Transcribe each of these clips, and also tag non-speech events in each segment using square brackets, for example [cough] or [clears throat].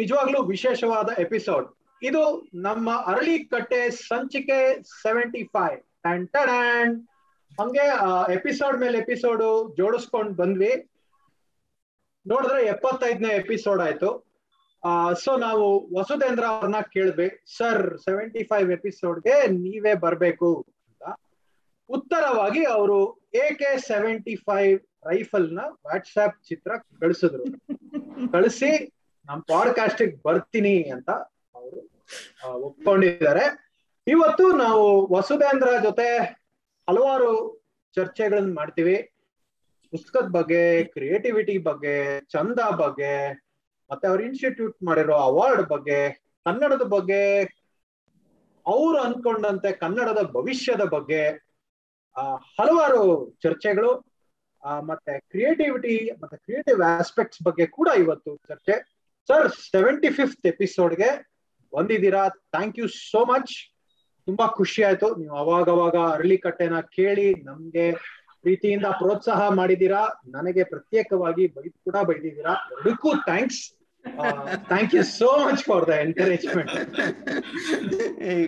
ನಿಜವಾಗ್ಲೂ ವಿಶೇಷವಾದ ಎಪಿಸೋಡ್. ಇದು ನಮ್ಮ ಅರಳಿ ಕಟ್ಟೆ ಸಂಚಿಕೆ ಸೆವೆಂಟಿ ಫೈವ್ ಹಂಗೆ ಎಪಿಸೋಡ್ ಮೇಲೆ ಎಪಿಸೋಡ್ ಜೋಡಿಸ್ಕೊಂಡ್ ಬಂದ್ವಿ. ನೋಡಿದ್ರೆ ಎಪ್ಪತ್ತೈದನೇ ಎಪಿಸೋಡ್ ಆಯ್ತು. ಸೊ ನಾವು ವಸುಧೇಂದ್ರ ಅವ್ರನ್ನ ಕೇಳ್ಬಿ ಸರ್ ಸೆವೆಂಟಿ ಫೈವ್ ಎಪಿಸೋಡ್ಗೆ ನೀವೇ ಬರ್ಬೇಕು ಅಂತ. ಉತ್ತರವಾಗಿ ಅವರು ಎ ಕೆ ಸೆವೆಂಟಿ ಫೈವ್ ರೈಫಲ್ನ ವಾಟ್ಸ್ಆಪ್ ಚಿತ್ರ ಕಳಿಸಿದ್ರು. ಕಳಿಸಿ ನಮ್ ಪಾಡ್ಕಾಸ್ಟ್ ಬರ್ತೀನಿ ಅಂತ ಅವರು ಒಪ್ಕೊಂಡಿದ್ದಾರೆ. ಇವತ್ತು ನಾವು ವಸುಧೇಂದ್ರ ಜೊತೆ ಹಲವಾರು ಚರ್ಚೆಗಳನ್ನ ಮಾಡ್ತೀವಿ. ಪುಸ್ತಕದ ಬಗ್ಗೆ ಕ್ರಿಯೇಟಿವಿಟಿ ಬಗ್ಗೆ, ಚಂದ ಬಗ್ಗೆ, ಮತ್ತೆ ಅವ್ರ ಇನ್ಸ್ಟಿಟ್ಯೂಟ್ ಮಾಡಿರೋ ಅವಾರ್ಡ್ ಬಗ್ಗೆ, ಕನ್ನಡದ ಬಗ್ಗೆ, ಅವ್ರು ಅನ್ಕೊಂಡಂತೆ ಕನ್ನಡದ ಭವಿಷ್ಯದ ಬಗ್ಗೆ ಹಲವಾರು ಚರ್ಚೆಗಳು ಮತ್ತೆ ಕ್ರಿಯೇಟಿವಿಟಿ ಮತ್ತೆ ಕ್ರಿಯೇಟಿವ್ ಆಸ್ಪೆಕ್ಟ್ಸ್ ಬಗ್ಗೆ ಕೂಡ ಇವತ್ತು ಚರ್ಚೆ. ಸರ್ ಸೆವೆಂಟಿ ಫಿಫ್ತ್ ಎಪಿಸೋಡ್ಗೆ ಬಂದಿದ್ದೀರಾ? ಥ್ಯಾಂಕ್ ಯು ಸೋ ಮಚ್ ತುಂಬಾ ಖುಷಿ ಆಯ್ತು. ನೀವು ಅವಾಗವಾಗ ಅರಳಿ ಕಟ್ಟೆನ ಕೇಳಿ ನಮ್ಗೆ ಪ್ರೀತಿಯಿಂದ ಪ್ರೋತ್ಸಾಹ ಮಾಡಿದೀರಾ ನನಗೆ ಪ್ರತ್ಯೇಕವಾಗಿ ಬೈದ್ ಕೂಡ ಬೈದಿದ್ದೀರಾ? ಎರಡಕ್ಕೂ thanks thank you so much for the encouragement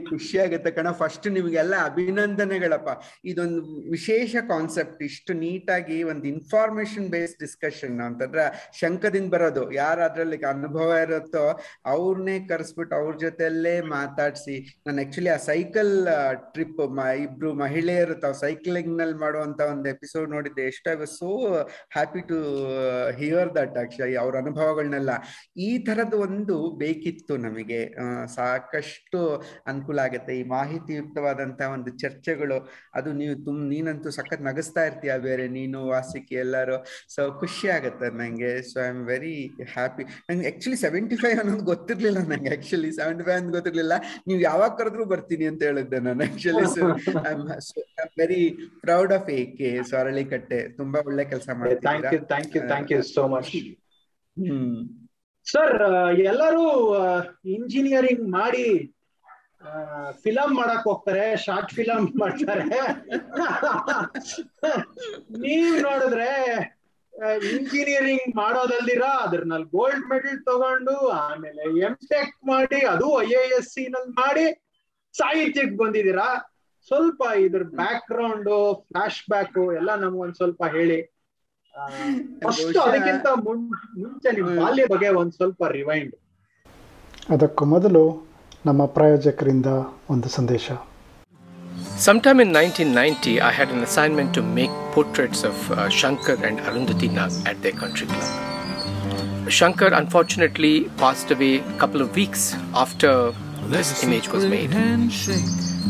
ಖುಷಿ ಆಗುತ್ತೆ ಕಣ. ಫಸ್ಟ್ ನಿಮಗೆಲ್ಲ ಅಭಿನಂದನೆಗಳಪ್ಪ. ಇದೊಂದು ವಿಶೇಷ ಕಾನ್ಸೆಪ್ಟ್ ಇಷ್ಟು ನೀಟಾಗಿ ಒಂದು ಇನ್ಫಾರ್ಮೇಶನ್ ಬೇಸ್ಡ್ ಡಿಸ್ಕಷನ್ ಅಂತಂದ್ರೆ ಶಂಕದಿಂದ ಬರೋದು. ಯಾರು ಅದರಲ್ಲಿ ಅನುಭವ ಇರುತ್ತೋ ಅವ್ರನ್ನೇ ಕರೆಸ್ಬಿಟ್ಟು ಅವ್ರ ಜೊತೆಲ್ಲೇ ಮಾತಾಡಿಸಿ. ನಾನು ಆಕ್ಚುಲಿ ಆ ಸೈಕಲ್ ಟ್ರಿಪ್ ಇಬ್ರು ಮಹಿಳೆಯರು ತಾವು ಸೈಕ್ಲಿಂಗ್ನಲ್ಲಿ ಮಾಡುವಂತ ಒಂದು ಎಪಿಸೋಡ್ ನೋಡಿದ್ದೆ. ಎಷ್ಟು so happy to hear that actually ಅವ್ರ ಅನುಭವಗಳನ್ನೆಲ್ಲ ಈ ತರದ ಒಂದು ಬೇಕಿತ್ತು ನಮಗೆ. ಸಾಕಷ್ಟು ಅನುಕೂಲ ಆಗುತ್ತೆ. ಈ ಮಾಹಿತಿಯುಕ್ತವಾದಂತಹ ಒಂದು ಚರ್ಚೆಗಳು ಅದು ನೀವು ತುಂಬ ನೀನಂತೂ ಸಖತ್ ನಗಿಸ್ತಾ ಇರ್ತೀಯ ಬೇರೆ? ನೀನು ವಾಸಿಕಿ ಎಲ್ಲರೂ? ಸೊ ಖುಷಿ ಆಗುತ್ತೆ ನಂಗೆ. So I am very happy ನಂಗೆ ಆಕ್ಚುಲಿ ಸೆವೆಂಟಿ ಫೈವ್ ಅನ್ನೋದು ಗೊತ್ತಿರ್ಲಿಲ್ಲ ನಂಗೆ. ಆಕ್ಚುಲಿ ಸೆವೆಂಟಿ ಫೈವ್ ಅಂತ ಗೊತ್ತಿರ್ಲಿಲ್ಲ. ನೀವು ಯಾವಾಗ ಕರೆದ್ರು ಬರ್ತೀನಿ ಅಂತ ಹೇಳಿದ್ದೆ ನಾನು actually so I am very proud of A K so Aralikatte ತುಂಬಾ ಒಳ್ಳೆ ಕೆಲಸ thank you thank you thank you so much hmm. Sir ಎಲ್ಲರೂ ಇಂಜಿನಿಯರಿಂಗ್ ಮಾಡಿ ಫಿಲಂ ಮಾಡಕ್ ಹೋಗ್ತಾರೆ ಶಾರ್ಟ್ ಫಿಲಂ ಮಾಡ್ತಾರೆ. ನೀವ್ ನೋಡಿದ್ರೆ ಇಂಜಿನಿಯರಿಂಗ್ ಮಾಡೋದಲ್ದಿರ ಅದ್ರಲ್ಲಿ ಗೋಲ್ಡ್ ಮೆಡಲ್ ತಗೊಂಡು, ಆಮೇಲೆ ಎಂ ಟೆಕ್ ಮಾಡಿ, ಅದು ಐ ಎ ಎಸ್ ಸಿ ನಲ್ಲಿ ಮಾಡಿ ಸಾಹಿತ್ಯಕ್ಕೆ ಬಂದಿದ್ದೀರಾ? ಸ್ವಲ್ಪ ಇದ್ರ ಬ್ಯಾಕ್ ಗ್ರೌಂಡ್ ಫ್ಲಾಶ್ ಬ್ಯಾಕ್ ಎಲ್ಲ ನಮ್ಗೊಂದ್ ಸ್ವಲ್ಪ ಹೇಳಿ. ಫಸ್ಟ್ ಅದಕ್ಕಿಂತ ಮುಂಚೆ ನಿಮ್ ಬಾಲ್ಯ ಬಗ್ಗೆ ಒಂದ್ ಸ್ವಲ್ಪ ರಿವೈಂಡ್ ಅದಕ್ಕೂ ಮೊದಲು ನಮ್ಮ ಪ್ರಾಯೋಜಕರಿಂದ ಒಂದು ಸಂದೇಶ Sometime in 1990, I had an assignment to make portraits of uh, Shankar and Arundhati Nag at their country club. Shankar unfortunately passed away a couple of weeks after this image was made.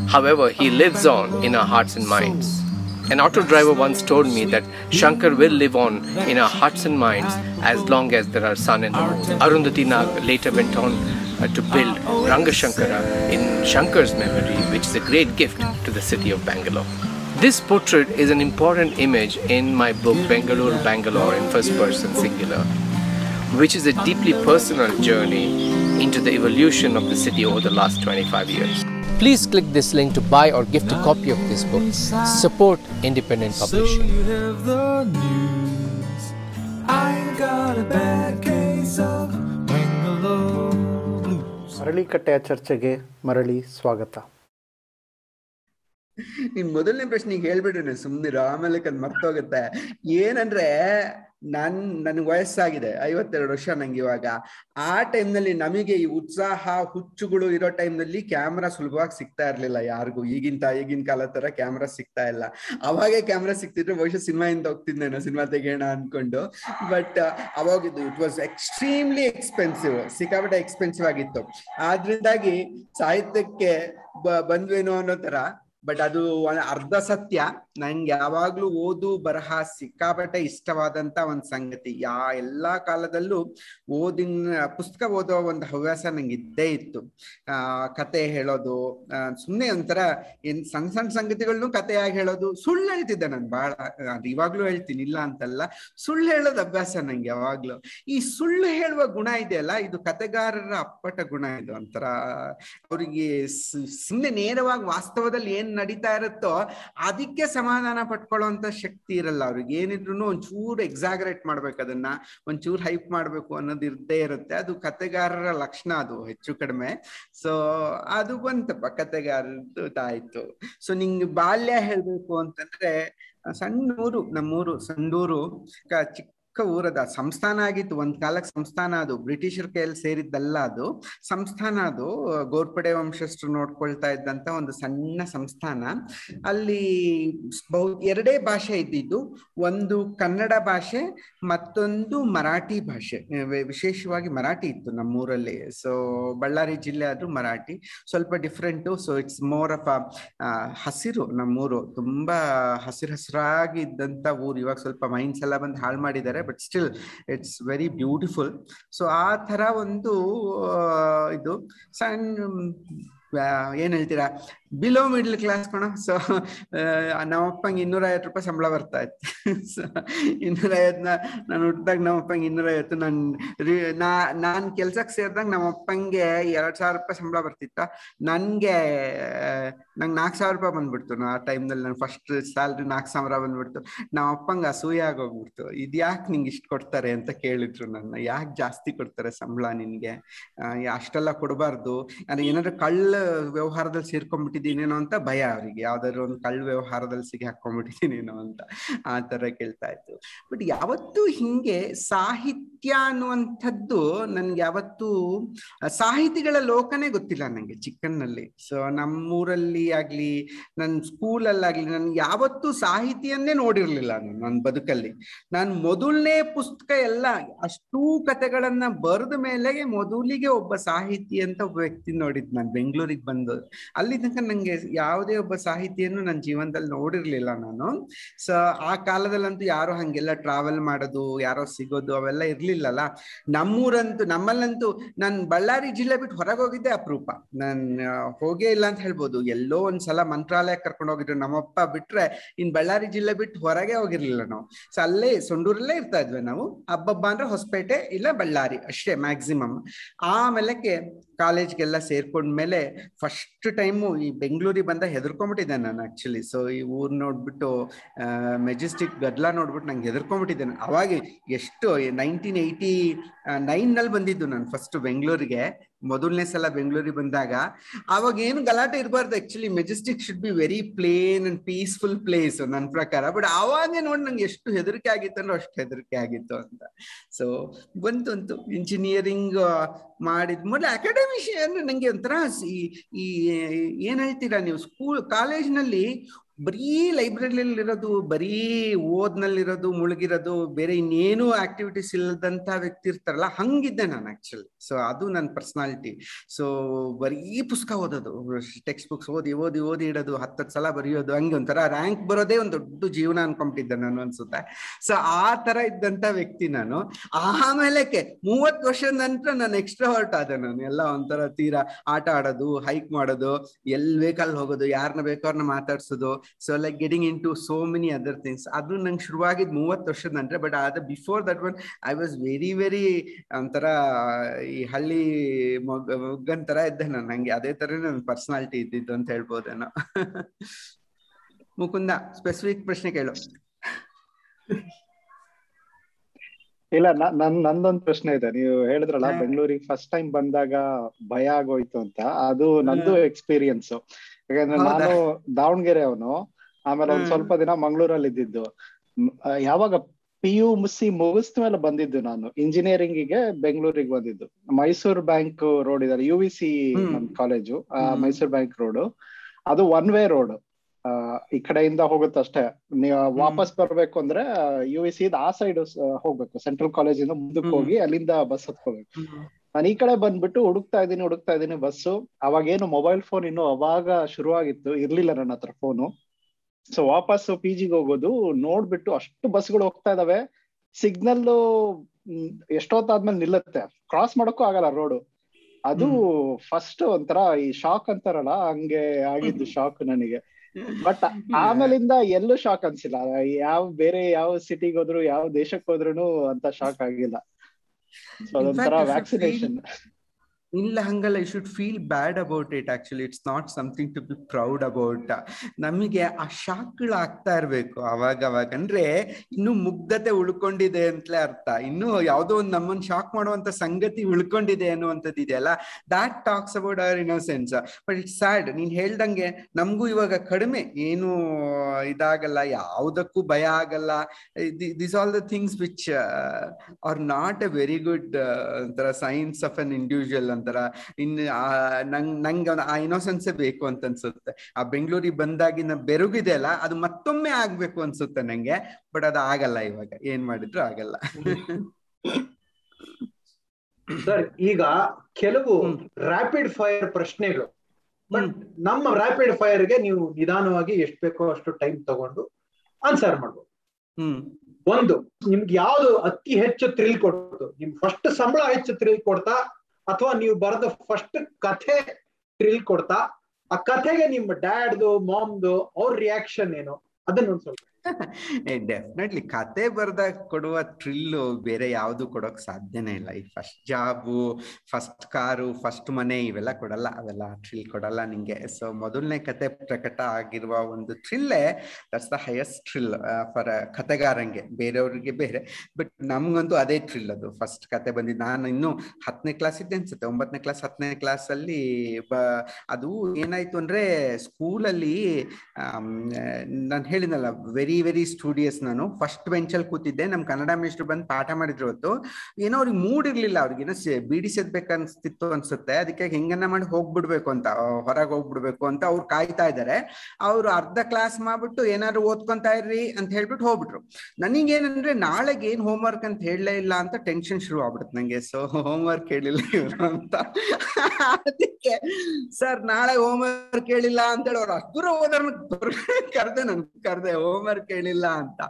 However, he lives on in our hearts and minds. An auto driver once told me that Shankar will live on in our hearts and minds as long as there are sun and moon. Arundhati Nag later went on uh, to build Rangashankara in Shankar's memory, which is a great gift to the city of Bangalore. This portrait is an important image in my book Bangalore, Bangalore in first person singular, which is a deeply personal journey into the evolution of the city over the last 25 years. Please click this link to buy or gift a copy of this book. Support independent publishing. So you have the news. I got a bad case of Bangalore blues. ಚರ್ಚೆಗೆ ಮರಳಿ ಸ್ವಾಗತ ನಿನ್ ಮೊದಲನೇ ಪ್ರಶ್ನೆಗೆ ಹೇಳ್ಬಿಡ್ರಿ ಸುಮ್ನಿರ ಆಮೇಲೆ ಕದ್ ಮರ್ತೋಗುತ್ತೆ ಏನಂದ್ರೆ ನನ್ ನನಗೆ ವಯಸ್ಸಾಗಿದೆ, ಐವತ್ತೆರಡು ವರ್ಷ ನಂಗೆ ಇವಾಗ. ಆ ಟೈಮ್ನಲ್ಲಿ ನಮಗೆ ಈ ಉತ್ಸಾಹ, ಹುಚ್ಚುಗಳು ಇರೋ ಟೈಮ್ನಲ್ಲಿ ಕ್ಯಾಮ್ರಾ ಸುಲಭವಾಗಿ ಸಿಗ್ತಾ ಇರ್ಲಿಲ್ಲ ಯಾರಿಗೂ. ಈಗಿನ ಈಗಿನ ಕಾಲ ತರ ಕ್ಯಾಮ್ರಾ ಸಿಗ್ತಾ ಇಲ್ಲ. ಅವಾಗೆ ಕ್ಯಾಮ್ರಾ ಸಿಕ್ತಿದ್ರೆ ಬಹುಶಃ ಸಿನಿಮಾ ಇಂದ ಹೋಗ್ತಿದ್ದೆ ಸಿನಿಮಾ ತೆಗೆಯೋಣ ಅನ್ಕೊಂಡು. ಬಟ್ ಅವಾಗಿದ್ದು ಇಟ್ ವಾಸ್ ಎಕ್ಸ್ಟ್ರೀಮ್ಲಿ ಎಕ್ಸ್ಪೆನ್ಸಿವ್ ಸಿಕ್ಕಾಪಟ್ಟೆ ಎಕ್ಸ್ಪೆನ್ಸಿವ್ ಆಗಿತ್ತು. ಆದ್ರಿಂದಾಗಿ ಸಾಹಿತ್ಯಕ್ಕೆ ಬಂದ್ವೇನೋ ಅನ್ನೋ ತರ ಬಟ್ ಅದು ಅರ್ಧ ಸತ್ಯ. ನಂಗೆ ಯಾವಾಗ್ಲೂ ಓದು, ಬರಹ ಸಿಕ್ಕಾಪಟ್ಟೆ ಇಷ್ಟವಾದಂತ ಒಂದ್ ಸಂಗತಿ. ಯಾ ಎಲ್ಲಾ ಕಾಲದಲ್ಲೂ ಓದಿನ, ಪುಸ್ತಕ ಓದೋ ಒಂದು ಹವ್ಯಾಸ ನಂಗೆ ಇದ್ದೇ ಇತ್ತು. ಆ, ಕತೆ ಹೇಳೋದು ಸುಮ್ನೆ ಒಂಥರ ಏನ್ ಸಣ್ಣ ಸಣ್ಣ ಸಂಗತಿಗಳನ್ನು ಕತೆಯಾಗಿ ಹೇಳೋದು, ಸುಳ್ಳು ಹೇಳ್ತಿದ್ದೆ ನಾನು ಬಹಳ ಅದು ಇವಾಗ್ಲೂ ಹೇಳ್ತೀನಿ, ಇಲ್ಲ ಅಂತಲ್ಲ. ಸುಳ್ಳು ಹೇಳೋದು ಅಭ್ಯಾಸ ನಂಗೆ ಯಾವಾಗ್ಲೂ. ಈ ಸುಳ್ಳು ಹೇಳುವ ಗುಣ ಇದೆಯಲ್ಲ, ಇದು ಕತೆಗಾರರ ಅಪ್ಪಟ ಗುಣ ಇದು ಒಂಥರ. ಅವರಿಗೆ ಸುಮ್ನೆ ನೇರವಾಗಿ ವಾಸ್ತವದಲ್ಲಿ ಏನ್ ನಡೀತಾ ಇರುತ್ತೋ, ಅದಕ್ಕೆ ಸಮಾಧಾನ ಪಟ್ಕೊಳ್ಳೋಂತ ಶಕ್ತಿ ಇರಲ್ಲ ಅವ್ರಿಗೆ. ಏನಿದ್ರು ಒಂಚೂರು ಎಕ್ಸಾಗರೇಟ್ ಮಾಡ್ಬೇಕು ಅದನ್ನ. ಒಂಚೂರು ಹೈಪ್ ಮಾಡ್ಬೇಕು ಅನ್ನೋದು ಇರ್ದೇ ಇರುತ್ತೆ. ಅದು ಕತೆಗಾರರ ಲಕ್ಷಣ ಅದು ಹೆಚ್ಚು ಕಡಿಮೆ. ಸೊ ಅದು ಬಂತಪ್ಪ ಕತೆಗಾರದ್ದು ಆಯ್ತು. ಸೊ ನಿಂಗೆ ಬಾಲ್ಯ ಹೇಳ್ಬೇಕು ಅಂತಂದ್ರೆ ಸಣ್ಣ ಊರು ನಮ್ಮೂರು, ಸಂಡೂರು, ಕ- ಚಿಕ್ಕ ಊರದ ಸಂಸ್ಥಾನ ಆಗಿತ್ತು. ಒಂದ್ ಕಾಲಕ್ಕೆ ಸಂಸ್ಥಾನ ಅದು. ಬ್ರಿಟಿಷರ ಕೈಯಲ್ಲಿ ಸೇರಿದ್ದಲ್ಲ ಅದು. ಸಂಸ್ಥಾನ ಅದು. ಗೋರ್ಪಡೆ ವಂಶಸ್ಥರು ನೋಡ್ಕೊಳ್ತಾ ಇದ್ದಂತ ಒಂದು ಸಣ್ಣ ಸಂಸ್ಥಾನ. ಅಲ್ಲಿ ಬಹು ಎರಡೇ ಭಾಷೆ ಇದ್ದಿದ್ದು. ಒಂದು ಕನ್ನಡ ಭಾಷೆ, ಮತ್ತೊಂದು ಮರಾಠಿ ಭಾಷೆ. ವಿಶೇಷವಾಗಿ ಮರಾಠಿ ಇತ್ತು ನಮ್ಮೂರಲ್ಲಿ. ಸೊ ಬಳ್ಳಾರಿ ಜಿಲ್ಲೆ ಆದ್ರೂ ಮರಾಠಿ. ಸ್ವಲ್ಪ different so it's more of ಹಸಿರು ನಮ್ಮೂರು. ತುಂಬಾ ಹಸಿರು ಹಸಿರಾಗಿ ಇದ್ದಂತ ಊರು. ಇವಾಗ ಸ್ವಲ್ಪ ಮೈನ್ಸ್ ಎಲ್ಲ ಬಂದು ಹಾಳು ಮಾಡಿದ್ದಾರೆ. But still it's very beautiful so ಆ ತರ ಒಂದು ಇದು ಸಣ್ಣ ಏನ್ ಹೇಳ್ತೀರಾ? ಬಿಲೋ ಮಿಡ್ಲ್ ಕ್ಲಾಸ್ ಕಣ. ಸೊ ನಮ್ಮಪ್ಪಂಗೆ ಇನ್ನೂರ ಐವತ್ತು ರೂಪಾಯಿ ಸಂಬಳ ಬರ್ತಾ ಇತ್ತು. ಸೊ ಇನ್ನೂರ ಐವತ್ನ ನಾನು ಹುಟ್ಟಿದಾಗ ನಮ್ಮಪ್ಪಂಗೆ ಇನ್ನೂರ ಐವತ್ತು ನನ್ ನಾ, ನಾನ್ ಕೆಲ್ಸಕ್ಕೆ ಸೇರಿದಾಗ ನಮ್ಮಪ್ಪಂಗೆ ಎರಡ್ ಸಾವಿರ ರೂಪಾಯಿ ಸಂಬಳ ಬರ್ತಿತ್ತ. ನನ್ಗೆ ನಂಗೆ ನಾಲ್ಕು ಸಾವಿರ ರೂಪಾಯಿ ಬಂದ್ಬಿಡ್ತು ಆ ಟೈಮ್ನಲ್ಲಿ ನನ್ನ ಫಸ್ಟ್ ಸ್ಯಾಲ್ರಿ ನಾಲ್ಕು ಸಾವಿರ ಬಂದ್ಬಿಡ್ತು. ನಮ್ಮಪ್ಪಂಗೆ ಅಸೂಯೆ ಆಗೋಗ್ಬಿಡ್ತು. ಇದು ಯಾಕೆ ನಿಂಗೆ ಇಷ್ಟು ಕೊಡ್ತಾರೆ ಅಂತ ಕೇಳಿದ್ರು ನನ್ನ. ಯಾಕೆ ಜಾಸ್ತಿ ಕೊಡ್ತಾರೆ ಸಂಬಳ ನಿನ್ಗೆ? ಅಷ್ಟೆಲ್ಲ ಕೊಡಬಾರ್ದು. ಅಂದ್ರೆ ಏನಾದ್ರು ಕಳ್ಳ ವ್ಯವಹಾರದಲ್ಲಿ ಸೇರ್ಕೊಂಡ್ಬಿಟ್ಟಿದ್ದೀನೇನೋ ಅಂತ ಭಯ ಅವರಿಗೆ. ಯಾವ್ದಾದ್ರು ಒಂದು ಕಳ್ಳ ವ್ಯವಹಾರದಲ್ಲಿ ಸಿಗಿ ಹಾಕೊಂಡ್ಬಿಟ್ಟಿದ್ದೀನೇನೋ ಅಂತ ಆ ತರ ಕೇಳ್ತಾ ಇತ್ತು ಬಟ್ ಯಾವತ್ತು ಹಿಂಗೆ ಸಾಹಿತ್ಯ ಅನ್ನುವಂಥದ್ದು ನನ್ಗೆ ಯಾವತ್ತೂ ಸಾಹಿತಿಗಳ ಲೋಕನೇ ಗೊತ್ತಿಲ್ಲ ನಂಗೆ ಚಿಕ್ಕನ್ನಲ್ಲಿ. ಸೊ ನಮ್ಮೂರಲ್ಲಿ ಆಗ್ಲಿ ನನ್ನ ಸ್ಕೂಲಲ್ಲಾಗ್ಲಿ ನನ್ ಯಾವತ್ತೂ ಸಾಹಿತಿಯನ್ನೇ ನೋಡಿರ್ಲಿಲ್ಲ ನಾನು ನನ್ನ ಬದುಕಲ್ಲಿ. ನಾನು ಮೊದಲನೇ ಪುಸ್ತಕ ಎಲ್ಲ, ಅಷ್ಟೂ ಕಥೆಗಳನ್ನ ಬರೆದ ಮೇಲೆ ಮೊದಲಿಗೆ ಒಬ್ಬ ಸಾಹಿತಿ ಅಂತ ಒಬ್ಬ ವ್ಯಕ್ತಿ ನೋಡಿದ್ ನಾನು. ಬೆಂಗಳೂರಿಗೆ ಬಂದು, ಅಲ್ಲಿ ನಂಗೆ ಯಾವುದೇ ಒಬ್ಬ ಸಾಹಿತಿಯನ್ನು ನನ್ನ ಜೀವನದಲ್ಲಿ ನೋಡಿರ್ಲಿಲ್ಲ ನಾನು. ಸೊ ಆ ಕಾಲದಲ್ಲಂತೂ ಯಾರು ಹಂಗೆಲ್ಲ ಟ್ರಾವೆಲ್ ಮಾಡೋದು, ಯಾರೋ ಸಿಗೋದು ಅವೆಲ್ಲ ಇರ್ಲಿಲ್ಲಲ್ಲ. ನಮ್ಮೂರಂತೂ, ನಮ್ಮಲ್ಲಂತೂ ನಾನು ಬಳ್ಳಾರಿ ಜಿಲ್ಲೆ ಬಿಟ್ಟು ಹೊರಗೆ ಹೋಗಿದ್ದೆ ಅಪರೂಪ. ನಾನು ಹೋಗೇ ಇಲ್ಲ ಅಂತ ಹೇಳ್ಬೋದು. ಎಲ್ಲೋ ಒಂದ್ಸಲ ಮಂತ್ರಾಲಯ ಕರ್ಕೊಂಡು ಹೋಗಿದ್ರು. ನಮ್ಮಪ್ಪ ಬಿಟ್ರೆ ಇನ್ ಬಳ್ಳಾರಿ ಜಿಲ್ಲೆ ಬಿಟ್ಟು ಹೊರಗೆ ಹೋಗಿರ್ಲಿಲ್ಲ ನಾವು. ಸೊ ಅಲ್ಲೇ ಸೊಂಡೂರಲ್ಲೇ ಇರ್ತಾ ಇದ್ವಿ ನಾವು. ಹಬ್ಬಬ್ಬ ಅಂದ್ರೆ ಹೊಸಪೇಟೆ ಇಲ್ಲ ಬಳ್ಳಾರಿ. ಅಷ್ಟೇ ಮ್ಯಾಕ್ಸಿಮಮ್ ಆಮೇಲಕ್ಕೆ ಕಾಲೇಜ್ಗೆಲ್ಲ ಸೇರ್ಕೊಂಡ್ಮೇಲೆ ಫಸ್ಟ್ ಟೈಮು ಈ ಬೆಂಗಳೂರಿಗೆ ಬಂದ ಹೆದರ್ಕೊಂಡ್ಬಿಟ್ಟಿದ್ದೆ ನಾನು ಆ್ಯಕ್ಚುಲಿ ಸೊ ಈ ಊರು ನೋಡ್ಬಿಟ್ಟು ಮೆಜೆಸ್ಟಿಕ್ ಗದ್ಲಾ ನೋಡ್ಬಿಟ್ಟು ನಂಗೆ ಹೆದರ್ಕೊಂಡ್ಬಿಟ್ಟಿದ್ದೆ. ಅವಾಗ ಎಷ್ಟು ನೈನ್ಟೀನ್ ಏಯ್ಟಿ ನೈನ್ನಲ್ಲಿ ಬಂದಿದ್ದು ನಾನು ಫಸ್ಟ್ ಬೆಂಗಳೂರಿಗೆ ಮೊದಲನೇ ಸಲ ಬೆಂಗಳೂರಿಗೆ ಬಂದಾಗ, ಅವಾಗ ಏನು ಗಲಾಟೆ ಇರಬಾರ್ದು actually Majestic should be very plain and peaceful place ನನ್ನ ಪ್ರಕಾರ. ಬಟ್ ಅವಾಗೇ ನೋಡಿ ನಂಗೆ ಎಷ್ಟು ಹೆದರಿಕೆ ಆಗಿತ್ತು ಅಂದ್ರೆ ಅಷ್ಟು ಹೆದರಿಕೆ ಆಗಿತ್ತು ಅಂತ. ಸೊ ಬಂತು ಅಂತು ಇಂಜಿನಿಯರಿಂಗ್ ಮಾಡಿದ್ ಮೊದಲು ಅಕಾಡೆಮಿಷಿಯನ್ ನಂಗೆ ಒಂಥರ ಈ ಈ, ಏನ್ ಹೇಳ್ತೀರಾ ನೀವು? ಸ್ಕೂಲ್ ಕಾಲೇಜ್ನಲ್ಲಿ ಬರೀ ಲೈಬ್ರರಿಲಿರೋದು ಬರೀ ಓದ್ನಲ್ಲಿರೋದು, ಮುಳುಗಿರೋದು, ಬೇರೆ ಇನ್ನೇನು ಆಕ್ಟಿವಿಟೀಸ್ ಇಲ್ಲದಂತ ವ್ಯಕ್ತಿ ಇರ್ತಾರಲ್ಲ, ಹಂಗಿದ್ದೆ ನಾನು ಆಕ್ಚುಲಿ ಸೊ ಅದು ನನ್ನ ಪರ್ಸನಾಲಿಟಿ ಸೊ ಬರೀ ಪುಸ್ತಕ ಓದೋದು ಟೆಕ್ಸ್ಟ್ ಬುಕ್ಸ್ ಓದಿ ಓದಿ ಓದಿ ಇಡೋದು, ಹತ್ತತ್ತು ಸಲ ಬರೆಯೋದು, ಹಂಗೆ ಒಂಥರ ರ್ಯಾಂಕ್ ಬರೋದೇ ಒಂದು ದೊಡ್ಡ ಜೀವನ ಅನ್ಕೊಂಬಿಟ್ಟಿದ್ದೆ ನಾನು ಅನ್ಸುತ್ತೆ. ಸೊ ಆ ತರ ಇದ್ದಂತ ವ್ಯಕ್ತಿ ನಾನು. ಆಮೇಲೆ ಮೂವತ್ತು ವರ್ಷದ ನಂತರ ನಾನು ಎಕ್ಸ್ಟ್ರಾ ಹೊರ್ಟ್ ಆದೆ ನಾನು. ಎಲ್ಲ ಒಂಥರ ತೀರಾ ಆಟ ಆಡೋದು ಹೈಕ್ ಮಾಡೋದು ಎಲ್ ಬೇಕಲ್ಲಿ ಹೋಗೋದು ಯಾರನ್ನ ಬೇಕೋ ಅವ್ರನ್ನ ಮಾತಾಡ್ಸೋದು so like getting into so many other things ಅದು ನಂಗೆ ಶುರುವಾಗಿದ್ ಮೂವತ್ತು ವರ್ಷದ ನಂತರ ಬಟ್ ಆದ before that one I was very very ಒಂಥರ ಈ ಹಳ್ಳಿ ಮೊಗ್ ಮೊಗ್ಗನ್ ತರ ಇದ್ದೆ ನಾನು. ನಂಗೆ ಅದೇ ತರ ನನ್ನ ಪರ್ಸನಾಲಿಟಿ ಇದ್ದಿದ್ದು ಅಂತ ಹೇಳ್ಬೋದೇನೋ. ಮುಕುಂದ ಸ್ಪೆಸಿಫಿಕ್ ಪ್ರಶ್ನೆ ಕೇಳು. ಇಲ್ಲ ನನ್ ನಂದೊಂದ್ ಪ್ರಶ್ನೆ ಇದೆ. ನೀವು ಹೇಳಿದ್ರಲ್ಲ. ಬೆಂಗಳೂರಿಗೆ ಫಸ್ಟ್ ಟೈಮ್ ಬಂದಾಗ ಭಯ ಆಗೋಯ್ತು ಅಂತ. ಅದು ನಂದು ಎಕ್ಸ್ಪೀರಿಯನ್ಸ್ ಯಾಕಂದ್ರೆ ನಾನು ದಾವಣಗೆರೆ ಅವನು. ಆಮೇಲೆ ಒಂದ್ ಸ್ವಲ್ಪ ದಿನ ಮಂಗಳೂರಲ್ಲಿ ಇದ್ದಿದ್ದು. ಯಾವಾಗ ಪಿ ಯು ಮುಸಿ ಮುಗಿಸ್ತ ಮೇಲೆ ಬಂದಿದ್ದು ನಾನು. ಇಂಜಿನಿಯರಿಂಗ್ಗೆ ಬೆಂಗಳೂರಿಗೆ ಬಂದಿದ್ದು. ಮೈಸೂರು ಬ್ಯಾಂಕ್ ರೋಡ್ ಇದ್ದಾರೆ. U V C. ನಮ್ ಕಾಲೇಜು. Mysore bank road. ಅದು ಒನ್ ವೇ ರೋಡ್ ಈ ಕಡೆಯಿಂದ ಹೋಗುತ್ತಷ್ಟೇ ನೀವು ವಾಪಸ್ ಬರ್ಬೇಕು ಅಂದ್ರೆ ಯು ವಿ ಸಿ ಆ ಸೈಡ್ ಹೋಗ್ಬೇಕು. ಸೆಂಟ್ರಲ್ ಕಾಲೇಜಿಂದ ಮುಂದಕ್ಕೆ. ಹೋಗಿ ಅಲ್ಲಿಂದ ಬಸ್ ಹತ್ಕೋಬೇಕು. ನಾನು ಈ ಕಡೆ ಬಂದ್ಬಿಟ್ಟು ಹುಡುಕ್ತಾ ಇದ್ದೀನಿ ಹುಡುಕ್ತಾ ಇದ್ದೀನಿ ಬಸ್ಸು. ಅವಾಗೇನು ಮೊಬೈಲ್ ಫೋನ್ ಇನ್ನು ಅವಾಗ ಶುರುವಾಗಿತ್ತು ಇರ್ಲಿಲ್ಲ ನನ್ನ ಹತ್ರ ಫೋನು ಸೊ ವಾಪಸ್ ಪಿ ಜಿಗೆ ಹೋಗೋದು ನೋಡ್ಬಿಟ್ಟು ಅಷ್ಟು ಬಸ್ಗಳು ಹೋಗ್ತಾ ಇದಾವೆ. ಸಿಗ್ನಲ್ ಎಷ್ಟೊತ್ತಾದ್ಮೇಲೆ ನಿಲ್ಲುತ್ತೆ? ಕ್ರಾಸ್ ಮಾಡೋಕ್ಕೂ ಆಗಲ್ಲ ರೋಡು ಅದು ಫಸ್ಟ್ ಒಂಥರ ಈ ಶಾಕ್ ಅಂತಾರಲ್ಲ ಹಂಗೆ ಆಗಿದ್ದು ಶಾಕ್ ನನಗೆ. ಬಟ್ ಆಮೇಲಿಂದ ಎಲ್ಲೂ ಶಾಕ್ ಅನ್ಸಿಲ್ಲ. ಯಾವ ಬೇರೆ ಯಾವ ಸಿಟಿಗೆ ಹೋದ್ರು ಯಾವ ದೇಶಕ್ಕೆ ಹೋದ್ರು ಅಂತ ಶಾಕ್ ಆಗಿಲ್ಲ. ಸೊ ಅದೊಂಥರ In fact, if you vaccination ಇಲ್ಲ ಹಂಗಲ್ಲ I should feel bad about it actually it's not something to be proud about ನಮಗೆ ಆ ಶಾಕ್ಗಳು ಆಗ್ತಾ ಇರ್ಬೇಕು ಅವಾಗ ಅವಾಗ ಅಂದ್ರೆ ಇನ್ನು ಮುಗ್ಧತೆ ಉಳ್ಕೊಂಡಿದೆ ಅಂತಲೇ ಅರ್ಥ. ಇನ್ನು ಯಾವುದೋ ಒಂದು ನಮ್ಮನ್ನ ಶಾಕ್ ಮಾಡುವಂತ ಸಂಗತಿ ಉಳ್ಕೊಂಡಿದೆ ಅನ್ನುವಂಥದ್ದು ಇದೆಯಲ್ಲ that talks about our innocence but it's sad ನೀನ್ ಹೇಳ್ದಂಗೆ ನಮಗೂ ಇವಾಗ ಕಡಿಮೆ. ಏನು ಇದಾಗಲ್ಲ, ಯಾವುದಕ್ಕೂ ಭಯ ಆಗಲ್ಲ. This all the things which are not a very good ಒಂಥರ ಸೈನ್ಸ್ ಆಫ್ ಅನ್ ಇಂಡಿವಿಜುವಲ್ ಒಂಥರ ಇನ್ ನಂಗ್ ನಂಗೆ ಆ ಇನ್ನೋಸೆನ್ಸೇ ಬೇಕು ಅಂತ ಅನ್ಸುತ್ತೆ. ಆ ಬೆಂಗಳೂರಿಗೆ ಬಂದಾಗಿನ ಬೆರಗಿದೆ ಅಲ್ಲ ಅದು ಮತ್ತೊಮ್ಮೆ ಆಗ್ಬೇಕು ಅನ್ಸುತ್ತೆ ನಂಗೆ ಬಟ್ ಅದು ಆಗಲ್ಲ ಇವಾಗ. ಏನ್ ಮಾಡಿದ್ರು ಆಗಲ್ಲ. ಸರ್ ಈಗ ಕೆಲವು ರಾಪಿಡ್ ರ್ಯಾಪಿಡ್ ಫೈರ್ ಪ್ರಶ್ನೆಗಳು. ನಮ್ಮ ರ್ಯಾಪಿಡ್ ಫೈರ್ಗೆ ನೀವು ನಿಧಾನವಾಗಿ ಎಷ್ಟು ಬೇಕೋ ಅಷ್ಟು ಟೈಮ್ ತಗೊಂಡು ಆನ್ಸರ್ ಮಾಡ್ಬೋದು. ಹ್ಮ್. ಒಂದು ನಿಮ್ಗೆ ಯಾವ್ದು ಅತಿ ಹೆಚ್ಚು ಥ್ರಿಲ್ ಕೊಡ್ತು? ನಿಮ್ ಫಸ್ಟ್ ಸಂಬಳ ಹೆಚ್ಚು ಥ್ರಿಲ್ ಕೊಡ್ತಾ ಅಥವಾ ನೀವು ಬರೆದ ಫಸ್ಟ್ ಕಥೆ ಟ್ರಿಲ್ ಕೊಡ್ತಾ, ಆ ಕಥೆಗೆ ನಿಮ್ಮ ಡ್ಯಾಡ್ದು ಮಾಮ್ದು ಅವ್ರ ರಿಯಾಕ್ಷನ್ ಏನು? ಅದನ್ನ ಒಂದ್ ಸ್ವಲ್ಪ ಡೆಫಿನೆಟ್ಲಿ ಕತೆ ಬರ್ದಾಗ ಕೊಡುವ ಥ್ರಿಲ್ಲು ಬೇರೆ ಯಾವುದು ಕೊಡೋಕ್ ಸಾಧ್ಯನೇ ಇಲ್ಲ. ಈ first job first car first ಮನೆ ಇವೆಲ್ಲ ಕೊಡಲ್ಲ. ಅವೆಲ್ಲ ಥ್ರಿಲ್ ಕೊಡಲ್ಲ ನಿಂಗೆ. ಸೊ ಮೊದಲನೇ ಕತೆ ಪ್ರಕಟ ಆಗಿರುವ ಒಂದು ಥ್ರಿಲ್ಲೇ that's the highest thrill for ಕತೆಗಾರಂಗೆ ಬೇರೆಯವ್ರಿಗೆ ಬೇರೆ ಬಟ್ ನಮ್ಗಂತೂ ಅದೇ ಥ್ರಿಲ್ ಅದು. ಫಸ್ಟ್ ಕತೆ ಬಂದಿದ್ದು ನಾನು ಇನ್ನು ಹತ್ತನೇ ಕ್ಲಾಸ್ ಇದ್ದೆ ಅನ್ಸುತ್ತೆ. ಒಂಬತ್ತನೇ ಕ್ಲಾಸ್ ಹತ್ತನೇ ಕ್ಲಾಸ್ ಅಲ್ಲಿ ಅದು ಏನಾಯ್ತು ಅಂದ್ರೆ ಸ್ಕೂಲಲ್ಲಿ ನಾನು ಹೇಳಿದ್ನಲ್ಲ ವೆರಿ ವೆರಿ ಸ್ಟೂಡಿಯಸ್ ನಾನು. ಫಸ್ಟ್ ಬೆಂಚಲ್ಲಿ ಕೂತಿದ್ದೆ. ನಮ್ ಕನ್ನಡ ಮೇಸ್ಟರ್ ಬಂದು ಪಾಠ ಮಾಡಿದ್ರು ಹೊತ್ತು. ಏನೋ ಅವ್ರಿಗೆ ಮೂಡ್ ಇರ್ಲಿಲ್ಲ. ಅವ್ರಿಗೇನೋ ಬೀಡಿ ಅನ್ಸ್ತಿತ್ತು ಅನ್ಸುತ್ತೆ. ಅದಕ್ಕೆ ಹೆಂಗನ್ನ ಮಾಡಿ ಹೋಗ್ಬಿಡ್ಬೇಕು ಅಂತ ಹೊರಗೆ ಹೋಗ್ಬಿಡ್ಬೇಕು ಅಂತ ಅವ್ರು ಕಾಯ್ತಾ ಇದಾರೆ ಅವ್ರು ಅರ್ಧ ಕ್ಲಾಸ್ ಮಾಡ್ಬಿಟ್ಟು ಏನಾದ್ರು ಓದ್ಕೊಂತಾ ಇರ್ರಿ ಅಂತ ಹೇಳ್ಬಿಟ್ಟು ಹೋಗ್ಬಿಟ್ರು. ನನಗೇನಂದ್ರೆ ನಾಳೆಗೆ ಏನ್ ಹೋಮ್ ವರ್ಕ್ ಅಂತ ಹೇಳಲೇ ಇಲ್ಲ ಅಂತ ಟೆನ್ಷನ್ ಶುರು ಆಗ್ಬಿಡುತ್ತೆ ನಂಗೆ. ಸೊ ಹೋಮ್ ವರ್ಕ್ ಹೇಳಿಲ್ಲ ಇವ್ರು ಅಂತ. ಅದಕ್ಕೆ, ಸರ್, ನಾಳೆ ಹೋಮ್ ವರ್ಕ್ ಹೇಳಿಲ್ಲ ಅಂತ ಹೇಳಿ ಅವ್ರು ಅಷ್ಟು ದೂರ ಹೋದ್ರ ಕರ್ದೆ ನನ್ ಕರ್ದೆ. ಹೋಮ್ ಹೇಳಿಲ್ಲ ಅಂತ.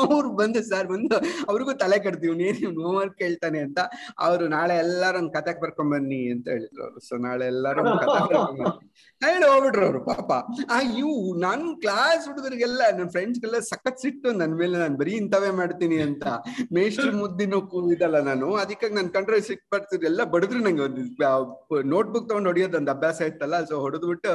ಅವ್ರು ಬಂದು ಸರ್ ಬಂದು, ಅವ್ರಿಗೂ ತಲೆ ಕಟ್ತೀವಿ ನೀನು ಹೋಮ್ ವರ್ಕ್ ಹೇಳ್ತಾನೆ ಅಂತ. ಅವ್ರು, ನಾಳೆ ಎಲ್ಲಾರು ಒಂದ್ ಕತೆಕ್ ಬರ್ಕೊಂಡ್ ಬನ್ನಿ ಅಂತ ಹೇಳಿದ್ರು ಅವರು. ಸೊ ನಾಳೆ ಎಲ್ಲಾರು ಕತೆ ಹೇಳಿ ಹೋಗ್ಬಿಟ್ರು ಅವ್ರು, ಪಾಪ. ಆ ಇವು ನನ್ ಕ್ಲಾಸ್ ಹುಡುಗರಿಗೆಲ್ಲ, ನನ್ ಫ್ರೆಂಡ್ಸ್ಗೆಲ್ಲ ಸಖತ್ ಸಿಟ್ಟು ನನ್ ಮೇಲೆ, ನಾನು ಬರೀ ಇಂಥವೇ ಮಾಡ್ತೀನಿ ಅಂತ. ಮೇಷ್ಟ್ರ ಮುದ್ದಿನ ಇದಲ್ಲ ನಾನು. ಅದಕ್ಕೆ ನನ್ ಕಂಡ್ರೆ ಸಿಟ್ ಬರ್ತಿದ್ರು ಎಲ್ಲ ಬಡಿದ್ರು ನಂಗೆ ಒಂದು ನೋಟ್ಬುಕ್ ತಗೊಂಡು ಹೊಡಿಯೋದು ಒಂದು ಅಭ್ಯಾಸ ಇತ್ತಲ್ಲ ಸೊ ಹೊಡೆದ್ಬಿಟ್ಟು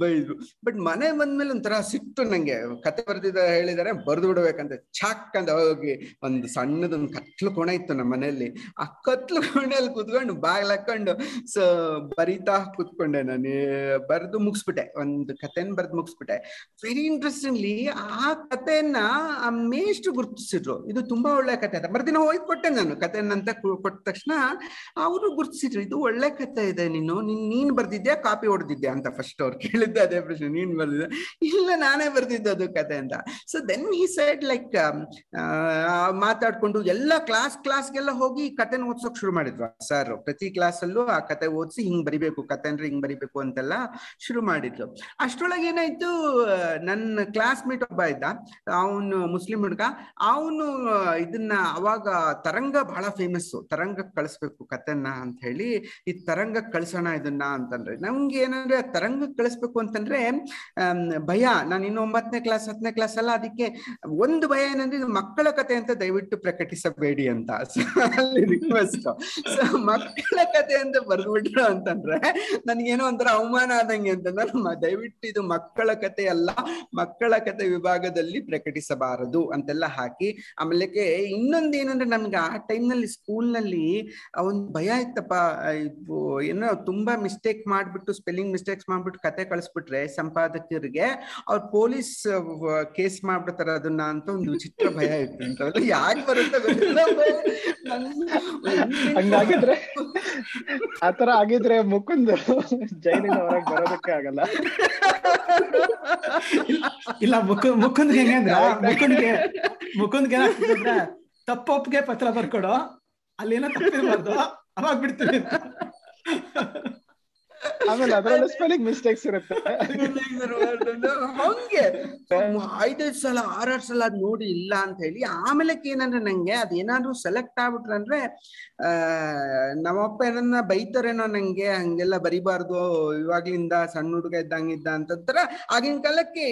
ಬೈದ್ರು. ಬಟ್ ಮನೆ ಬಂದ್ಮೇಲೆ ಒಂಥರ ಸಿಟ್ಟು ನಂಗೆ. ಕತೆ ಬರ್ದಿದ ಹೇಳಿದಾರೆ ಬರೆದು ಬಿಡ್ಬೇಕಂತ. ಚಾಕ್ ಅಂತ ಹೋಗಿ ಒಂದು ಸಣ್ಣದೊಂದು ಕತ್ಲು ಕೋಣ ಇತ್ತು ನಮ್ಮ ಮನೆಯಲ್ಲಿ. ಆ ಕತ್ಲು ಕೋಣೆಯಲ್ಲಿ ಕುತ್ಕೊಂಡು ಬಾಗಿಲ್ ಹಾಕೊಂಡು ಸೊ ಬರಿತಾ ಕುತ್ಕೊಂಡೆ ನಾನು. ಬರೆದು ಮುಗಿಸ್ಬಿಟ್ಟೆ. ಒಂದು ಕತೆನ ಬರೆದು ಮುಗಿಸ್ಬಿಟ್ಟೆ. ವೆರಿ ಇಂಟ್ರೆಸ್ಟಿಂಗ್ಲಿ ಆ ಕಥೆಯನ್ನ ಆ ಮೇಷ್ಟು ಗುರುತಿಸಿದ್ರು. ಇದು ತುಂಬಾ ಒಳ್ಳೆ ಕತೆ ಅಂತ. ಮರುದಿನ ಹೋಗಿ ಕೊಟ್ಟೆ ನಾನು ಕಥೆನಂತ ಕೊಟ್ಟ ತಕ್ಷಣ ಅವರು ಗುರುತಿಸಿದ್ರು, ಇದು ಒಳ್ಳೆ ಕತೆ ಇದೆ ನೀನು. ನೀನ್ ನೀನ್ ಬರ್ದಿದ್ಯಾ, ಕಾಪಿ ಹೊಡೆದಿದ್ಯಾ? ಅಂತ ಫಸ್ಟ್ ಅವ್ರು ಕೇಳಿದ್ದೆ ಅದೇ ಪ್ರಶ್ನೆ. ನೀನ್ ಬರ್ದಿದ್ದೆ ಇಲ್ಲ, ನಾನೇ ಬರ್ದಿದ್ದು ಅದು ಕತೆ ಅಂತ. So then he side like ಮಾತಾಡ್ಕೊಂಡು ಎಲ್ಲ ಕ್ಲಾಸ್ ಕ್ಲಾಸ್ಗೆಲ್ಲ ಹೋಗಿ ಕತೆನ ಓದ್ಸೋಕ್ ಶುರು ಮಾಡಿದ್ರು. ಸರ್ ಪ್ರತಿ ಕ್ಲಾಸ್ ಅಲ್ಲೂ ಆ ಕತೆ ಓದಿಸಿ ಹಿಂಗ್ ಬರಿಬೇಕು ಕತೆ ಅಂದ್ರೆ ಹಿಂಗ್ ಬರಿಬೇಕು ಅಂತೆಲ್ಲ ಶುರು ಮಾಡಿದ್ರು. ಅಷ್ಟ್ರೊಳಗೆ ಏನಾಯ್ತು ನನ್ನ ಕ್ಲಾಸ್ ಮೇಟ್ ಒಬ್ಬ ಇದ್ದ, ಅವನು ಮುಸ್ಲಿಂ ಹುಡುಗ. ಅವನು ಇದನ್ನ ಅವಾಗ ತರಂಗ ಬಹಳ ಫೇಮಸ್ ತರಂಗ ಕಳಿಸ್ಬೇಕು ಕತೆನ ಅಂತ ಹೇಳಿ ಈ ತರಂಗ ಕಳ್ಸೋಣ ಇದನ್ನ ಅಂತಂದ್ರೆ. ನಮ್ಗೆ ಏನಂದ್ರೆ ತರಂಗ ಕಳಿಸ್ಬೇಕು ಅಂತಂದ್ರೆ ಭಯ. ನಾನು ಇನ್ನು ಕ್ಲಾಸ್ ಹತ್ತನೇ ಕ್ಲಾಸ್ ಅಲ್ಲ ಅದಕ್ಕೆ ಒಂದು ಭಯ ಏನಂದ್ರೆ ಇದು ಮಕ್ಕಳ ಕತೆ ಅಂತ ದಯವಿಟ್ಟು ಪ್ರಕಟಿಸಬೇಡಿ ಅಂತ. ಅಲ್ಲಿ ರಿಕ್ವೆಸ್ಟ್ ಸೊ ಮಕ್ಕಳ ಕತೆ ಅಂತ ಬರ್ದ್ಬಿಟ್ರು ಅಂತಂದ್ರೆ ನನ್ಗೇನೋ ಒಂಥರ ಅವಮಾನ ಆದಂಗೆ ಅಂತ ನಾನು ದಯವಿಟ್ಟು ಇದು ಮಕ್ಕಳ ಕತೆ ಅಲ್ಲ, ಮಕ್ಕಳ ಕತೆ ವಿಭಾಗದಲ್ಲಿ ಪ್ರಕಟಿಸಬಾರದು ಅಂತೆಲ್ಲ ಹಾಕಿ ಆಮೇಲೆ ಇನ್ನೊಂದೇನಂದ್ರೆ ಏನಂದ್ರೆ ನಮ್ಗೆ ಆ ಟೈಮ್ನಲ್ಲಿ ಸ್ಕೂಲ್ನಲ್ಲಿ ಅವನ್ ಭಯ ಇತ್ತಪ್ಪ. ಏನೋ ತುಂಬಾ ಮಿಸ್ಟೇಕ್ ಮಾಡ್ಬಿಟ್ಟು ಸ್ಪೆಲ್ಲಿಂಗ್ ಮಿಸ್ಟೇಕ್ಸ್ ಮಾಡ್ಬಿಟ್ಟು ಕತೆ ಕಳಿಸ್ಬಿಟ್ರೆ ಸಂಪಾದಕರಿಗೆ, ಅವ್ರ ಪೊಲೀಸ್ ಮಾಡ್ಬಿಡ್ತಾರ ಅದನ್ನ ಅಂತ ಒಂದು ವಿಚಿತ್ರ ಭಯ ಇತ್ತು. ಅಂತ ಯಾಕೆ ಬರುತ್ತೆ [laughs] ಹಂಗಾಗಿದ್ರೆ ಆತರ ಆಗಿದ್ರೆ ಮುಕುಂದ್ ಜೈಲಿನ ಹೊರಗೆ ಬರೋದಕ್ಕೆ ಆಗಲ್ಲ. ಇಲ್ಲ ಮುಕುಂದ್ ಮುಕುಂದ್ಗೆ ಹೆಂಗಂದ್ರ ಮುಕುಂದ್ಗೆ ಮುಕುಂದ್ಗೆ ಏನಾಗ್ತದಂದ್ರೆ ತಪ್ಪೊಪ್ಪಿಗೆ ಪತ್ರ ಬರ್ಕೊಡು ಅಲ್ಲೇನೋ ತಪ್ಪಿರ್ಬಾರ್ದು ಅವಾಗ ಬಿಡ್ತೀವಿ ಆಮೇಲೆ ಅದರಲ್ಲಿ ಸ್ಪೆಲ್ಲಿಂಗ್ ಮಿಸ್ಟೇಕ್ಸ್ ಇರುತ್ತೆ ಹಂಗೆ. [laughs] ಐದೈದು ಸಲ ಆರಾರು ಸಲ ಅದ್ ನೋಡಿ ಇಲ್ಲ ಅಂತ ಹೇಳಿ ಆಮೇಲೆ ಏನಂದ್ರೆ ನಂಗೆ ಅದೇನಾದ್ರು ಸೆಲೆಕ್ಟ್ ಆಗ್ಬಿಟ್ರಂದ್ರೆ ಆ ನಮ್ಮಪ್ಪ ಏನನ್ನ ಬೈತಾರೇನೋ ನಂಗೆ ಹಂಗೆಲ್ಲ ಬರಿಬಾರ್ದು ಇವಾಗ್ಲಿಂದ ಸಣ್ಣ ಹುಡುಗ ಇದ್ದಂಗಿದ್ದ ಅಂತಂತರ. ಆಗಿನ ಕಾಲಕ್ಕೆ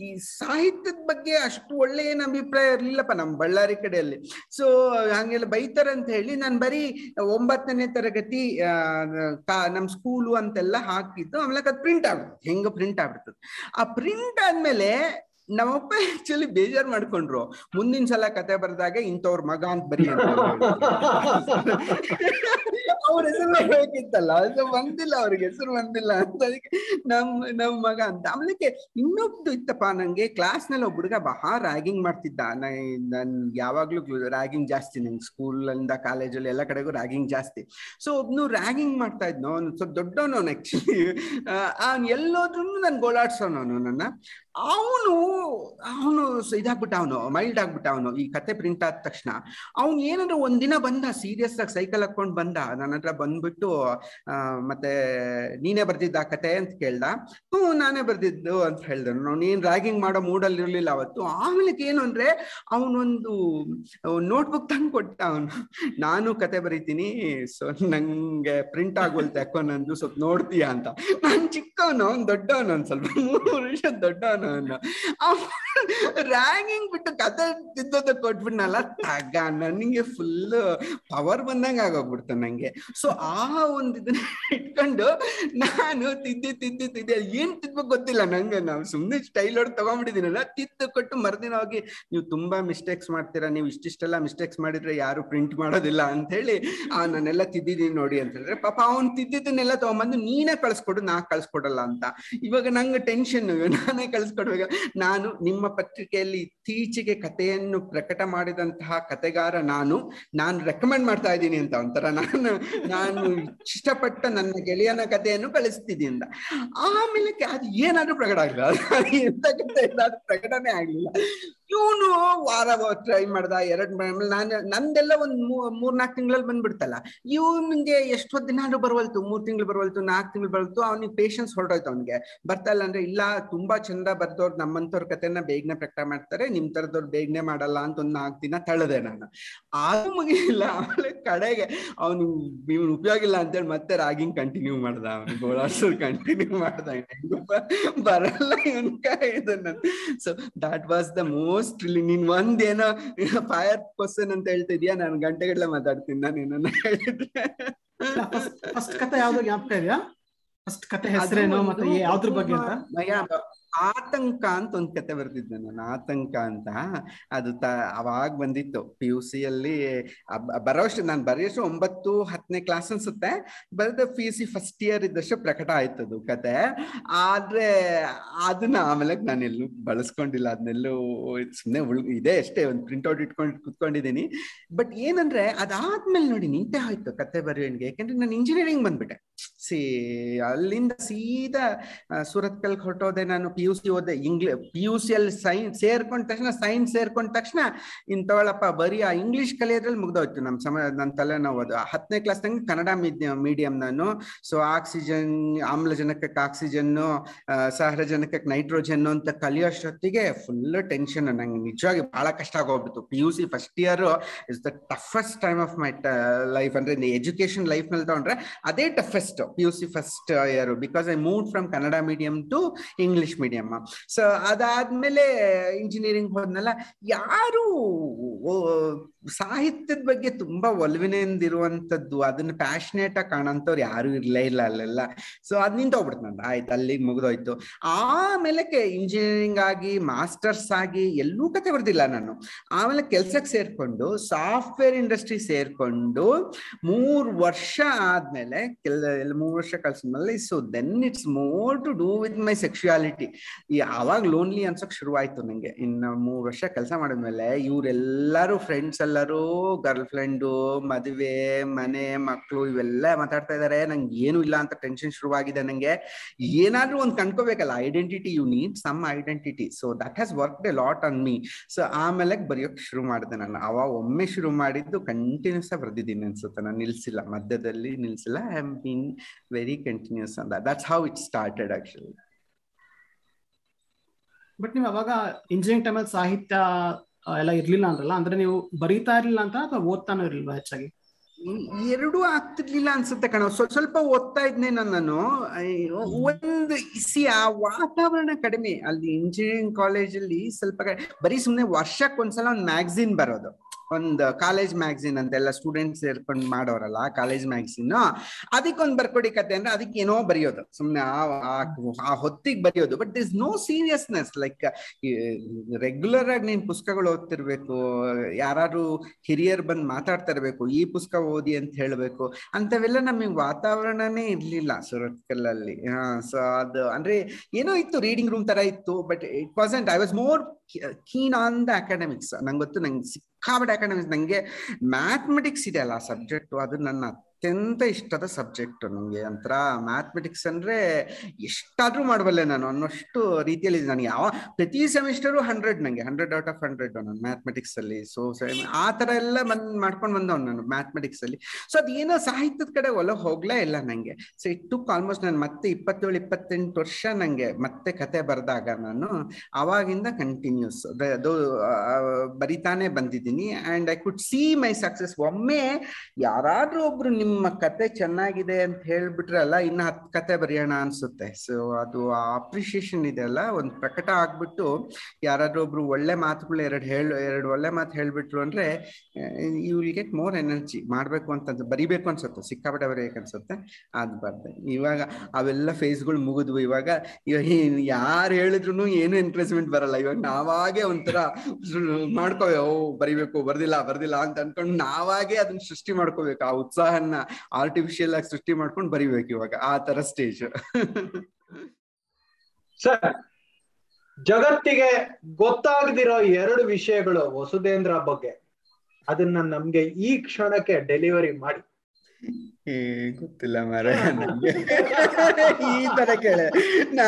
ಈ ಸಾಹಿತ್ಯದ ಬಗ್ಗೆ ಅಷ್ಟು ಒಳ್ಳೆ ಏನ್ ಅಭಿಪ್ರಾಯ ಇರ್ಲಿಲ್ಲಪ್ಪ ನಮ್ ಬಳ್ಳಾರಿ ಕಡೆಯಲ್ಲಿ. ಸೊ ಹಂಗೆಲ್ಲ ಬೈತಾರಂತ ಹೇಳಿ ನಾನು ಬರೀ ಒಂಬತ್ತನೇ ತರಗತಿ ನಮ್ ಸ್ಕೂಲು ಅಂತೆಲ್ಲ ಹಾಕಿದ್ದು, ಆಮೇಲೆ ಅದು ಪ್ರಿಂಟ್ ಆಗ್ಬಿಡ್ತು ಹೆಂಗ ಪ್ರಿಂಟ್ ಆಗ್ಬಿಡ್ತದೆ. ಆ ಪ್ರಿಂಟ್ ಆದ್ಮೇಲೆ ನಮ್ಮಪ್ಪ ಆಕ್ಚುಲಿ ಬೇಜಾರ್ ಮಾಡ್ಕೊಂಡ್ರು. ಮುಂದಿನ ಸಲ ಕತೆ ಬರ್ದಾಗ ಇಂಥವ್ರ ಮಗ ಅಂತ ಬರೀ ಅವ್ರ ಹೆಸರು ಬೇಕಿತ್ತಲ್ಲ ಅದು ಬಂದಿಲ್ಲ ಅವ್ರಿಗೆ, ಹೆಸರು ಬಂದಿಲ್ಲ ಅಂತ. ಅದಕ್ಕೆ ನಮ್ ನಮ್ ಮಗ ಅಂತ. ಆಮೇಲೆ ಇನ್ನೊಬ್ದು ಇತ್ತಪ್ಪ, ನಂಗೆ ಕ್ಲಾಸ್ನಲ್ಲಿ ಒಬ್ಬ ಹುಡುಗ ಬಹಳ ರ್ಯಾಗಿಂಗ್ ಮಾಡ್ತಿದ್ದ. ನನ್ ಯಾವಾಗ್ಲೂ ರ್ಯಾಗಿಂಗ್ ಜಾಸ್ತಿ ನಂಗೆ ಸ್ಕೂಲ್ ಇಂದ ಕಾಲೇಜಲ್ಲಿ ಎಲ್ಲ ಕಡೆಗೂ ರ್ಯಾಗಿಂಗ್ ಜಾಸ್ತಿ. ಸೊ ಒಬ್ನು ರ್ಯಾಗಿಂಗ್ ಮಾಡ್ತಾ ಇದ್ನು ಅವ್ನು ಸ್ವಲ್ಪ ದೊಡ್ಡವನು ಆಕ್ಚುಲಿ ಅವ್ನು ಎಲ್ಲೋದ್ರೂ ನನ್ ಗೋಳಾಡ್ಸೋನು ನನ್ನ. ಅವನು ಅವನು ಇದಾಗ್ಬಿಟ್ಟ ಅವನು ಮೈಲ್ಡ್ ಆಗ್ಬಿಟ್ಟ ಅವನು ಈ ಕತೆ ಪ್ರಿಂಟ್ ಆದ ತಕ್ಷಣ ಅವ್ನು ಏನಂದ್ರೆ ಒಂದಿನ ಬಂದ ಸೀರಿಯಸ್ ಆಗಿ ಸೈಕಲ್ ಹಾಕೊಂಡ್ ಬಂದ. ನನ್ನ ಹತ್ರ ಬಂದ್ಬಿಟ್ಟು ಮತ್ತೆ ನೀನೇ ಬರ್ದಿದ್ದ ಆ ಕತೆ ಅಂತ ಕೇಳ್ದ. ಹ್ಞೂ ನಾನೇ ಬರ್ದಿದ್ದು ಅಂತ ಅವ್ನು ನೀನ್ ರ್ಯಾಗಿಂಗ್ ಮಾಡೋ ಮೂಡಲ್ಲಿ ಇರ್ಲಿಲ್ಲ ಅವತ್ತು. ಆಮೇಲೆ ಏನು ಅಂದ್ರೆ ಅವನೊಂದು ನೋಟ್ಬುಕ್ ತಂದು ಕೊಟ್ಟ ಅವನು. ನಾನು ಕತೆ ಬರೀತೀನಿ ಸೊ ನಂಗೆ ಪ್ರಿಂಟ್ ಆಗೋಲ್ತು ಯಾಕೋ ನಂದು ಸ್ವಲ್ಪ ನೋಡ್ತೀಯಾ ಅಂತ. ನಾನ್ ಚಿಕ್ಕವನು, ಅವ್ನು ದೊಡ್ಡವನು ಸ್ವಲ್ಪ, ಮೂರು ವರ್ಷ ದೊಡ್ಡವನು. ರ್ಯಾಂಗಿಂಗ್ ಬಿಟ್ಟು ಕತೆ ತಿದ್ದೋದ ಕೊಟ್ಬಿಟ್ನಲ್ಲ, ತಗ ನನಗೆ ಫುಲ್ ಪವರ್ ಬಂದಂಗ ಆಗೋಗ್ಬಿಡ್ತ ನಂಗೆ. ಸೊ ಆ ಒಂದ್ ಇದನ್ನ ಇಟ್ಕೊಂಡು ನಾನು ತಿದ್ದಿ ತಿದ್ದಿ ತಿದ್ದಿ ಏನ್ ತಿದ್ಬೇಕು ಗೊತ್ತಿಲ್ಲ ನಂಗೆ. ನಾವು ಸುಮ್ನೆ ಸ್ಟೈಲ್ ಹೊಡ್ ತಗೊಂಡ್ಬಿಟ್ಟಿದ್ದೀನಲ್ಲ ತಿದ್ದು ಕೊಟ್ಟು ಮರ್ದಿನ ಹೋಗಿ, ನೀವು ತುಂಬಾ ಮಿಸ್ಟೇಕ್ಸ್ ಮಾಡ್ತೀರಾ, ನೀವು ಇಷ್ಟಿಷ್ಟೆಲ್ಲ ಮಿಸ್ಟೇಕ್ಸ್ ಮಾಡಿದ್ರೆ ಯಾರು ಪ್ರಿಂಟ್ ಮಾಡೋದಿಲ್ಲ ಅಂತ ಹೇಳಿ ಆ, ನಾನೆಲ್ಲ ತಿದ್ದಿದ್ದೀನಿ ನೋಡಿ ಅಂತ ಹೇಳಿದ್ರೆ, ಪಾಪ ಅವ್ನ್ ತಿದ್ದಿದ್ದನ್ನೆಲ್ಲ ತಗೊಂಬಂದು ನೀನೇ ಕಳ್ಸ್ಕೊಡು, ನಾ ಕಳ್ಸ್ಕೊಡಲ್ಲ ಅಂತ. ಇವಾಗ ನಂಗೆ ಟೆನ್ಷನ್ ನಾನೇ ಕಳ್ಸ್ಕೊಡ್ಬೇಕು. ನಾನು ನಿಮ್ಮ ಪತ್ರಿಕೆಯಲ್ಲಿ ಇತ್ತೀಚೆಗೆ ಕಥೆಯನ್ನು ಪ್ರಕಟ ಮಾಡಿದಂತಹ ಕತೆಗಾರ ನಾನು ನಾನು ರೆಕಮೆಂಡ್ ಮಾಡ್ತಾ ಇದ್ದೀನಿ ಅಂತ ಒಂಥರ ನಾನು ನಾನು ಇಷ್ಟಪಟ್ಟ ನನ್ನ ಗೆಳೆಯನ ಕಥೆಯನ್ನು ಕಳಿಸ್ತಿದ್ದೀನಿ ಅಂತ. ಆಮೇಲೆ ಅದು ಏನಾದ್ರೂ ಪ್ರಕಟ ಆಗಲಿಲ್ಲ. ಎಂತ ಕಥೆ ಪ್ರಕಟನೆ ಆಗ್ಲಿಲ್ಲ. ಇವನು ವಾರ ಟ್ರೈ ಮಾಡ್ದ, ಎರಡ್ ನಾನು, ನಂದೆಲ್ಲ ಒಂದ್ ಮೂ- ಮೂರ್ ನಾಲ್ಕು ತಿಂಗಳಲ್ಲಿ ಬಂದ್ಬಿಡ್ತಲ್ಲ ಇವನ್ಗೆ ಎಷ್ಟೊತ್ತು ದಿನ ಬರವಲ್ತು, ಮೂರ್ ತಿಂಗಳು ಬರವಲ್ತು ನಾಲ್ಕು ತಿಂಗಳು ಬರವಲ್ತು, ಅವ್ನಿಗೆ ಪೇಷನ್ಸ್ ಹೊರಟೋಯ್ತು ಅವ್ನಿಗೆ. ಬರ್ತಾ ಇಲ್ಲ ಅಂದ್ರೆ ಇಲ್ಲ, ತುಂಬಾ ಚಂದ ಬರ್ದವ್ರು ನಮ್ಮಂತವ್ರ ಕಥೆನ ಬೇಗನೆ ಪ್ರಕಟ ಮಾಡ್ತಾರೆ, ನಿಮ್ ತರದವ್ರು ಬೇಗನೆ ಮಾಡಲ್ಲ ಅಂತ ಒಂದ್ ನಾಲ್ಕು ದಿನ ತಳ್ಳದೆ ನಾನು. ಆಗ ಮುಗಿಲಿಲ್ಲ, ಆಮೇಲೆ ಕಡೆಗೆ ಅವನು, ಇವನು ಉಪಯೋಗ ಇಲ್ಲ ಅಂತೇಳಿ ಮತ್ತೆ ರಾಗಿಂಗ್ ಕಂಟಿನ್ಯೂ ಮಾಡ್ದ ಅವ್ನು, ಗೋಳಾಡ್ಸೋದು ಕಂಟಿನ್ಯೂ ಮಾಡ್ದ. ಬರಲ್ಲ even so that was the most ನೀನ್ ಒಂದೇನೋ ಫೈರ್ ಪರ್ಸನ್ ಅಂತ ಹೇಳ್ತಾ ಇದೀಯಾ? ನಾನು ಗಂಟೆಗಟ್ಟಲೆ ಮಾತಾಡ್ತೀನಿ ನಾನು ಏನನ್ನ ಹೇಳಿದ್ರೆ. ಫಸ್ಟ್ ಕತೆ ಯಾವ್ದು ಜ್ಞಾಪಕ ಇದೆಯಾ? ಫಸ್ಟ್ ಕತೆ ಹೆಸರೇನು ಮತ್ತೆ ಒಂದು ಯಾವ್ದ್ರ ಬಗ್ಗೆ ಅಂತ? ಆತಂಕ ಅಂತ ಒಂದ್ ಕತೆ ಬರ್ತಿದ್ದೆ ನಾನು, ಆತಂಕ ಅಂತ. ಅದು ತ, ಅವಾಗ ಬಂದಿತ್ತು. ಪಿ ಯು ಸಿ ಅಲ್ಲಿ ಬರೋಷ್ಟು ನಾನು ಬರೆಯೋಷ್ಟು ಒಂಬತ್ತು ಹತ್ತನೇ ಕ್ಲಾಸ್ ಅನ್ಸುತ್ತೆ. ಬರೆದ P U C first year ಇದ್ದಷ್ಟು ಪ್ರಕಟ ಆಯ್ತದು ಕತೆ. ಆದ್ರೆ, ಅದನ್ನ ಆಮೇಲೆ ನಾನು ಎಲ್ಲೂ ಬಳಸ್ಕೊಂಡಿಲ್ಲ. ಅದನ್ನೆಲ್ಲೂ ಸುಮ್ಮನೆ ಉಳ್, ಇದೆ ಅಷ್ಟೇ, ಒಂದು ಪ್ರಿಂಟ್ಔಟ್ ಇಟ್ಕೊಂಡು ಕುತ್ಕೊಂಡಿದ್ದೀನಿ. ಬಟ್ ಏನಂದ್ರೆ ಅದಾದ್ಮೇಲೆ ನೋಡಿ ನಿಂತೆ ಆಯ್ತು ಕತೆ ಬರೆಯೋಣಿಗೆ ಯಾಕಂದ್ರೆ ನಾನು ಇಂಜಿನಿಯರಿಂಗ್ ಬಂದ್ಬಿಟ್ಟೆ. ಸಿ, ಅಲ್ಲಿಂದ ಸೀದಾ ಸುರತ್ಕಲ್ ಸೂರತ್ ಕಲ್ ಹೊರಟೋದೆ ನಾನು ಪಿ ಯು ಸಿ ಓದೆ. ಇಂಗ್ಲಿ ಪಿ ಯು ಸಿ ಅಲ್ಲಿ ಸೈನ್ಸ್ ಸೇರ್ಕೊಂಡ ತಕ್ಷಣ ಸೈನ್ಸ್ ಸೇರ್ಕೊಂಡ ತಕ್ಷಣ, ಇಂಥವಳಪ್ಪ ಬರೀ ಆ ಇಂಗ್ಲಿಷ್ ಕಲಿಯೋದ್ರಲ್ಲಿ ಮುಗ್ದೋಯ್ತು ನಮ್ಮ ಸಮಯ ನನ್ನ ತಲೆನೋವು ಅದು ಹತ್ತನೇ ಕ್ಲಾಸ್ ತಂಗ ಕನ್ನಡ ಮೀಡಿಯಂ ನಾನು. ಸೊ ಆಕ್ಸಿಜನ್ ಆಮ್ಲಜನಕಕ್ಕೆ ಆಕ್ಸಿಜನ್ನು ಸಹರಜನಕಕ್ಕೆ ನೈಟ್ರೋಜನ್ ಅಂತ ಕಲಿಯೋಷ್ಟೊತ್ತಿಗೆ ಫುಲ್ ಟೆನ್ಷನ್ ನಂಗೆ ನಿಜವಾಗಿ ಬಹಳ ಕಷ್ಟ ಆಗೋಗ್ಬಿಟ್ಟು P U C first year is the toughest time of my life ಅಂದ್ರೆ ಎಜುಕೇಶನ್ ಲೈಫ್ನಲ್ಲಿ ತಗೊಂಡ್ರೆ, ಅದೇ toughest P C first year because I move from Kannada medium to English medium so ಅದಾದ್ಮೇಲೆ ಇಂಜಿನಿಯರಿಂಗ್ ಹೋದ್ನಲ್ಲ, ಯಾರು ಸಾಹಿತ್ಯದ ಬಗ್ಗೆ ತುಂಬಾ ಒಲವಿನಿಂದಿರುವಂತದ್ದು ಅದನ್ನ ಪ್ಯಾಷನೇಟ್ ಆಗಿ ಕಾಣಂತವ್ರು ಯಾರು ಇರ್ಲೇ ಇಲ್ಲ ಅಲ್ಲೆಲ್ಲ ಸೊ ಅದ್ ನಿಂತೋಗ್ಬಿಡ್ತು ನಂದು. ಆಯ್ತು ಅಲ್ಲಿಗೆ ಮುಗ್ದೋಯ್ತು. ಆಮೇಲೆ ಇಂಜಿನಿಯರಿಂಗ್ ಆಗಿ ಮಾಸ್ಟರ್ಸ್ ಆಗಿ, ಎಲ್ಲೂ ಕತೆ ಬರ್ದಿಲ್ಲ ನಾನು. ಆಮೇಲೆ ಕೆಲ್ಸಕ್ಕೆ ಸೇರ್ಕೊಂಡು ಸಾಫ್ಟ್ವೇರ್ ಇಂಡಸ್ಟ್ರಿ ಸೇರ್ಕೊಂಡು, ಮೂರು ವರ್ಷ ಆದ್ಮೇಲೆ ವರ್ಷ ಕಳ್ಸಿದ್ಮೇಲೆ so then it's more to do with my sexuality ಅವಾಗ ಲೋನ್ಲಿ ಅನ್ಸಕ್ ಶುರು ಆಯ್ತು ನಂಗೆ. ಇನ್ನು ಮೂರು ವರ್ಷ ಕೆಲಸ ಮಾಡಿದ್ಮೇಲೆ ಇವರೆಲ್ಲರೂ ಫ್ರೆಂಡ್ಸ್ ಎಲ್ಲರೂ ಗರ್ಲ್ ಫ್ರೆಂಡು ಮದುವೆ, ಮನೆ ಮಕ್ಕಳು ಇವೆಲ್ಲ ಮಾತಾಡ್ತಾ ಇದಾರೆ. ನಂಗೆ ಏನು ಇಲ್ಲ ಅಂತ ಟೆನ್ಷನ್ ಶುರುವಾಗಿದೆ ನಂಗೆ. ಏನಾದ್ರೂ ಒಂದ್ ಕಂಡ್ಕೋಬೇಕಲ್ಲ identity you need some identity so that has work a lot on me so ಆಮೇಲೆ ಬರೆಯೋಕೆ ಶುರು ಮಾಡಿದೆ ನಾನು. ಅವಾಗ ಒಮ್ಮೆ ಶುರು ಮಾಡಿದ್ದು ಕಂಟಿನ್ಯೂಸ್ ಆಗಿ ಬರ್ದಿದ್ದೀನಿ ಅನ್ಸುತ್ತೆ. ನಾನು ನಿಲ್ಸಿಲ್ಲ. ಮಧ್ಯದಲ್ಲಿ ನಿಲ್ಸಿಲ್ಲ. I very on that. That's how it started actually but ನೀವು ಅವಾಗ ಇಂಜಿನಿಯರಿಂಗ್ ಟೈಮಲ್ಲಿ ಸಾಹಿತ್ಯ ಎಲ್ಲ ಇರ್ಲಿಲ್ಲ ಅಂದ್ರಲ್ಲ ಅಂದ್ರೆ ನೀವು ಬರೀತಾ ಇರ್ಲಿಲ್ಲ ಅಂತ ಅಥವಾ ಓದ್ತಾನೂ ಇರ್ಲಿಲ್ವಾ ಹೆಚ್ಚಾಗಿ? ಎರಡೂ ಆಗ್ತಿರ್ಲಿಲ್ಲ ಅನ್ಸುತ್ತೆ ಕಣ. ಸ್ವಲ್ಪ ಸ್ವಲ್ಪ ಓದ್ತಾ ಇದ್ನೆ ನಾನು ಒಂದು ಸಿ ಆ ವಾತಾವರಣ ಕಡಿಮೆ. ಅಲ್ಲಿ ಇಂಜಿನಿಯರಿಂಗ್ ಕಾಲೇಜಲ್ಲಿ ಸ್ವಲ್ಪ ಬರೀ ಸುಮ್ನೆ ವರ್ಷಕ್ಕೆ ಒಂದ್ಸಲ ಒಂದು ಮ್ಯಾಗ್ಝಿನ್ ಬರೋದು. ಒಂದು ಕಾಲೇಜ್ ಮ್ಯಾಗ್ಝಿನ್ ಅಂತೆಲ್ಲ ಸ್ಟೂಡೆಂಟ್ಸ್ ಸೇರ್ಕೊಂಡು ಮಾಡೋರಲ್ಲ ಕಾಲೇಜ್ ಮ್ಯಾಗ್ಝಿನ್ ಅದಕ್ಕೊಂದು ಬರ್ಕೊಡಿ ಕತೆ ಅಂದ್ರೆ ಅದಕ್ಕೆ ಏನೋ ಬರೆಯೋದು. ಸುಮ್ನೆ ಆ ಹೊತ್ತಿಗೆ ಬರೆಯೋದು. But this no seriousness like regular ಆಗಿ ನೀನ್ ಪುಸ್ತಕಗಳು ಓದ್ತಿರ್ಬೇಕು ಯಾರು ಹಿರಿಯರ್ ಬಂದು ಮಾತಾಡ್ತಾ ಇರ್ಬೇಕು, ಈ ಪುಸ್ತಕ ಓದಿ ಅಂತ ಹೇಳ್ಬೇಕು ಅಂತವೆಲ್ಲ ನಮಗೆ ವಾತಾವರಣನೇ ಇರ್ಲಿಲ್ಲ ಸುರತ್ಕಲ್ಲಲ್ಲಿ ಹಾ ಸೊ ಅದು, ಅಂದ್ರೆ ಏನೋ ಇತ್ತು ರೀಡಿಂಗ್ ರೂಮ್ ತರ ಇತ್ತು but it was I was more keen on the academics ನಂಗೆ ಗೊತ್ತು ನಂಗೆ ಸಿಕ್ಕಾಬಟ್ಟೆ ಯಾಕಂದ್ರೆ ನಂಗೆ ಮ್ಯಾಥಮೆಟಿಕ್ಸ್ ಇದೆ ಅಲ್ಲ ಸಬ್ಜೆಕ್ಟ್ ಅದು ನನ್ನ ಅತ್ಯಂತ ಇಷ್ಟದ ಸಬ್ಜೆಕ್ಟ್ ನನಗೆ ಒಂಥರ ಮ್ಯಾಥಮೆಟಿಕ್ಸ್ ಅಂದ್ರೆ ಎಷ್ಟಾದ್ರೂ ಮಾಡಬಲ್ಲೆ ನಾನು. ಅನ್ನೋಷ್ಟು ರೀತಿಯಲ್ಲಿ ನನಗೆ ಯಾವ ಪ್ರತಿ ಸೆಮಿಸ್ಟರು ಹಂಡ್ರೆಡ್ ನಂಗೆ. ಹಂಡ್ರೆಡ್ ಔಟ್ ಆಫ್ ಹಂಡ್ರೆಡ್ ನಾನು ಮ್ಯಾಥಮೆಟಿಕ್ಸ್ ಅಲ್ಲಿ. ಸೊ ಆ ಎಲ್ಲ ಬಂದ್ ಮಾಡ್ಕೊಂಡು ಬಂದವ್ ನಾನು ಮ್ಯಾಥಮೆಟಿಕ್ಸ್ ಅಲ್ಲಿ. ಸೊ ಅದೇನೋ ಸಾಹಿತ್ಯದ ಕಡೆ ಒಲ ಹೋಗ್ಲೇ ಇಲ್ಲ ನಂಗೆ. ಸೊ ಇಟ್ ಟುಕ್ ಆಲ್ಮೋಸ್ಟ್ ನಾನು ಮತ್ತೆ ಇಪ್ಪತ್ತೇಳು, ಇಪ್ಪತ್ತೆಂಟು ವರ್ಷ ನಂಗೆ ಮತ್ತೆ ಕತೆ ಬರೆದಾಗ ನಾನು ಅವಾಗಿಂದ ಕಂಟಿನ್ಯೂಸ್ ಅದು ಬರಿತಾನೆ ಬಂದಿದ್ದೀನಿ. And I could see my success ಒಮ್ಮೆ ಯಾರಾದ್ರೂ ಒಬ್ರು ನಿಮ್ಮ ಕತೆ ಚೆನ್ನಾಗಿದೆ ಅಂತ ಹೇಳ್ಬಿಟ್ರಲ್ಲ ಇನ್ನ ಹತ್ತು ಕತೆ ಬರೆಯೋಣ ಅನ್ಸುತ್ತೆ. ಸೊ ಅದು ಆ ಅಪ್ರಿಶಿಯೇಷನ್ ಇದೆ ಅಲ್ಲ, ಒಂದು ಪ್ರಕಟ ಆಗ್ಬಿಟ್ಟು ಯಾರಾದ್ರೂ ಒಬ್ರು ಒಳ್ಳೆ ಮಾತುಗಳು ಎರಡು ಹೇಳು, ಎರಡು ಒಳ್ಳೆ ಮಾತು ಹೇಳ್ಬಿಟ್ರು ಅಂದ್ರೆ you will get more energy ಮಾಡ್ಬೇಕು ಅಂತ ಬರಿಬೇಕು ಅನ್ಸುತ್ತೆ. ಸಿಕ್ಕಾಪಟ್ಟೆ ಬರೀಬೇಕು ಅನ್ಸುತ್ತೆ ಅದ್ ಬರ್ದೆ ಇವಾಗ ಅವೆಲ್ಲ ಫೇಸ್ಗಳು ಮುಗಿದ್ವು. ಇವಾಗ ಯಾರು ಹೇಳಿದ್ರು ಏನು ಎನ್ಕರೇಜ್ಮೆಂಟ್ ಬರಲ್ಲ. ಇವಾಗ ನಾವಾಗೆ ಒಂಥರ ಮಾಡ್ಕೋವೆ ಬರಿಬೇಕು, ಬರ್ದಿಲ್ಲ ಬರ್ದಿಲ್ಲ ಅಂತ ಅನ್ಕೊಂಡು ನಾವಾಗೆ ಅದನ್ನ ಸೃಷ್ಟಿ ಮಾಡ್ಕೋಬೇಕು. ಆ ಉತ್ಸಾಹನ ಆರ್ಟಿಫಿಷಿಯಲ್ ಆಗಿ ಸೃಷ್ಟಿ ಮಾಡ್ಕೊಂಡು ಬರಿಬೇಕು ಇವಾಗ, ಆ ತರ ಸ್ಟೇಜ್ ಸರ್, ಜಗತ್ತಿಗೆ ಗೊತ್ತಾಗದಿರೋ ಎರಡು ವಿಷಯಗಳು ವಸುಧೇಂದ್ರ ಬಗ್ಗೆ. ಅದನ್ನ ನಮ್ಗೆ ಈ ಕ್ಷಣಕ್ಕೆ ಡೆಲಿವರಿ ಮಾಡಿ. ಗೊತ್ತಿಲ್ಲ ಮರ ಈ ತರ ಕೇಳ. ನಾ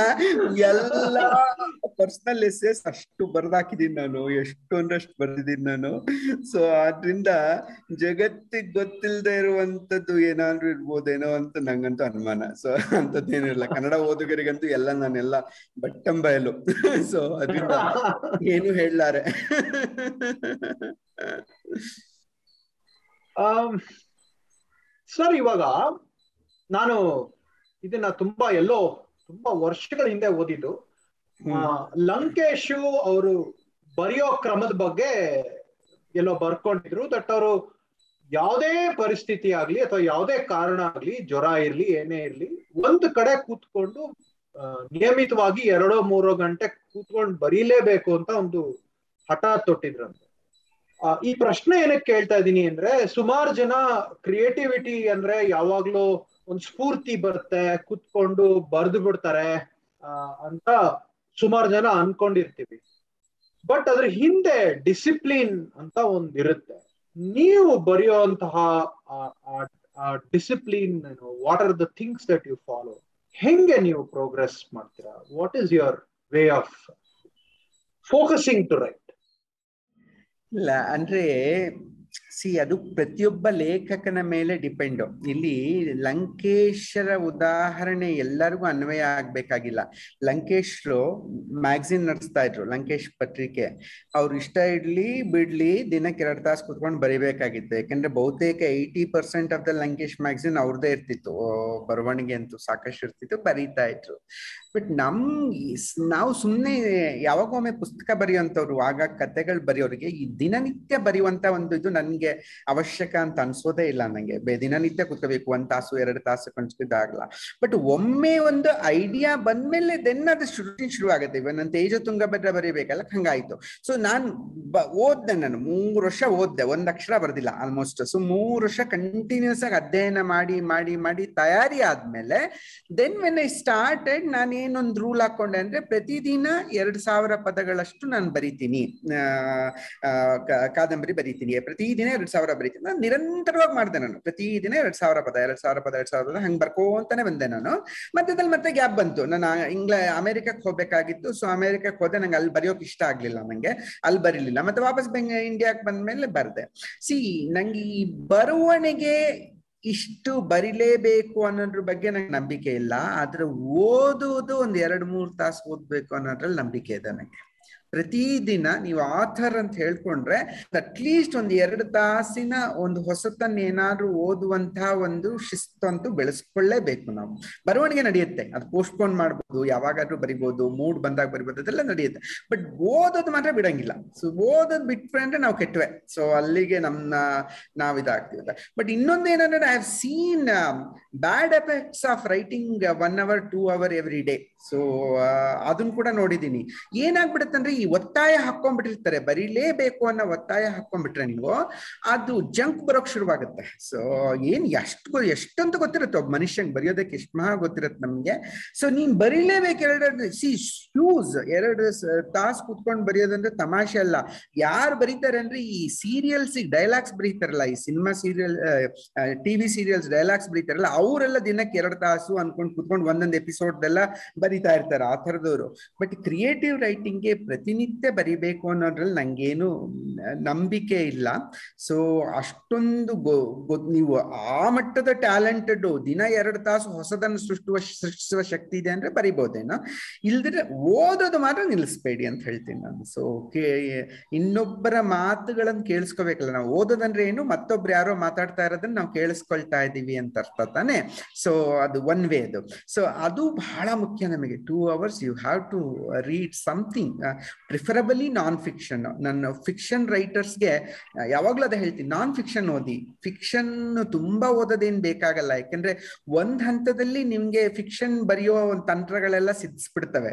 ಎಲ್ಲ ಪರ್ಸನಲ್ ಎಸ್ಸೆಸ್ ಅಷ್ಟು ಬರ್ದಾಕಿದೀನಿ ನಾನು ಎಷ್ಟು ಅಂದಷ್ಟು ಬರ್ದಿದ್ದೀನಿ ನಾನು. ಸೊ ಆದ್ರಿಂದ ಜಗತ್ತಿಗೆ ಗೊತ್ತಿಲ್ಲದೆ ಇರುವಂತದ್ದು ಏನಾದ್ರೂ ಇರ್ಬೋದೇನೋ ಅಂತ ನಂಗಂತೂ ಅನುಮಾನ. ಸೊ ಅಂತದ್ದೇನಿಲ್ಲ ಕನ್ನಡ ಓದುಗರಿಗಂತೂ ಎಲ್ಲ ನಾನೆಲ್ಲ ಬಟ್ಟಂಬಯಲು ಸೊ ಅದರಿಂದ ಏನು ಹೇಳಲಾರೆ. ಸರ್ ಇವಾಗ ನಾನು ಇದನ್ನ ತುಂಬಾ ಎಲ್ಲೋ ತುಂಬಾ ವರ್ಷಗಳ ಹಿಂದೆ ಓದಿದ್ದು. ಲಂಕೇಶು ಅವರು ಬರೆಯೋ ಕ್ರಮದ ಬಗ್ಗೆ ಎಲ್ಲೋ ಬರ್ಕೊಂಡಿದ್ರು. ದಟ್ ಅವರು ಯಾವುದೇ ಪರಿಸ್ಥಿತಿ ಆಗ್ಲಿ ಅಥವಾ ಯಾವುದೇ ಕಾರಣ ಆಗ್ಲಿ ಜ್ವರ ಇರ್ಲಿ ಏನೇ ಇರ್ಲಿ ಒಂದ್ ಕಡೆ ಕೂತ್ಕೊಂಡು ನಿಯಮಿತವಾಗಿ ಎರಡೋ ಮೂರೋ ಗಂಟೆ ಕೂತ್ಕೊಂಡು ಬರೀಲೇಬೇಕು ಅಂತ ಒಂದು ಹಠ ತೊಟ್ಟಿದ್ರಂತೆ ಈ ಪ್ರಶ್ನೆ ಏನಕ್ಕೆ ಕೇಳ್ತಾ ಇದ್ದೀನಿ ಅಂದ್ರೆ ಸುಮಾರು ಜನ ಕ್ರಿಯೇಟಿವಿಟಿ ಅಂದ್ರೆ ಯಾವಾಗ್ಲೂ ಒಂದ್ ಸ್ಫೂರ್ತಿ ಬರುತ್ತೆ, ಕುತ್ಕೊಂಡು ಬರ್ದು ಬಿಡ್ತಾರೆ ಅಂತ ಸುಮಾರು ಜನ ಅನ್ಕೊಂಡಿರ್ತೀವಿ. ಬಟ್ ಅದ್ರ ಹಿಂದೆ ಡಿಸಿಪ್ಲಿನ್ ಅಂತ ಒಂದ್ ಇರುತ್ತೆ. ನೀವು ಬರೆಯುವಂತಹ discipline what are the things that you follow ಹೆಂಗೆ ನೀವು ಪ್ರೋಗ್ರೆಸ್ ಮಾಡ್ತೀರಾ? What is your way of focusing to write ಇಲ್ಲ ಅಂದ್ರೆ ಸಿ ಅದು ಪ್ರತಿಯೊಬ್ಬ ಲೇಖಕನ ಮೇಲೆ ಡಿಪೆಂಡ್ ಇಲ್ಲಿ ಲಂಕೇಶರ ಉದಾಹರಣೆ ಎಲ್ಲರಿಗೂ ಅನ್ವಯ ಆಗ್ಬೇಕಾಗಿಲ್ಲ. ಲಂಕೇಶ್ರು ಮ್ಯಾಗ್ಝಿನ್ ನಡೆಸ್ತಾ ಇದ್ರು, ಲಂಕೇಶ್ ಪತ್ರಿಕೆ. ಅವ್ರು ಇಷ್ಟ ಇಡ್ಲಿ, ಬಿಡ್ಲಿ, ದಿನಕ್ಕೆ ಎರಡು ತಾಸು ಕುತ್ಕೊಂಡು ಬರಿಬೇಕಾಗಿತ್ತು. ಯಾಕಂದ್ರೆ ಬಹುತೇಕ eighty percent of the Lankesh magazine ಅವ್ರದೇ ಇರ್ತಿತ್ತು. ಬರವಣಿಗೆ ಅಂತೂ ಸಾಕಷ್ಟು ಇರ್ತಿತ್ತು, ಬರೀತಾ ಇದ್ರು. ಬಟ್ ನಮ್ ನಾವು ಸುಮ್ಮನೆ ಯಾವಾಗೊಮ್ಮೆ ಪುಸ್ತಕ ಬರೆಯುವಂಥವ್ರು, ಆಗ ಕತೆಗಳು ಬರೆಯೋರಿಗೆ ಈ ದಿನನಿತ್ಯ ಬರೆಯುವಂತ ಒಂದು ಇದು ನನ್ಗೆ ಅವಶ್ಯಕ ಅಂತ ಅನ್ಸೋದೇ ಇಲ್ಲ ನಂಗೆ. ದಿನನಿತ್ಯ ಕುತ್ಕೋಬೇಕು, ಒಂದ್ ತಾಸು, ಎರಡು ತಾಸು ಕನ್ಸ್ಕಿದ್ದಾಗಲ್ಲ ಬಟ್ ಒಮ್ಮೆ ಒಂದು ಐಡಿಯಾ ಬಂದ್ಮೇಲೆ ದೆನ್ ಅದು ಶುರು ಶುರು ಆಗುತ್ತೆ. ಇವಾಗ ನನ್ನ ತೇಜ ತುಂಗಭದ್ರ ಬರೀಬೇಕಲ್ಲ, ಹಂಗಾಯ್ತು. ಸೊ ನಾನ್ ಓದ್ದೆ ನಾನು. ಮೂರು ವರ್ಷ ಓದ್ದೆ. ಒಂದ್ ಅಕ್ಷರ ಬರ್ದಿಲ್ಲ ಆಲ್ಮೋಸ್ಟ್ ಸೊ ಮೂರು ವರ್ಷ ಕಂಟಿನ್ಯೂಸ್ ಆಗಿ ಅಧ್ಯಯನ ಮಾಡಿ ಮಾಡಿ ಮಾಡಿ ತಯಾರಿ ಆದ್ಮೇಲೆ ದೆನ್ ವೆನ್ ಐ ಸ್ಟಾರ್ಟೆಡ್ ನಾನು ಏನೊಂದು ರೂಲ್ ಹಾಕೊಂಡೆ ಅಂದ್ರೆ ಪ್ರತಿದಿನ ಎರಡ್ ಸಾವಿರ ಪದಗಳಷ್ಟು ನಾನು ಬರಿತೀನಿ. ಕಾದಂಬರಿ ಬರಿತೀನಿ. ಪ್ರತಿದಿನ ಎರಡ್ ಸಾವಿರ ಬರೀತಿ ನಾನು ನಿರಂತರವಾಗಿ ಮಾಡಿದೆ ನಾನು. ಪ್ರತಿದಿನ ಎರಡ್ ಸಾವಿರ ಪದ, ಎರಡ್ ಸಾವಿರ ಪದ, ಎರಡ್ ಸಾವಿರ ಪದ ಹಂಗ್ ಬರ್ಕೋಂತಾನೆ ಬಂದೆ ನಾನು. ಮಧ್ಯದಲ್ಲಿ ಮತ್ತೆ ಗ್ಯಾಪ್ ಬಂತು. ನಾನು ಇಂಗ್ಲ, ಅಮೆರಿಕಕ್ಕೆ ಹೋಗ್ಬೇಕಾಗಿತ್ತು. ಸೊ ಅಮೆರಿಕಕ್ಕೆ ಹೋದೆ. ನಂಗೆ ಅಲ್ಲಿ ಬರೆಯೋಕೆ ಇಷ್ಟ ಆಗ್ಲಿಲ್ಲ ನಂಗೆ. ಅಲ್ಲಿ ಬರೀಲಿಲ್ಲ. ಮತ್ತೆ ವಾಪಸ್ ಬೆಂಗ, ಇಂಡಿಯಾಕ್ ಬಂದ್ಮೇಲೆ ಬರ್ದೆ. ಸಿ ನಂಗೆ ಈ ಬರವಣಿಗೆ ಇಷ್ಟು ಬರಿಲೇಬೇಕು ಅನ್ನೋದ್ರ ಬಗ್ಗೆ ನಂಗೆ ನಂಬಿಕೆ ಇಲ್ಲ. ಆದ್ರೆ ಓದುವುದು ಒಂದ್ ಎರಡ್ ಮೂರ್ ತಾಸು ಓದ್ಬೇಕು ಅನ್ನೋದ್ರಲ್ಲಿ ನಂಬಿಕೆ ಇದೆ ನನಗೆ ಪ್ರತಿದಿನ ನೀವು ಆಥರ್ ಅಂತ ಹೇಳ್ಕೊಂಡ್ರೆ ಅಟ್ಲೀಸ್ಟ್ ಒಂದು ಎರಡು ತಾಸಿನ ಒಂದು ಹೊಸತನ್ನ ಏನಾದ್ರೂ ಓದುವಂತಹ ಒಂದು ಶಿಸ್ತು ಅಂತೂ ಬೆಳೆಸ್ಕೊಳ್ಳೇಬೇಕು ನಾವು. ಬರವಣಿಗೆ ನಡೆಯುತ್ತೆ. ಅದು ಪೋಸ್ಟ್ಪೋನ್ ಮಾಡ್ಬೋದು, ಯಾವಾಗಾದ್ರೂ ಬರಿಬೋದು ಮೂಡ್ ಬಂದಾಗ ಬರಿಬೋದು, ಅದೆಲ್ಲ ನಡೆಯುತ್ತೆ. ಬಟ್ ಓದೋದು ಮಾತ್ರ ಬಿಡಂಗಿಲ್ಲ. ಸೊ ಓದೋದ್ ಬಿಟ್ವಿ ಅಂದ್ರೆ ನಾವು ಕೆಟ್ಟವೆ. ಸೊ ಅಲ್ಲಿಗೆ ನಮ್ಮ ನಾವ್ ಇದಾಗ್ತೀವಿ ಬಟ್ ಇನ್ನೊಂದು ಏನಂದ್ರೆ I have seen bad effects of writing one hour two hour every day so ಅದನ್ನ ಕೂಡ ನೋಡಿದೀನಿ ಏನಾಗ್ಬಿಡುತ್ತೆ ಅಂದ್ರೆ ಈ ಒತ್ತಾಯ ಹಾಕೊಂಡ್ಬಿಟ್ಟಿರ್ತಾರೆ ಬರೀಲೇಬೇಕು ಅನ್ನೋ ಒತ್ತಾಯ ಹಾಕೊಂಡ್ಬಿಟ್ರೆ ನೀವು, ಅದು ಜಂಕ್ ಬರೋಕ್ ಶುರುವಾಗುತ್ತೆ. ಸೊ ಏನ್ ಎಷ್ಟು ಎಷ್ಟಂತ ಗೊತ್ತಿರುತ್ತೆ, ಒಬ್ಬ ಮನುಷ್ಯಂಗೆ ಬರೆಯೋದಕ್ಕೆ ಎಷ್ಟು ಮಹಾ ಗೊತ್ತಿರುತ್ತೆ ನಮ್ಗೆ. ಸೊ ನೀನ್ ಬರೀಲೇಬೇಕು ಎರಡು, ಸಿ ಶ್ಯೂಸ್ ಎರಡು ತಾಸು ಕುತ್ಕೊಂಡು ಬರೆಯೋದಂದ್ರೆ ತಮಾಷೆ ಅಲ್ಲ. ಯಾರು ಬರೀತಾರೆ ಅಂದ್ರೆ, ಈ ಸೀರಿಯಲ್ಸ್ ಡೈಲಾಗ್ಸ್ ಬರೀತಾರಲ್ಲ, ಈ cinema serial TV serials, dialogues ಬರೀತಾರಲ್ಲ, ಅವರೆಲ್ಲ ದಿನಕ್ಕೆ ಎರಡು ತಾಸು ಅನ್ಕೊಂಡು ಕುತ್ಕೊಂಡು ಒಂದೊಂದು ಎಪಿಸೋಡ್ ಎಲ್ಲ ಬರಿತಾ ಇರ್ತಾರೆ ಆ ಥರದವರು. ಬಟ್ ಕ್ರಿಯೇಟಿವ್ ರೈಟಿಂಗ್ಗೆ ಪ್ರತಿನಿತ್ಯ ಬರಿಬೇಕು ಅನ್ನೋದ್ರಲ್ಲಿ ನಂಗೇನು ನಂಬಿಕೆ ಇಲ್ಲ. ಸೊ ಅಷ್ಟೊಂದು ನೀವು ಆ ಮಟ್ಟದ ಟ್ಯಾಲೆಂಟೆಡ್ ದಿನ ಎರಡು ತಾಸು ಹೊಸದನ್ನು ಸೃಷ್ಟಿಸುವ ಸೃಷ್ಟಿಸುವ ಶಕ್ತಿ ಇದೆ ಅಂದ್ರೆ ಬರಿಬೋದೇನೋ. ಇಲ್ದಿದ್ರೆ ಓದೋದು ಮಾತ್ರ ನಿಲ್ಲಿಸ್ಬೇಡಿ ಅಂತ ಹೇಳ್ತೀನಿ ನಾನು. ಸೊ ಇನ್ನೊಬ್ಬರ ಮಾತುಗಳನ್ನು ಕೇಳಿಸ್ಕೋಬೇಕಲ್ಲ. ನಾವು ಓದೋದಂದ್ರೆ ಏನು? ಮತ್ತೊಬ್ರು ಯಾರೋ ಮಾತಾಡ್ತಾ ಇರೋದನ್ನ ನಾವು ಕೇಳಿಸ್ಕೊಳ್ತಾ ಇದ್ದೀವಿ ಅಂತ ಅರ್ಥ ತಾನೆ? ಸೊ ಅದು ಒನ್ ವೇ ಅದು ಸೊ ಅದು ಬಹಳ ಮುಖ್ಯ ನಮಗೆ. Two hours you have to read something preferably non fiction ನನ್ನ ಫಿಕ್ಷನ್ ರೈಟರ್ಸ್ಗೆ ಯಾವಾಗ್ಲೂ ಅದೇ ಹೇಳ್ತೀನಿ ನಾನ್ ಫಿಕ್ಷನ್ ಓದಿ. ಫಿಕ್ಷನ್ ತುಂಬಾ ಓದೋದೇನ್ ಬೇಕಾಗಲ್ಲ. ಯಾಕಂದ್ರೆ ಒಂದ್ ಹಂತದಲ್ಲಿ ನಿಮ್ಗೆ ಫಿಕ್ಷನ್ ಬರೆಯೋ ಒಂದು ತಂತ್ರಗಳೆಲ್ಲ ಸಿದ್ಧಿಸ್ಬಿಡ್ತವೆ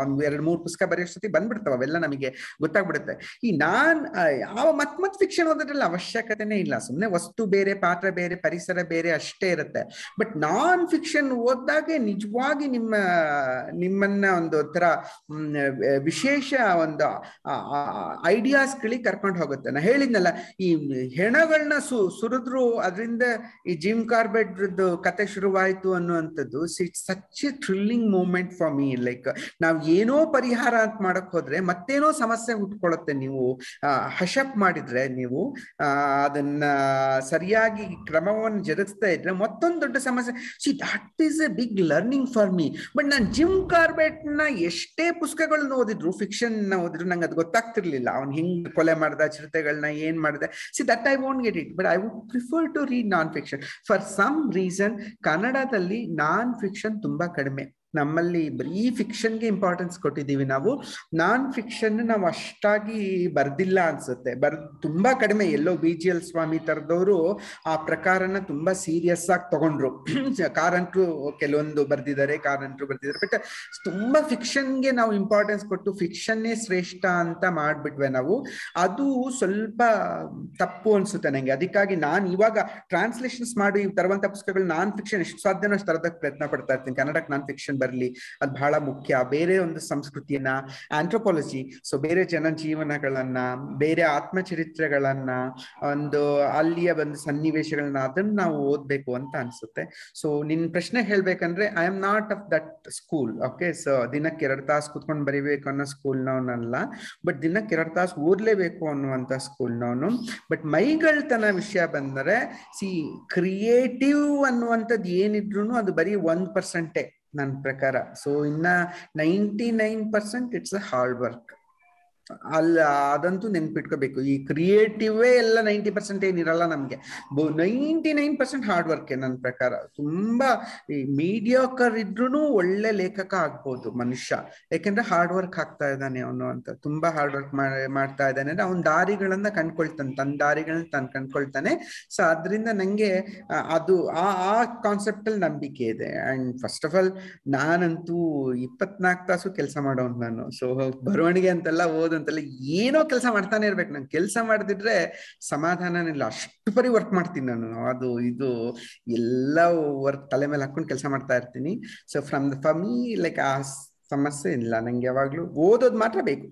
ಒಂದ್ ಎರಡು ಮೂರು ಪುಸ್ತಕ ಬರೆಯೋಷ್ಟೊತ್ತಿ ಬಂದ್ಬಿಡ್ತವೆ. ಅವೆಲ್ಲ ನಮಗೆ ಗೊತ್ತಾಗ್ಬಿಡುತ್ತೆ. ಈ ನಾನ್ ಯಾವ ಮತ್ ಮತ್ ಫಿಕ್ಷನ್ ಓದೋದ್ರಲ್ಲಿ ಅವಶ್ಯಕತೆನೇ ಇಲ್ಲ. ಸುಮ್ಮನೆ ವಸ್ತು ಬೇರೆ, ಪಾತ್ರ ಬೇರೆ, ಪರಿಸರ ಬೇರೆ ಅಷ್ಟೇ ಇರುತ್ತೆ. ಬಟ್ ನಾನ್ ಫಿಕ್ಷನ್ ಓದ್ದಾಗೆ ನಿಜವಾಗಿ ನಿಮ್ಮ, ನಿಮ್ಮನ್ನ ಒಂದು ತರ ವಿಶೇಷ ಒಂದು ಐಡಿಯಾಸ್ಗಳಿಗೆ ಕರ್ಕೊಂಡು ಹೋಗುತ್ತೆ. ನಾ ಹೇಳಿದ್ನಲ್ಲ, ಈ ಹೆಣಗಳನ್ನ ಸು, ಸುರಿದ್ರು ಅದರಿಂದ ಈ ಜಿಮ್ ಕಾರ್ಬೆಟ್ ಕತೆ ಶುರುವಾಯ್ತು ಅನ್ನುವಂಥದ್ದು it's such a thrilling moment for me like ನಾವ್ ಏನೋ ಪರಿಹಾರ ಅಂತ ಮಾಡಕ್ ಹೋದ್ರೆ ಮತ್ತೇನೋ ಸಮಸ್ಯೆ ಹುಟ್ಕೊಳ್ಳುತ್ತೆ ನೀವು ಹಶಪ್ ಮಾಡಿದ್ರೆ ನೀವು ಅದನ್ನ ಸರಿಯಾಗಿ ಕ್ರಮವನ್ನು ಜರುಗಿಸ್ತಾ ಇದ್ರೆ ಮತ್ತೊಂದು ದೊಡ್ಡ ಸಮಸ್ಯೆ see that is a big learning for me but ನಾನು ಜಿಮ್ ಕಾರ್ಬೆಟ್ನ ಎಷ್ಟೇ ಪುಸ್ತಕಗಳನ್ನ ಓದಿದ್ರು ಫಿಕ್ಷನ್ನ ಓದಿದ್ರು, ನಂಗೆ ಅದು ಗೊತ್ತಾಗ್ತಿರ್ಲಿಲ್ಲ. ಅವ್ನ್ ಹಿಂಗ್ ಕೊಲೆ ಮಾಡ್ದ ಚಿರತೆಗಳನ್ನ ಏನ್ ಮಾಡ್ದೆ. See that I won't get it but I would prefer to read non fiction for some reason ಕನ್ನಡದಲ್ಲಿ ನಾನ್ ಫಿಕ್ಷನ್ ತುಂಬಾ ಕಡಿಮೆ. ನಮ್ಮಲ್ಲಿ ಬರೀ ಫಿಕ್ಷನ್ಗೆ ಇಂಪಾರ್ಟೆನ್ಸ್ ಕೊಟ್ಟಿದ್ದೀವಿ ನಾವು. ನಾನ್ ಫಿಕ್ಷನ್ ನಾವು ಅಷ್ಟಾಗಿ ಬರ್ದಿಲ್ಲ ಅನ್ಸುತ್ತೆ. ಬರ್, ತುಂಬಾ ಕಡಿಮೆ. ಎಲ್ಲೋ ಬಿ ಜಿ ಎಲ್ ಸ್ವಾಮಿ ತರದವರು ಆ ಪ್ರಕಾರನ ತುಂಬಾ ಸೀರಿಯಸ್ ಆಗಿ ತಗೊಂಡ್ರು. [clears throat] ಕಾರಂಟ್ರು ಕೆಲವೊಂದು ಬರ್ದಿದ್ದಾರೆ ಕಾರಂಟ್ರು ಬರ್ದಿದ್ದಾರೆ. ಬಟ್ ತುಂಬಾ ಫಿಕ್ಷನ್ಗೆ ನಾವು ಇಂಪಾರ್ಟೆನ್ಸ್ ಕೊಟ್ಟು ಫಿಕ್ಷನ್ನೇ ಶ್ರೇಷ್ಠ ಅಂತ ಮಾಡ್ಬಿಟ್ವೆ ನಾವು. ಅದು ಸ್ವಲ್ಪ ತಪ್ಪು ಅನ್ಸುತ್ತೆ ನಂಗೆ. ಅದಕ್ಕಾಗಿ ನಾನು ಇವಾಗ ಟ್ರಾನ್ಸ್ಲೇಷನ್ಸ್ ಮಾಡಿ ತರುವಂತ ಪುಸ್ತಕಗಳು ನಾನ್ ಫಿಕ್ಷನ್ ಎಷ್ಟು ಸಾಧ್ಯನೋ ಅಷ್ಟು ಪ್ರಯತ್ನ ಪಡ್ತಾ ಇರ್ತೀನಿ. ಕನ್ನಡಕ್ಕೆ ನಾನ್ ಫಿಕ್ಷನ್ ಬರಲಿ. ಅದು ಬಹಳ ಮುಖ್ಯ. ಬೇರೆ ಒಂದು ಸಂಸ್ಕೃತಿಯನ್ನ ಆಂಥ್ರೋಪಾಲಜಿ ಸೊ ಬೇರೆ ಜನ ಜೀವನಗಳನ್ನ ಬೇರೆ ಆತ್ಮಚರಿತ್ರೆಗಳನ್ನ, ಒಂದು ಅಲ್ಲಿಯ ಒಂದು ಸನ್ನಿವೇಶಗಳನ್ನ ಅದನ್ನ ನಾವು ಓದ್ಬೇಕು ಅಂತ ಅನ್ಸುತ್ತೆ. ಸೊ ನಿನ್ ಪ್ರಶ್ನೆ ಹೇಳ್ಬೇಕಂದ್ರೆ I am not of that school okay so ದಿನಕ್ಕೆ ಎರಡು ತಾಸು ಕುತ್ಕೊಂಡು ಬರಿಬೇಕು ಅನ್ನೋ ಸ್ಕೂಲ್ ನವನಲ್ಲ ಬಟ್ ದಿನಕ್ಕೆ ಎರಡು ತಾಸು ಓದ್ಲೇಬೇಕು ಅನ್ನುವಂತ ಸ್ಕೂಲ್ ನವನು. ಬಟ್ ಮೈಗಳ್ತನ ವಿಷಯ ಬಂದರೆ ಸಿ ಕ್ರಿಯೇಟಿವ್ ಅನ್ನುವಂಥದ್ದು ಏನಿದ್ರು ಅದು ಬರೀ ಒಂದ್ ಪರ್ಸೆಂಟೇ ನನ್ನ ಪ್ರಕಾರ. ಸೊ ಇನ್ನ ninety nine percent it's a hard work ಅಲ್ಲ, ಅದಂತೂ ನೆನ್ಪಿಟ್ಕೋಬೇಕು. ಈ ಕ್ರಿಯೇಟಿವೇ ಎಲ್ಲ ನೈಂಟಿ ಪರ್ಸೆಂಟ್ ಏನಿರಲ್ಲ ನಮ್ಗೆ. Ninety nine percent hard work ನನ್ನ ಪ್ರಕಾರ. ತುಂಬಾ ಈ ಮೀಡಿಯಾಕರ್ ಇದ್ರೂ ಒಳ್ಳೆ ಲೇಖಕ ಆಗ್ಬೋದು ಮನುಷ್ಯ. ಯಾಕೆಂದ್ರೆ ಹಾರ್ಡ್ ವರ್ಕ್ ಆಗ್ತಾ ಇದ್ದಾನೆ ಅವನು ಅಂತ. ತುಂಬಾ ಹಾರ್ಡ್ ವರ್ಕ್ ಮಾಡ್ತಾ ಇದ್ದಾನೆ. ಅಂದ್ರೆ ಅವ್ನ ದಾರಿಗಳನ್ನ ಕಂಡ್ಕೊಳ್ತಾನೆ. ತನ್ನ ದಾರಿಗಳನ್ನ ತಾನು ಕಂಡ್ಕೊಳ್ತಾನೆ. ಸೊ ಅದರಿಂದ ನಂಗೆ ಅದು, ಆ ಆ ಕಾನ್ಸೆಪ್ಟ್ ಅಲ್ಲಿ ನಂಬಿಕೆ ಇದೆ. ಅಂಡ್ ಫಸ್ಟ್ ಆಫ್ ಆಲ್ ನಾನಂತೂ ಇಪ್ಪತ್ನಾಲ್ಕು ತಾಸು ಕೆಲಸ ಮಾಡೋನ್ ನಾನು. ಸೊ ಬರವಣಿಗೆ ಅಂತೆಲ್ಲ ಓದ್ ಅಂತೆಲ್ಲ ಏನೋ ಕೆಲಸ ಮಾಡ್ತಾನೆ ಇರ್ಬೇಕು. ನಾನು ಕೆಲಸ ಮಾಡದಿದ್ರೆ ಸಮಾಧಾನನಿಲ್ಲ. ಅಷ್ಟು ಪರಿ ವರ್ಕ್ ಮಾಡ್ತೀನಿ ನಾನು. ಅದು, ಇದು, ಎಲ್ಲ ವರ್ಕ್ ತಲೆ ಮೇಲೆ ಹಾಕೊಂಡು ಕೆಲಸ ಮಾಡ್ತಾ ಇರ್ತೀನಿ. ಸೊ ಫ್ರಮ್ ದ ಫಮಿ ಲೈಕ್ ಆ ಸಮಸ್ಯೆ ಇಲ್ಲ, ನಂಗೆ ಯಾವಾಗ್ಲೂ ಓದೋದು ಮಾತ್ರ ಬೇಕು.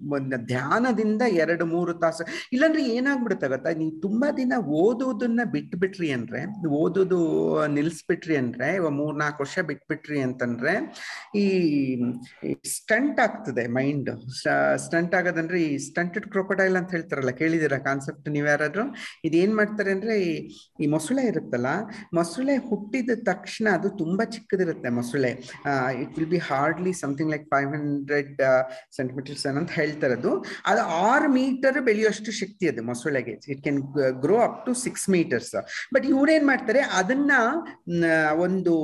ಧ್ಯಾನದಿಂದ ಎರಡು, ಮೂರು ತಾಸು, ಇಲ್ಲಾಂದ್ರೆ ಏನಾಗ್ಬಿಡುತ್ತೆ ಗೊತ್ತಾ? ನೀವು ತುಂಬಾ ದಿನ ಓದೋದನ್ನ ಬಿಟ್ಬಿಟ್ರಿ ಅಂದ್ರೆ, ಓದೋದು ನಿಲ್ಸ್ಬಿಟ್ರಿ ಅಂದ್ರೆ ಮೂರ್ನಾಲ್ಕು ವರ್ಷ ಬಿಟ್ಬಿಟ್ರಿ ಅಂತಂದ್ರೆ, ಈ ಸ್ಟಂಟ್ ಆಗ್ತದೆ ಮೈಂಡ್. ಸ್ಟಂಟ್ ಆಗೋದಂದ್ರೆ ಈ ಸ್ಟಂಟೆಡ್ ಕ್ರೊಕೊಡೈಲ್ ಅಂತ ಹೇಳ್ತಾರಲ್ಲ ಕೇಳಿದಿರ ಕಾನ್ಸೆಪ್ಟ್ ನೀವ್ ಯಾರಾದ್ರೂ? ಇದೇನ್ ಮಾಡ್ತಾರೆ ಅಂದ್ರೆ, ಈ ಈ ಮೊಸಳೆ ಇರುತ್ತಲ್ಲ, ಮೊಸಳೆ ಹುಟ್ಟಿದ ತಕ್ಷಣ ಅದು ತುಂಬಾ ಚಿಕ್ಕದಿರುತ್ತೆ ಮೊಸಳೆ. It will be hardly something like five hundred centimetres ಅಂತ ಹೇಳ್ತಾರೆ ಅದು ಅದು ಆರು ಮೀಟರ್ ಬೆಳೆಯುವಷ್ಟು ಶಕ್ತಿ ಅದು ಮೊಸಳೆಗೆ. It can grow up to six meters but ಇವ್ರೇನ್ ಮಾಡ್ತಾರೆ, ಅದನ್ನ ಒಂದು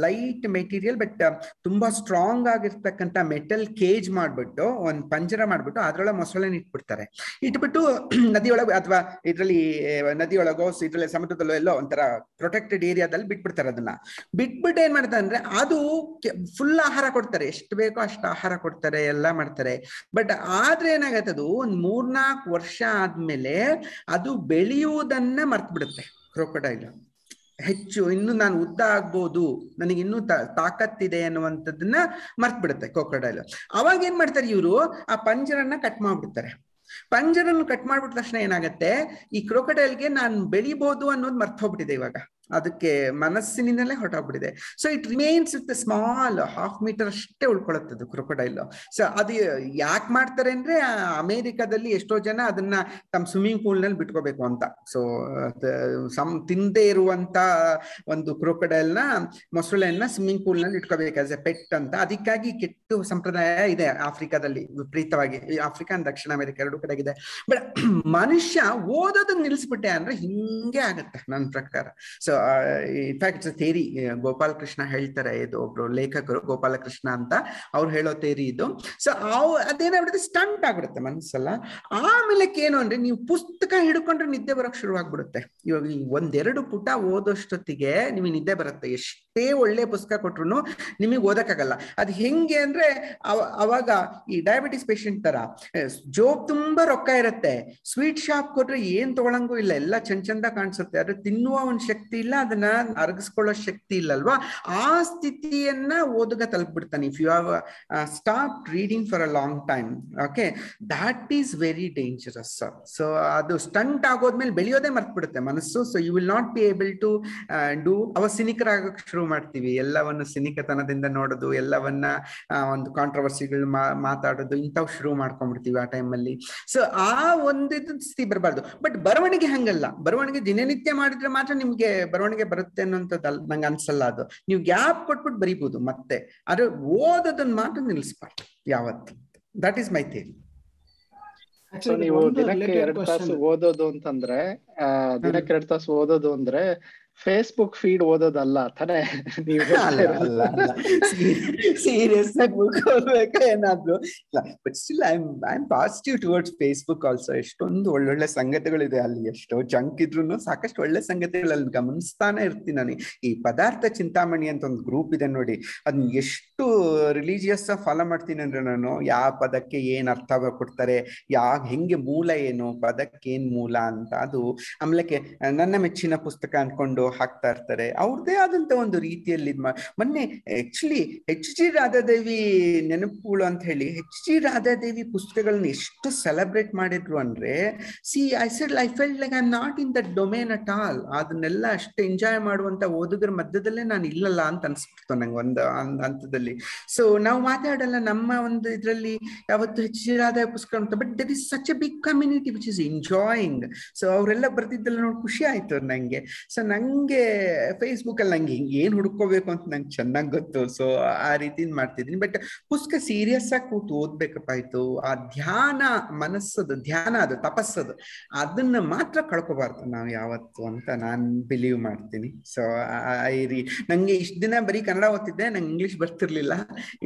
ಲೈಟ್ ಮೆಟೀರಿಯಲ್ ಬಟ್ ತುಂಬಾ ಸ್ಟ್ರಾಂಗ್ ಆಗಿರ್ತಕ್ಕಂಥ ಮೆಟಲ್ ಕೇಜ್ ಮಾಡ್ಬಿಟ್ಟು, ಒಂದ್ ಪಂಜರ ಮಾಡ್ಬಿಟ್ಟು ಅದರೊಳಗೆ ಮೊಸಳೆನ ಇಟ್ಬಿಡ್ತಾರೆ. ಇಟ್ಬಿಟ್ಟು, [clears throat] ನದಿಯೊಳಗೆ ಅಥವಾ ಇದ್ರಲ್ಲಿ ನದಿಯೊಳಗೋ ಇದ್ರಲ್ಲಿ ಸಮುದ್ರದಲ್ಲೋ ಎಲ್ಲೋ ಒಂಥರ ಪ್ರೊಟೆಕ್ಟೆಡ್ ಏರಿಯಾದಲ್ಲಿ ಬಿಟ್ಬಿಡ್ತಾರೆ ಅದನ್ನ. ಬಿಟ್ಬಿಟ್ಟು ಏನ್ ಮಾಡ್ತಾರೆ ಅಂದ್ರೆ, ಅದು ಫುಲ್ ಆಹಾರ ಕೊಡ್ತಾರೆ. ಎಷ್ಟು ಬೇಕೋ ಅಷ್ಟು ಆಹಾರ ಕೊಡ್ತಾರೆ, ಎಲ್ಲ ಮಾಡ್ತಾರೆ. ಬಟ್ ಆದ್ರೆ ಏನಾಗತ್ತೆ ಅದು? ಒಂದ್ ಮೂರ್ನಾಲ್ಕು ವರ್ಷ ಆದ್ಮೇಲೆ ಅದು ಬೆಳೆಯುವುದನ್ನ ಮರ್ತ್ ಬಿಡುತ್ತೆ ಕ್ರೊಕೊಡೈಲ್. ಹೆಚ್ಚು, ಇನ್ನು ನಾನು ಉದ್ದ ಆಗ್ಬೋದು, ನನಗೆ ಇನ್ನೂ ತಾಕತ್ತಿದೆ ಅನ್ನುವಂಥದ್ದನ್ನ ಮರ್ತ್ ಬಿಡುತ್ತೆ ಕ್ರೊಕೊಡೈಲ್. ಅವಾಗ ಏನ್ ಮಾಡ್ತಾರೆ ಇವರು? ಆ ಪಂಜರನ್ನ ಕಟ್ ಮಾಡ್ಬಿಡ್ತಾರೆ. ಪಂಜರನ್ನು ಕಟ್ ಮಾಡ್ಬಿಟ್ಟ ತಕ್ಷಣ ಏನಾಗತ್ತೆ? ಈ ಕ್ರೊಕೊಡೈಲ್ಗೆ ನಾನು ಬೆಳಿಬಹುದು ಅನ್ನೋದು ಮರ್ತ್ ಹೋಗ್ಬಿಟ್ಟಿದೆ ಇವಾಗ. ಅದಕ್ಕೆ ಮನಸ್ಸಿನಿಂದಲೇ ಹೊರಟೋಗ್ಬಿಟ್ಟಿದೆ. So it remains with small half meter ಅಷ್ಟೇ ಉಳ್ಕೊಳತ್ತದು ಕ್ರೊಕೊಡೈಲ್ ಸೊ ಅದು ಯಾಕೆ ಮಾಡ್ತಾರೆ ಅಂದ್ರೆ ಅಮೇರಿಕಾದಲ್ಲಿ ಎಷ್ಟೋ ಜನ ಅದನ್ನ ತಮ್ಮ ಸ್ವಿಮ್ಮಿಂಗ್ ಪೂಲ್ನಲ್ಲಿ ಬಿಟ್ಕೋಬೇಕು ಅಂತ. ಸೊ ಸಮ್ ತಿಂದೇ ಇರುವಂತ ಒಂದು ಕ್ರೊಕೊಡೈಲ್ನ, ಮೊಸಳೆಯನ್ನ ಸ್ವಿಮ್ಮಿಂಗ್ ಪೂಲ್ನಲ್ಲಿ ಇಟ್ಕೋಬೇಕು ಆಸ್ ಎ ಪೆಟ್ ಅಂತ. ಅದಕ್ಕಾಗಿ ಕೆಟ್ಟು ಸಂಪ್ರದಾಯ ಇದೆ ಆಫ್ರಿಕಾದಲ್ಲಿ, ವಿಪರೀತವಾಗಿ. ಆಫ್ರಿಕಾ, ದಕ್ಷಿಣ ಅಮೆರಿಕ ಎರಡು ಕಡೆಗಿದೆ. ಬಟ್ ಮನುಷ್ಯ ಓದೋದನ್ನ ನಿಲ್ಸ್ಬಿಟ್ಟೆ ಅಂದ್ರೆ ಹಿಂಗೆ ಆಗತ್ತೆ ನನ್ನ ಪ್ರಕಾರ. So in fact it's theory Gopala Krishna ಹೇಳ್ತಾರೆ ಇದು ಒಬ್ರು ಲೇಖಕರು ಗೋಪಾಲ ಕೃಷ್ಣ ಅಂತ. ಅವ್ರು ಹೇಳೋ ಥೇರಿ ಇದು. ಸೊ ಅವ್ ಅದೇನಾಗ್ಬಿಡುತ್ತೆ ಸ್ಟಂಟ್ ಆಗ್ಬಿಡುತ್ತೆ ಮನಸ್ಸಲ್ಲ. ಆಮೇಲೆ ಏನು ಅಂದ್ರೆ ನೀವು ಪುಸ್ತಕ ಹಿಡ್ಕೊಂಡ್ರೆ ನಿದ್ದೆ ಬರೋಕ್ ಶುರು ಆಗ್ಬಿಡುತ್ತೆ ಇವಾಗ ಒಂದೆರಡು ಪುಟ ಓದೋಷ್ಟೊತ್ತಿಗೆ ನಿಮಗೆ ನಿದ್ದೆ ಬರುತ್ತೆ ಎಷ್ಟೇ ಒಳ್ಳೆ ಪುಸ್ತಕ ಕೊಟ್ರು ನಿಮಗೆ ಓದಕ್ಕಾಗಲ್ಲ. ಅದು ಹೆಂಗೆ ಅಂದ್ರೆ ಅವಾಗ ಈ ಡಯಾಬಿಟಿಸ್ ಪೇಷಂಟ್ ತರ ಜೋಬ್ ತುಂಬಾ ರೊಕ್ಕ ಇರುತ್ತೆ. ಸ್ವೀಟ್ ಶಾಪ್ ಕೊಟ್ರೆ ಏನ್ ತಗೊಳಂಗೂ ಇಲ್ಲ. ಎಲ್ಲ ಚಂದ ಚಂದ ಕಾಣಿಸುತ್ತೆ. ಆದ್ರೆ ತಿನ್ನುವ ಒಂದ್ ಶಕ್ತಿ ಇಲ್ಲ, ಅದನ್ನ ಅರಗಿಸ್ಕೊಳ್ಳೋ ಶಕ್ತಿ ಇಲ್ಲಲ್ವಾ? ಆ ಸ್ಥಿತಿಯನ್ನ ಓದುಗ ತಲುಪಿಡ್ತಾನೆ if you have stop reading for a long time okay that is very dangerous so ಅದು ಸ್ಟಂಟ್ ಆಗೋದ್ಮೇಲೆ ಬೆಳೆಯೋದೇ ಮರ್ತ್ಬಿಡುತ್ತೆ ಮನಸ್ಸು. So you will not be able to do ಅವ ಶುರು ಮಾಡ್ತೀವಿ. ಎಲ್ಲವನ್ನು ಸಿನಿಕತನದಿಂದ ನೋಡೋದು ಎಲ್ಲವನ್ನ ಒಂದು ಕಾಂಟ್ರವರ್ಸಿಗಳು ಮಾತಾಡೋದು ಇಂಥವು ಶುರು ಮಾಡ್ಕೊಂಡ್ಬಿಡ್ತೀವಿ ಆ ಟೈಮಲ್ಲಿ ಸೊ ಆ ಒಂದು ಸ್ಥಿತಿ ಬರಬಾರ್ದು. ಬಟ್ ಬರವಣಿಗೆ ಹಂಗಲ್ಲ. ಬರವಣಿಗೆ ದಿನನಿತ್ಯ ಮಾಡಿದ್ರೆ ಮಾತ್ರ ನಿಮ್ಗೆ ಬರವಣಿಗೆ ಬರುತ್ತೆ ಅನ್ನೋಂಥದ್ದಲ್ಲ ನಂಗೆ ಅನ್ಸಲ್ಲ ಅದು. ನೀವು ಗ್ಯಾಪ್ ಕೊಟ್ಬಿಟ್ಟು ಬರೀಬಹುದು ಮತ್ತೆ. ಆದ್ರೆ ಓದೋದನ್ನ ಮಾತ್ರ ನಿಲ್ಲಿಸ್ಬಾರ್ದು ಯಾವತ್ತು. ದಟ್ ಈಸ್ ಮೈ ಥಿಯರಿ ನೀವು ದಿನಕ್ಕೆ ಎರಡು ತಾಸು ಓದೋದು ಅಂತಂದ್ರೆ ದಿನಕ್ಕೆ ಎರಡು ತಾಸು ಓದೋದು ಅಂದ್ರೆ ಫೇಸ್ಬುಕ್ ಫೀಡ್ ಓದೋದಲ್ಲ, ತಾನೆ? ನೀವು ಸೀರಿಯಸ್ ಆಗಿ ಬುಕ್ ಓದ್ಬೇಕಾ ಏನಾದ್ರು. ಇಲ್ಲ but still I I am positive towards Facebook also ಎಷ್ಟೊಂದು ಒಳ್ಳೊಳ್ಳೆ ಸಂಗತಿಗಳಿದೆ ಅಲ್ಲಿ. ಎಷ್ಟೋ ಜಂಕ್ ಇದ್ರು ಸಾಕಷ್ಟು ಒಳ್ಳೆ ಸಂಗತಿಗಳಲ್ಲಿ ಗಮನಿಸ್ತಾನೆ ಇರ್ತೀನಿ ನಾನು. ಈ ಪದಾರ್ಥ ಚಿಂತಾಮಣಿ ಅಂತ ಒಂದು ಗ್ರೂಪ್ ಇದೆ ನೋಡಿ. ಅದನ್ನ ಎಷ್ಟು ರಿಲಿಜಿಯಸ್ ಫಾಲೋ ಮಾಡ್ತೀನಿ ಅಂದ್ರೆ ನಾನು ಯಾವ ಪದಕ್ಕೆ ಏನ್ ಅರ್ಥ ಕೊಡ್ತಾರೆ ಯಾವ ಹೆಂಗೆ ಮೂಲ ಏನು ಪದಕ್ಕೆ ಏನ್ ಮೂಲ ಅಂತ. ಅದು ಆಮೇಲೆ ನನ್ನ ಮೆಚ್ಚಿನ ಪುಸ್ತಕ ಅನ್ಕೊಂಡು ಹಾಕ್ತಾ ಇರ್ತಾರೆ. ಅವ್ರದೇ ಆದಂತ ಒಂದು ರೀತಿಯಲ್ಲಿ ಮೊನ್ನೆ ಆಕ್ಚುಲಿ ಹೆಚ್ ಜಿ ರಾಧಾದೇವಿ ನೆನಪುಗಳು ಅಂತ ಹೇಳಿ ಹೆಚ್ ಜಿ ರಾಧಾದೇವಿ ಪುಸ್ತಕಗಳನ್ನ ಎಷ್ಟು ಸೆಲೆಬ್ರೇಟ್ ಮಾಡಿದ್ರು ಅಂದ್ರೆ see I said I fell like I not in the domain at all ಅದನ್ನೆಲ್ಲ ಅಷ್ಟು ಎಂಜಾಯ್ ಮಾಡುವಂತ ಓದುಗರ ಮಧ್ಯದಲ್ಲೇ ನಾನು ಇಲ್ಲಲ್ಲ ಅಂತ ಅನ್ಸ್ಬಿಡ್ತು ನಂಗೆ ಒಂದು ಹಂತದಲ್ಲಿ. ಸೊ ನಾವು ಮಾತಾಡಲ್ಲ ನಮ್ಮ ಒಂದು ಇದರಲ್ಲಿ ಯಾವತ್ತು ಹೆಚ್ ಜಿ ರಾಧಾದೇವಿ ಪುಸ್ತಕ ಅಂತ but that is such a big community which is enjoying so ಅವರೆಲ್ಲ ಬರ್ತಿದ್ದಲ್ಲ ನೋಡಿ ಖುಷಿ ಆಯ್ತು ನಂಗೆ. ಸೊ ನಂಗೆ ಫೇಸ್ಬುಕ್ ಅಲ್ಲಿ ನಂಗೆ ಏನ್ ಹುಡ್ಕೋಬೇಕು ಅಂತ ನಂಗೆ ಚೆನ್ನಾಗಿ ಗೊತ್ತು. ಸೊ ಆ ರೀತಿ ಮಾಡ್ತಿದ್ದೀನಿ. ಬಟ್ ಪುಸ್ತಕ ಸೀರಿಯಸ್ ಆಗಿ ಕೂತು ಓದ್ಬೇಕಪ್ಪ ಆಯ್ತು. ಆ ಧ್ಯಾನ, ಮನಸ್ಸದು, ಧ್ಯಾನ ಅದು, ತಪಸ್ಸದು, ಅದನ್ನ ಮಾತ್ರ ಕಳ್ಕೊಬಾರ್ದು ನಾವು ಯಾವತ್ತು ಅಂತ ನಾನ್ ಬಿಲೀವ್ ಮಾಡ್ತೀನಿ. ಸೊ ಐ ರೀ, ನಂಗೆ ಇಷ್ಟ ದಿನ ಬರೀ ಕನ್ನಡ ಓದ್ತಿದ್ದೆ, ನಂಗೆ ಇಂಗ್ಲಿಷ್ ಬರ್ತಿರ್ಲಿಲ್ಲ.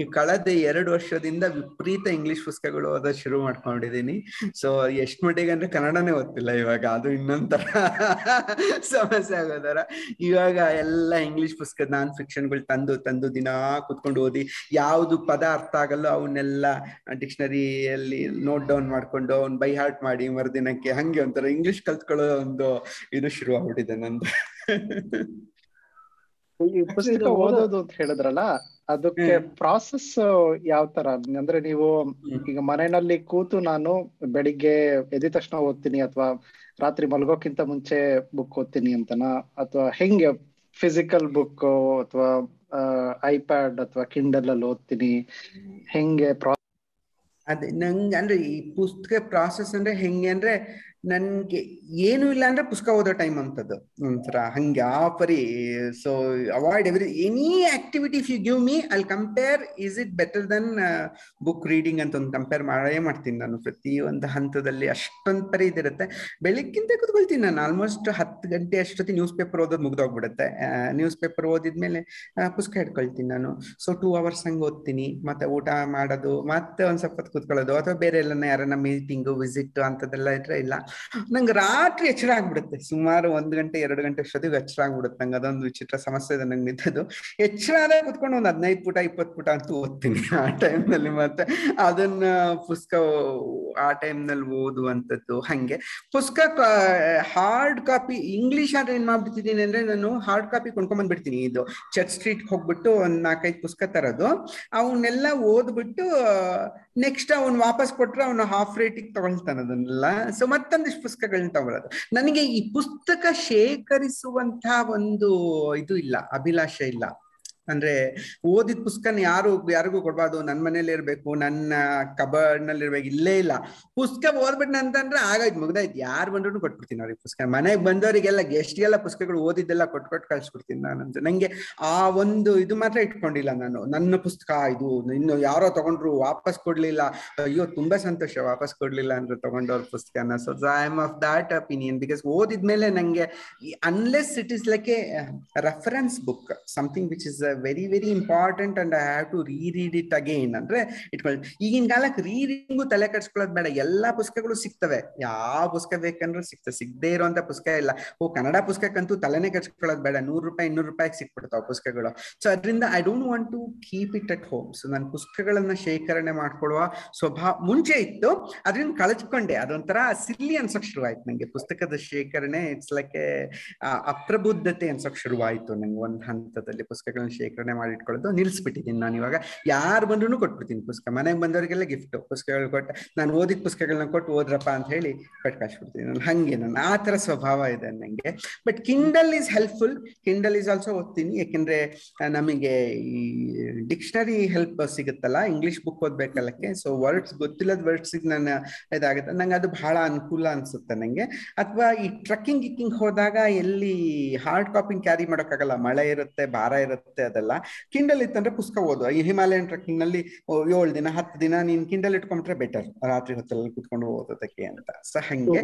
ಈ ಕಳೆದ ಎರಡು ವರ್ಷದಿಂದ ವಿಪರೀತ ಇಂಗ್ಲಿಷ್ ಪುಸ್ತಕಗಳು ಓದೋ ಶುರು ಮಾಡ್ಕೊಂಡಿದ್ದೀನಿ ಸೊ ಎಷ್ಟ್ ಮಟ್ಟಿಗೆ ಅಂದ್ರೆ ಕನ್ನಡನೇ ಓದ್ತಿಲ್ಲ ಇವಾಗ, ಅದು ಇನ್ನೊಂಥರ [laughs] ಸಮಸ್ಯೆ ಆಗೋದರ ಇವಾಗ ಎಲ್ಲ ಇಂಗ್ಲಿಷ್ ಪುಸ್ತಕ ನಾನ್ ಫಿಕ್ಷನ್ಗಳು ತಂದು ತಂದು ದಿನಾ ಕುತ್ಕೊಂಡು ಓದಿ ಯಾವುದು ಪದ ಅರ್ಥ ಆಗಲ್ಲೋ ಅವನ್ನೆಲ್ಲ ಡಿಕ್ಷನರಿಯಲ್ಲಿ ನೋಟ್ ಡೌನ್ ಮಾಡ್ಕೊಂಡು ಅವ್ನ್ ಬೈ ಹಾರ್ಟ್ ಮಾಡಿ ಮರುದಿನಕ್ಕೆ ಹಂಗೆ ಒಂಥರ ಇಂಗ್ಲಿಷ್ ಕಲ್ತ್ಕೊಳ್ಳೋ ಒಂದು ಇದು ಶುರು ಆಗ್ಬಿಟ್ಟಿದೆ ನಂದು. ಈ ಪುಸ್ತಕ ಓದೋದು ಅಂತ ಹೇಳಿದ್ರಲ್ಲ ಅದಕ್ಕೆ ಪ್ರಾಸೆಸ್ ಯಾವ ತರ? ಅಂದ್ರೆ ನೀವು ಈಗ ಮನೆಯಲ್ಲಿ ಕೂತು ನಾನು ಬೆಳಿಗ್ಗೆ ಎದ್ದ ತಕ್ಷಣ ಓದ್ತೀನಿ ಅಥವಾ ರಾತ್ರಿ ಮಲಗೋಕ್ಕಿಂತ ಮುಂಚೆ ಬುಕ್ ಓದ್ತೀನಿ ಅಂತನ? ಅಥವಾ ಹೆಂಗೆ ಫಿಸಿಕಲ್ ಬುಕ್ ಅಥವಾ ಐಪ್ಯಾಡ್ ಅಥವಾ ಕಿಂಡಲ್ ಅಲ್ಲಿ ಓದ್ತೀನಿ? ಹೆಂಗೆ ಅದೇ ನಂಗೆ ಅಂದ್ರೆ ಈ ಪುಸ್ತಕ ಪ್ರಾಸೆಸ್ ಅಂದ್ರೆ ಹೆಂಗೆ ಅಂದ್ರೆ ನನ್ಗೆ ಏನು ಇಲ್ಲ ಅಂದ್ರೆ ಪುಸ್ತಕ ಓದೋ ಟೈಮ್ ಅಂತದ್ದು. ಒಂಥರ ಹಂಗೆ ಆ ಪರಿ so avoid every any activity if you give me ಅಲ್ಲಿ compare is it better than book reading ಅಂತ ಒಂದು ಕಂಪೇರ್ ಮಾಡೇ ಮಾಡ್ತೀನಿ ನಾನು. ಪ್ರತಿ ಒಂದು ಹಂತದಲ್ಲಿ ಅಷ್ಟೊಂದು ಪರಿ ಇದಿರುತ್ತೆ. ಬೆಳಿಗ್ಗಿಂತ ಕುತ್ಕೊಳ್ತೀನಿ ನಾನು. ಆಲ್ಮೋಸ್ಟ್ ಹತ್ತು ಗಂಟೆ ಅಷ್ಟೊತ್ತಿ ನ್ಯೂಸ್ ಪೇಪರ್ ಓದೋದು ಮುಗ್ದೋಗ್ಬಿಡುತ್ತೆ. ನ್ಯೂಸ್ ಪೇಪರ್ ಓದಿದ್ಮೇಲೆ ಪುಸ್ತಕ ಹಿಡ್ಕೊಳ್ತೀನಿ ನಾನು. ಸೊ ಟೂ ಅವರ್ಸ್ ಹಂಗೆ ಓದ್ತೀನಿ. ಮತ್ತೆ ಊಟ ಮಾಡೋದು, ಮತ್ತೆ ಒಂದ್ ಸ್ವಲ್ಪ ಕುತ್ಕೊಳ್ಳೋದು, ಅಥವಾ ಬೇರೆ ಎಲ್ಲ ಯಾರನ್ನ ಮೀಟಿಂಗು ವಿಸಿಟ್ ಅಂತದೆಲ್ಲ ಇದ್ರೆ ಇಲ್ಲ. ನಂಗೆ ರಾತ್ರಿ ಎಚ್ಚರ ಆಗ್ಬಿಡುತ್ತೆ. ಸುಮಾರು ಒಂದ್ ಗಂಟೆ, ಎರಡು ಗಂಟೆ ಅಷ್ಟೊತ್ತಿಗೆ ಎಚ್ಚರ ಆಗ್ಬಿಡುತ್ತೆ. ನಂಗೆ ಅದೊಂದು ವಿಚಿತ್ರ ಸಮಸ್ಯೆ ಇದೆ ನಂಗೆ ನಿಂತದ್ದು. ಎಚ್ಚರ ಆದಾಗ ಕುತ್ಕೊಂಡು ಒಂದು ಹದಿನೈದು ಪುಟ ಇಪ್ಪತ್ತು ಪುಟ ಅಂತೂ ಓದ್ತೀನಿ. ಆ ಟೈಮ್ನಲ್ಲಿ ಮತ್ತೆ ಅದನ್ನ ಪುಸ್ತಕ ಆ ಟೈಮ್ನಲ್ಲಿ ಓದುವಂಥದ್ದು ಹಂಗೆ. ಪುಸ್ತಕ, ಹಾರ್ಡ್ ಕಾಪಿ, ಇಂಗ್ಲಿಷ್ ಆದ್ರೆ ಏನ್ ಮಾಡ್ಬಿಡ್ತಿದ್ದೀನಿ ಅಂದ್ರೆ ನಾನು ಹಾರ್ಡ್ ಕಾಪಿ ಕೊಂಡ್ಕೊಂಡ್ಬಂದ್ಬಿಡ್ತೀನಿ ಇದು ಚರ್ಚ್ ಸ್ಟ್ರೀಟ್ ಹೋಗ್ಬಿಟ್ಟು ಒಂದ್ ನಾಲ್ಕೈದು ಪುಸ್ತಕ ತರೋದು. ಅವನ್ನೆಲ್ಲ ಓದ್ಬಿಟ್ಟು ನೆಕ್ಸ್ಟ್ ಅವ್ನು ವಾಪಸ್ ಕೊಟ್ರೆ ಅವನು ಹಾಫ್ ರೇಟಿಗೆ ತಗೊಳ್ತಾನೆ ಅದನ್ನೆಲ್ಲ. ಸೊ ಮತ್ತೊಂದಿಷ್ಟು ಪುಸ್ತಕಗಳನ್ನ ತಗೊಳ್ಳೋದು ನನಗೆ ಈ ಪುಸ್ತಕ ಶೇಖರಿಸುವಂತಹ ಒಂದು ಇದು ಇಲ್ಲ ಅಭಿಲಾಷೆ ಇಲ್ಲ. ಅಂದ್ರೆ ಓದಿದ ಪುಸ್ತಕನ ಯಾರು, ಯಾರಿಗೂ ಕೊಡಬಾರ್ದು. ನನ್ನ ಮನೇಲಿ ಇರ್ಬೇಕು, ನನ್ನ ಕಬರ್ಡ್ನಲ್ಲಿ ಇರ್ಬೇಕು ಇಲ್ಲೇ ಇಲ್ಲ. ಪುಸ್ತಕ ಓದ್ಬಿಟ್ಟು ಅಂತಂದ್ರೆ ಆಗಾಯ್ತು, ಮುಗ್ದಾಯ್ತು. ಯಾರು ಬಂದ್ರು ಕೊಟ್ಬಿಡ್ತೀನಿ ಅವ್ರಿಗೆ ಪುಸ್ತಕ. ಮನೆಗೆ ಬಂದವರಿಗೆಲ್ಲ ಗೆಸ್ಟ್ಗೆಲ್ಲ ಪುಸ್ತಕಗಳು ಓದಿದ್ದೆಲ್ಲ ಕೊಟ್ಟು ಕೊಟ್ಟು ಕಳ್ಸ್ಬಿಡ್ತೀನಿ ನಾನಂತ ನಂಗೆ ಆ ಒಂದು ಇದು ಮಾತ್ರ ಇಟ್ಕೊಂಡಿಲ್ಲ ನಾನು. ನನ್ನ ಪುಸ್ತಕ, ಇದು ಇನ್ನು ಯಾರೋ ತಗೊಂಡ್ರು ವಾಪಸ್ ಕೊಡ್ಲಿಲ್ಲ. ಅಯ್ಯೋ, ತುಂಬಾ ಸಂತೋಷ ವಾಪಸ್ ಕೊಡ್ಲಿಲ್ಲ ಅಂದ್ರೆ ತಗೊಂಡವ್ರ ಪುಸ್ತಕನ. So I am of that opinion because ಓದಿದ್ಮೇಲೆ ನಂಗೆ unless it is like a reference book something which is very very important and I have to read it again ಅಂದ್ರೆ ಇಟ್ಕೊಳ್ಳಿ. ಈಗಿನ ಕಾಲಕ್ಕೆ ರೀಡಿಂಗು ತಲೆ ಕಟ್ಸ್ಕೊಳ್ಳೋದು ಬೇಡ. ಎಲ್ಲಾ ಪುಸ್ತಕಗಳು ಸಿಗ್ತವೆ. ಯಾವ ಪುಸ್ತಕ ಬೇಕಂದ್ರೆ ಸಿಗ್ತವೆ ಸಿಗದೆ ಇರುವಂತ ಪುಸ್ತಕ ಇಲ್ಲ. ಓ, ಕನ್ನಡ ಪುಸ್ತಕಕ್ಕಂತೂ ತಲೆನೇ ಕಟ್ಸ್ಕೊಳ್ಳೋದು ಬೇಡ. ನೂರು ರೂಪಾಯಿ, ಇನ್ನೂರು ರೂಪಾಯಿಗೆ ಸಿಕ್ಬಿಡ್ತಾವ ಪುಸ್ತಕಗಳು. ಸೊ ಅದರಿಂದ I don't want to keep it at home so ನಾನು ಪುಸ್ತಕಗಳನ್ನ ಶೇಖರಣೆ ಮಾಡ್ಕೊಳ್ಳುವ ಸ್ವಭಾವ ಮುಂಚೆ ಇತ್ತು. ಅದರಿಂದ ಕಳಚ್ಕೊಂಡೆ ಅದೊಂಥರ ಸಿಲ್ಲಿ ಅನ್ಸಕ್ ಶುರುವಾಯ್ತು ನಂಗೆ. ಪುಸ್ತಕದ ಶೇಖರಣೆ ಇಟ್ಸ್ ಲೈಕ್ ಅಪ್ರಬುದ್ಧತೆ ಅನ್ಸಕ್ ಶುರುವಾಯ್ತು ನಂಗೆ ಒಂದ್ ಹಂತದಲ್ಲಿ ಪುಸ್ತಕಗಳನ್ನ ಶೇಖರಣೆ ಮಾಡಿ ಇಟ್ಕೊಳ್ಳೋದು ನಿಲ್ಸ್ಬಿಟ್ಟಿದ್ದೀನಿ ನಾನು ಇವಾಗ. ಯಾರು ಬಂದ್ರು ಕೊಟ್ಬಿಡ್ತೀನಿ ಪುಸ್ತಕ. ಮನೆಗೆ ಬಂದವರಿಗೆಲ್ಲ ಗಿಫ್ಟ್ ಪುಸ್ತಕಗಳು ಕೊಟ್ಟು, ನಾನು ಓದಿದ ಪುಸ್ತಕಗಳನ್ನ ಕೊಟ್ಟು ಓದ್ರಪ್ಪ ಅಂತ ಹೇಳಿ ಕೊಟ್ಟು ಕಳ್ಸ್ಬಿಡ್ತೀನಿ. ನಾನು ಹಂಗೆ ನಾನು ಆ ತರ ಸ್ವಭಾವ ಇದೆ ನನಗೆ but Kindle is helpful Kindle is also ಓದ್ತೀನಿ. ಯಾಕೆಂದ್ರೆ ನಮಗೆ ಈ ಡಿಕ್ಷನರಿ ಹೆಲ್ಪ್ ಸಿಗುತ್ತಲ್ಲ ಇಂಗ್ಲಿಷ್ ಬುಕ್ ಓದ್ಬೇಕಲ್ಲಕ್ಕೆ ಸೊ ವರ್ಡ್ಸ್ ಗೊತ್ತಿಲ್ಲದ ವರ್ಡ್ಸ್ ನಾನು ಇದಾಗುತ್ತೆ. ನಂಗೆ ಅದು ಬಹಳ ಅನುಕೂಲ ಅನ್ಸುತ್ತೆ ನನಗೆ ಅಥವಾ ಈ ಟ್ರಕ್ಕಿಂಗ್ ಗಿಕ್ಕಿಂಗ್ ಹೋದಾಗ ಎಲ್ಲಿ ಹಾರ್ಡ್ ಕಾಪಿಂಗ್ ಕ್ಯಾರಿ ಮಾಡೋಕ್ಕಾಗಲ್ಲ. ಮಳೆ ಇರುತ್ತೆ, ಭಾರ ಇರುತ್ತೆ ಅದೆಲ್ಲ. ಕಿಂಡಲ್ ಇತ್ತಂದ್ರೆ ಪುಸ್ತಕ ಓದು ಈ ಹಿಮಾಲಯನ್ ಟ್ರಕ್ಕಿಂಗ್ನಲ್ಲಿ ಏಳು ದಿನ ಹತ್ತು ದಿನ ನೀನ್ ಕಿಂಡಲ್ ಇಟ್ಕೊಂಡ್ರೆ ಬೆಟರ್ ರಾತ್ರಿ ಹೊತ್ತಲ್ಲಿ ಕುತ್ಕೊಂಡು ಓದೋದಕ್ಕೆ ಅಂತ. ಸೊ ಹಂಗೆ.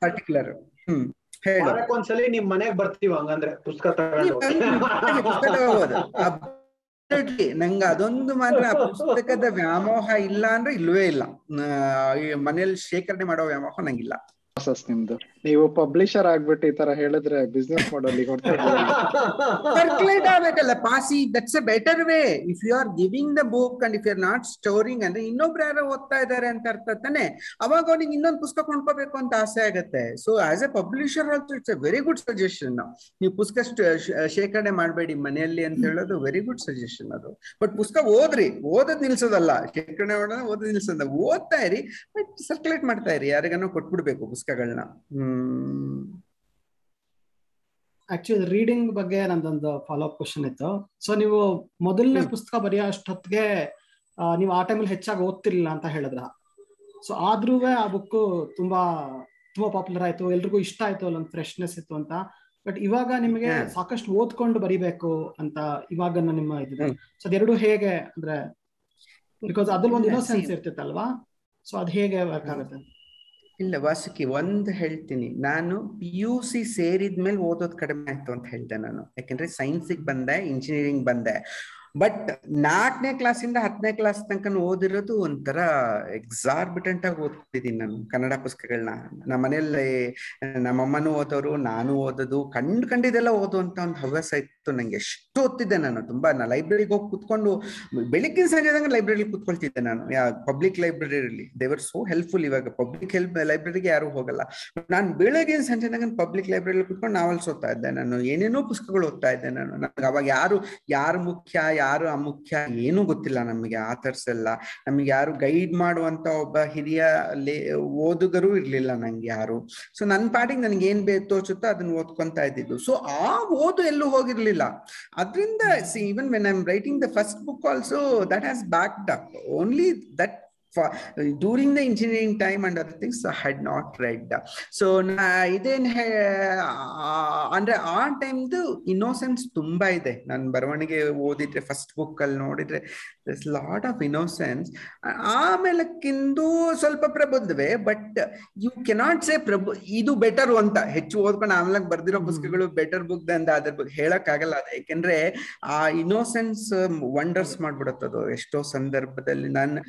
ಪರ್ಟಿಕ್ಯುಲರ್ ಹ್ಮ್ ಹೇಳು. ವಾರಕ್ಕೊಂದ್ಸಲಿ ನಿಮ್ ಮನೆಗ್ ಬರ್ತೀವಿ ಹಂಗಂದ್ರೆ ಪುಸ್ತಕ ತಗೊಂಡು ಪುಸ್ತಕ ಓದು ನಂಗೆ ಅದೊಂದು ಮಾತ್ರ ಪುಸ್ತಕದ ವ್ಯಾಮೋಹ ಇಲ್ಲ ಅಂದ್ರೆ ಇಲ್ವೇ ಇಲ್ಲ. ಮನೇಲಿ ಶೇಖರಣೆ ಮಾಡೋ ವ್ಯಾಮೋಹ ನಂಗಿಲ್ಲ. ಪ್ರಾಸೆಸ್ ನಿಮ್ದು. ನೀವು ಪಬ್ಲಿಷರ್ ಆಗ್ಬಿಟ್ಟು ಈ ತರ ಹೇಳಿದ್ರೆ ಬಿಸ್ನೆಸ್ ಮಾಡಲ್ ಸರ್ಕ್ಯುಲೇಟ್ ಆಗ್ಬೇಕಲ್ಲ, ಪಾಸಿ that's a better way if you are giving the book and if you are not storing ಅಂದ್ರೆ ಇನ್ನೊಬ್ರು ಯಾರೋ ಓದ್ತಾ ಇದಾರೆ ಅಂತ ಅರ್ಥ ತಾನೆ? ಅವಾಗ ಅವ್ನಿಗೆ ಇನ್ನೊಂದು ಪುಸ್ತಕ ಕೊಂಡ್ಕೋಬೇಕು ಅಂತ ಆಸೆ ಆಗುತ್ತೆ. So as a publisher also it's a very good suggestion ನೀವು ಪುಸ್ತಕ ಶೇಖರಣೆ ಮಾಡಬೇಡಿ ಮನೆಯಲ್ಲಿ ಅಂತ ಹೇಳೋದು ವೆರಿ ಗುಡ್ ಸಜೆಷನ್ ಅದು. ಬಟ್ ಪುಸ್ತಕ ಓದ್ರಿ, ಓದೋದ್ ನಿಲ್ಸೋದಲ್ಲ. ಶೇಖರಣೆ ಮಾಡೋದು ಓದೋದ್ ನಿಲ್ಸೋದ ಓದ್ತಾ ಇರಿ ಬಟ್ ಸರ್ಕ್ಯುಲೇಟ್ ಮಾಡ್ತಾ ಇರಿ. ಯಾರಿಗಾನೋ ಕೊಟ್ಬಿಡ್ಬೇಕು ಪುಸ್ತಕಗಳನ್ನ ಆಕ್ಚುಲಿ ರೀಡಿಂಗ್ ಬಗ್ಗೆ ನಂದೊಂದು ಫಾಲೋ ಅಪ್ ಕ್ವಶನ್ ಇತ್ತು. ಸೊ ನೀವು ಮೊದಲನೇ ಪುಸ್ತಕ ಬರೆಯೋ ಅಷ್ಟೊತ್ತಿಗೆ ನೀವು ಆ ಟೈಮಲ್ಲಿ ಹೆಚ್ಚಾಗಿ ಓದ್ತಿರ್ಲಿಲ್ಲ ಅಂತ ಹೇಳಿದ್ರ. ಸೊ ಆದ್ರೂ ಆ ಬುಕ್ ತುಂಬಾ ತುಂಬಾ ಪಾಪ್ಯುಲರ್ ಆಯ್ತು ಎಲ್ರಿಗೂ ಇಷ್ಟ ಆಯ್ತು ಅಲ್ಲೊಂದು ಫ್ರೆಶ್ನೆಸ್ ಇತ್ತು ಅಂತ. ಬಟ್ ಇವಾಗ ನಿಮಗೆ ಸಾಕಷ್ಟು ಓದ್ಕೊಂಡು ಬರಿಬೇಕು ಅಂತ ಇವಾಗ ನಿಮ್ಮ ಇದಿದೆ. ಸೊ ಅದೆರಡು ಹೇಗೆ ಅಂದ್ರೆ ಬಿಕಾಸ್ ಅದ್ರಲ್ಲಿ ಒಂದು ಇನ್ನೋಸೆನ್ಸ್ ಇರ್ತಿತ್ತಲ್ವಾ? ಸೊ ಅದ್ ಹೇಗೆ ವರ್ಕ್ ಆಗುತ್ತೆ? ಇಲ್ಲ, ವಾಸುಕಿ, ಒಂದು ಹೇಳ್ತೀನಿ. ನಾನು ಪಿ ಯು ಸಿ ಸೇರಿದ್ಮೇಲೆ ಓದೋದ್ ಕಡಿಮೆ ಆಯ್ತು ಅಂತ ಹೇಳ್ದೆ ನಾನು. ಯಾಕಂದ್ರೆ ಸೈನ್ಸಿಗೆ ಬಂದೆ ಇಂಜಿನಿಯರಿಂಗ್ ಬಂದೆ. ಬಟ್ ನಾಲ್ಕನೇ ಕ್ಲಾಸಿಂದ ಹತ್ತನೇ ಕ್ಲಾಸ್ ತನಕ ಓದಿರೋದು ಒಂಥರ ಎಕ್ಸಾರ್ಬಿಟೆಂಟ್ ಆಗಿ ಓದ್ತಿದ್ದೀನಿ ನಾನು ಕನ್ನಡ ಪುಸ್ತಕಗಳನ್ನ ನಮ್ಮ ಮನೆಯಲ್ಲಿ ನಮ್ಮಮ್ಮನೂ ಓದೋರು, ನಾನು ಓದೋದು, ಕಂಡು ಕಂಡಿದ್ದೆಲ್ಲ ಓದುವಂತ ಒಂದು ಹವ್ಯಾಸ ಇತ್ತು ನಂಗೆ. ಎಷ್ಟು ಓದ್ತಿದ್ದೆ ನಾನು, ತುಂಬಾ ನಾ ಲೈಬ್ರರಿಗೆ ಹೋಗಿ ಕುತ್ಕೊಂಡು ಬೆಳಿಗ್ಗಿನ ಸಂಜೆ ಲೈಬ್ರರಿಲಿ ಕುತ್ಕೊಳ್ತಿದ್ದೆ ನಾನು. ಪಬ್ಲಿಕ್ ಲೈಬ್ರರಿಲಿ ದೇವರ್ ಸೋ ಹೆಲ್ಪ್ಫುಲ್ ಇವಾಗ. ಪಬ್ಲಿಕ್ ಹೆಲ್ಪ್ ಲೈಬ್ರರಿಗೆ ಯಾರು ಹೋಗಲ್ಲ. ನಾನು ಬೆಳಗಿನ ಸಂಜೆ ಪಬ್ಲಿಕ್ ಲೈಬ್ರರಿಲಿ ಕುತ್ಕೊಂಡು ನಾವಲ್ಸ್ ಓದ್ತಾ ಇದ್ದೆ ನಾನು. ಏನೇನೋ ಪುಸ್ತಕಗಳು ಓದ್ತಾ ಇದ್ದೆ ನಾನು. ನನಗೆ ಅವಾಗ ಯಾರು ಯಾರು ಮುಖ್ಯ ಯಾರು ಆ ಮುಖ್ಯ ಏನು ಗೊತ್ತಿಲ್ಲ ನಮಗೆ ಆಥರ್ಸ್ ಎಲ್ಲ. ನಮಗೆ ಯಾರು ಗೈಡ್ ಮಾಡುವಂತ ಒಬ್ಬ ಹಿರಿಯ ಲೇ ಓದುಗರು ಇರ್ಲಿಲ್ಲ ನಂಗೆ ಯಾರು. ಸೊ ನನ್ನ ಪಾಟಿಗೆ ನನಗೆ ಏನ್ ಬೇಕು ತೋಚುತ್ತೋ ಅದನ್ನ ಓದ್ಕೊಂತ ಇದ್ದಿದ್ದು. ಸೊ ಆ ಓದು ಎಲ್ಲೂ ಹೋಗಿರ್ಲಿಲ್ಲ. ಅದರಿಂದ see even when I am writing the first book also that has backed up only that during the engineering time and other things had not read so ಇದೇನ್ ಅಂದ್ರೆ ಆ ಟೈಮ್ದು ಇನ್ನೋಸೆನ್ಸ್ ತುಂಬಾ ಇದೆ. ನಾನು ಬರವಣಿಗೆ ಓದಿದ್ರೆ ಫಸ್ಟ್ ಬುಕ್ ಅಲ್ಲಿ ನೋಡಿದ್ರೆ ಲಾಟ್ ಆಫ್ ಇನ್ನೋಸೆನ್ಸ್ ಆಮೇಲಕ್ಕಿಂದು ಸ್ವಲ್ಪ ಪ್ರಬುದ್ಧವೇ ಬಟ್ ಯು ಕೆನಾಟ್ ಸೇ ಪ್ರಬು ಇದು ಬೆಟರ್ ಅಂತ. ಹೆಚ್ಚು ಓದ್ಕೊಂಡು ಆಮೇಲೆ ಬರ್ದಿರೋ ಪುಸ್ತಕಗಳು ಬೆಟರ್ ಬುಕ್ ಅಂತ ಅದ್ರ ಬಗ್ಗೆ ಹೇಳಕ್ ಆಗಲ್ಲ ಅದು. ಯಾಕೆಂದ್ರೆ ಆ ಇನ್ನೋಸೆನ್ಸ್ ವಂಡರ್ಸ್ ಮಾಡ್ಬಿಡುತ್ತದು. ಎಷ್ಟೋ ಸಂದರ್ಭದಲ್ಲಿ ನಾನು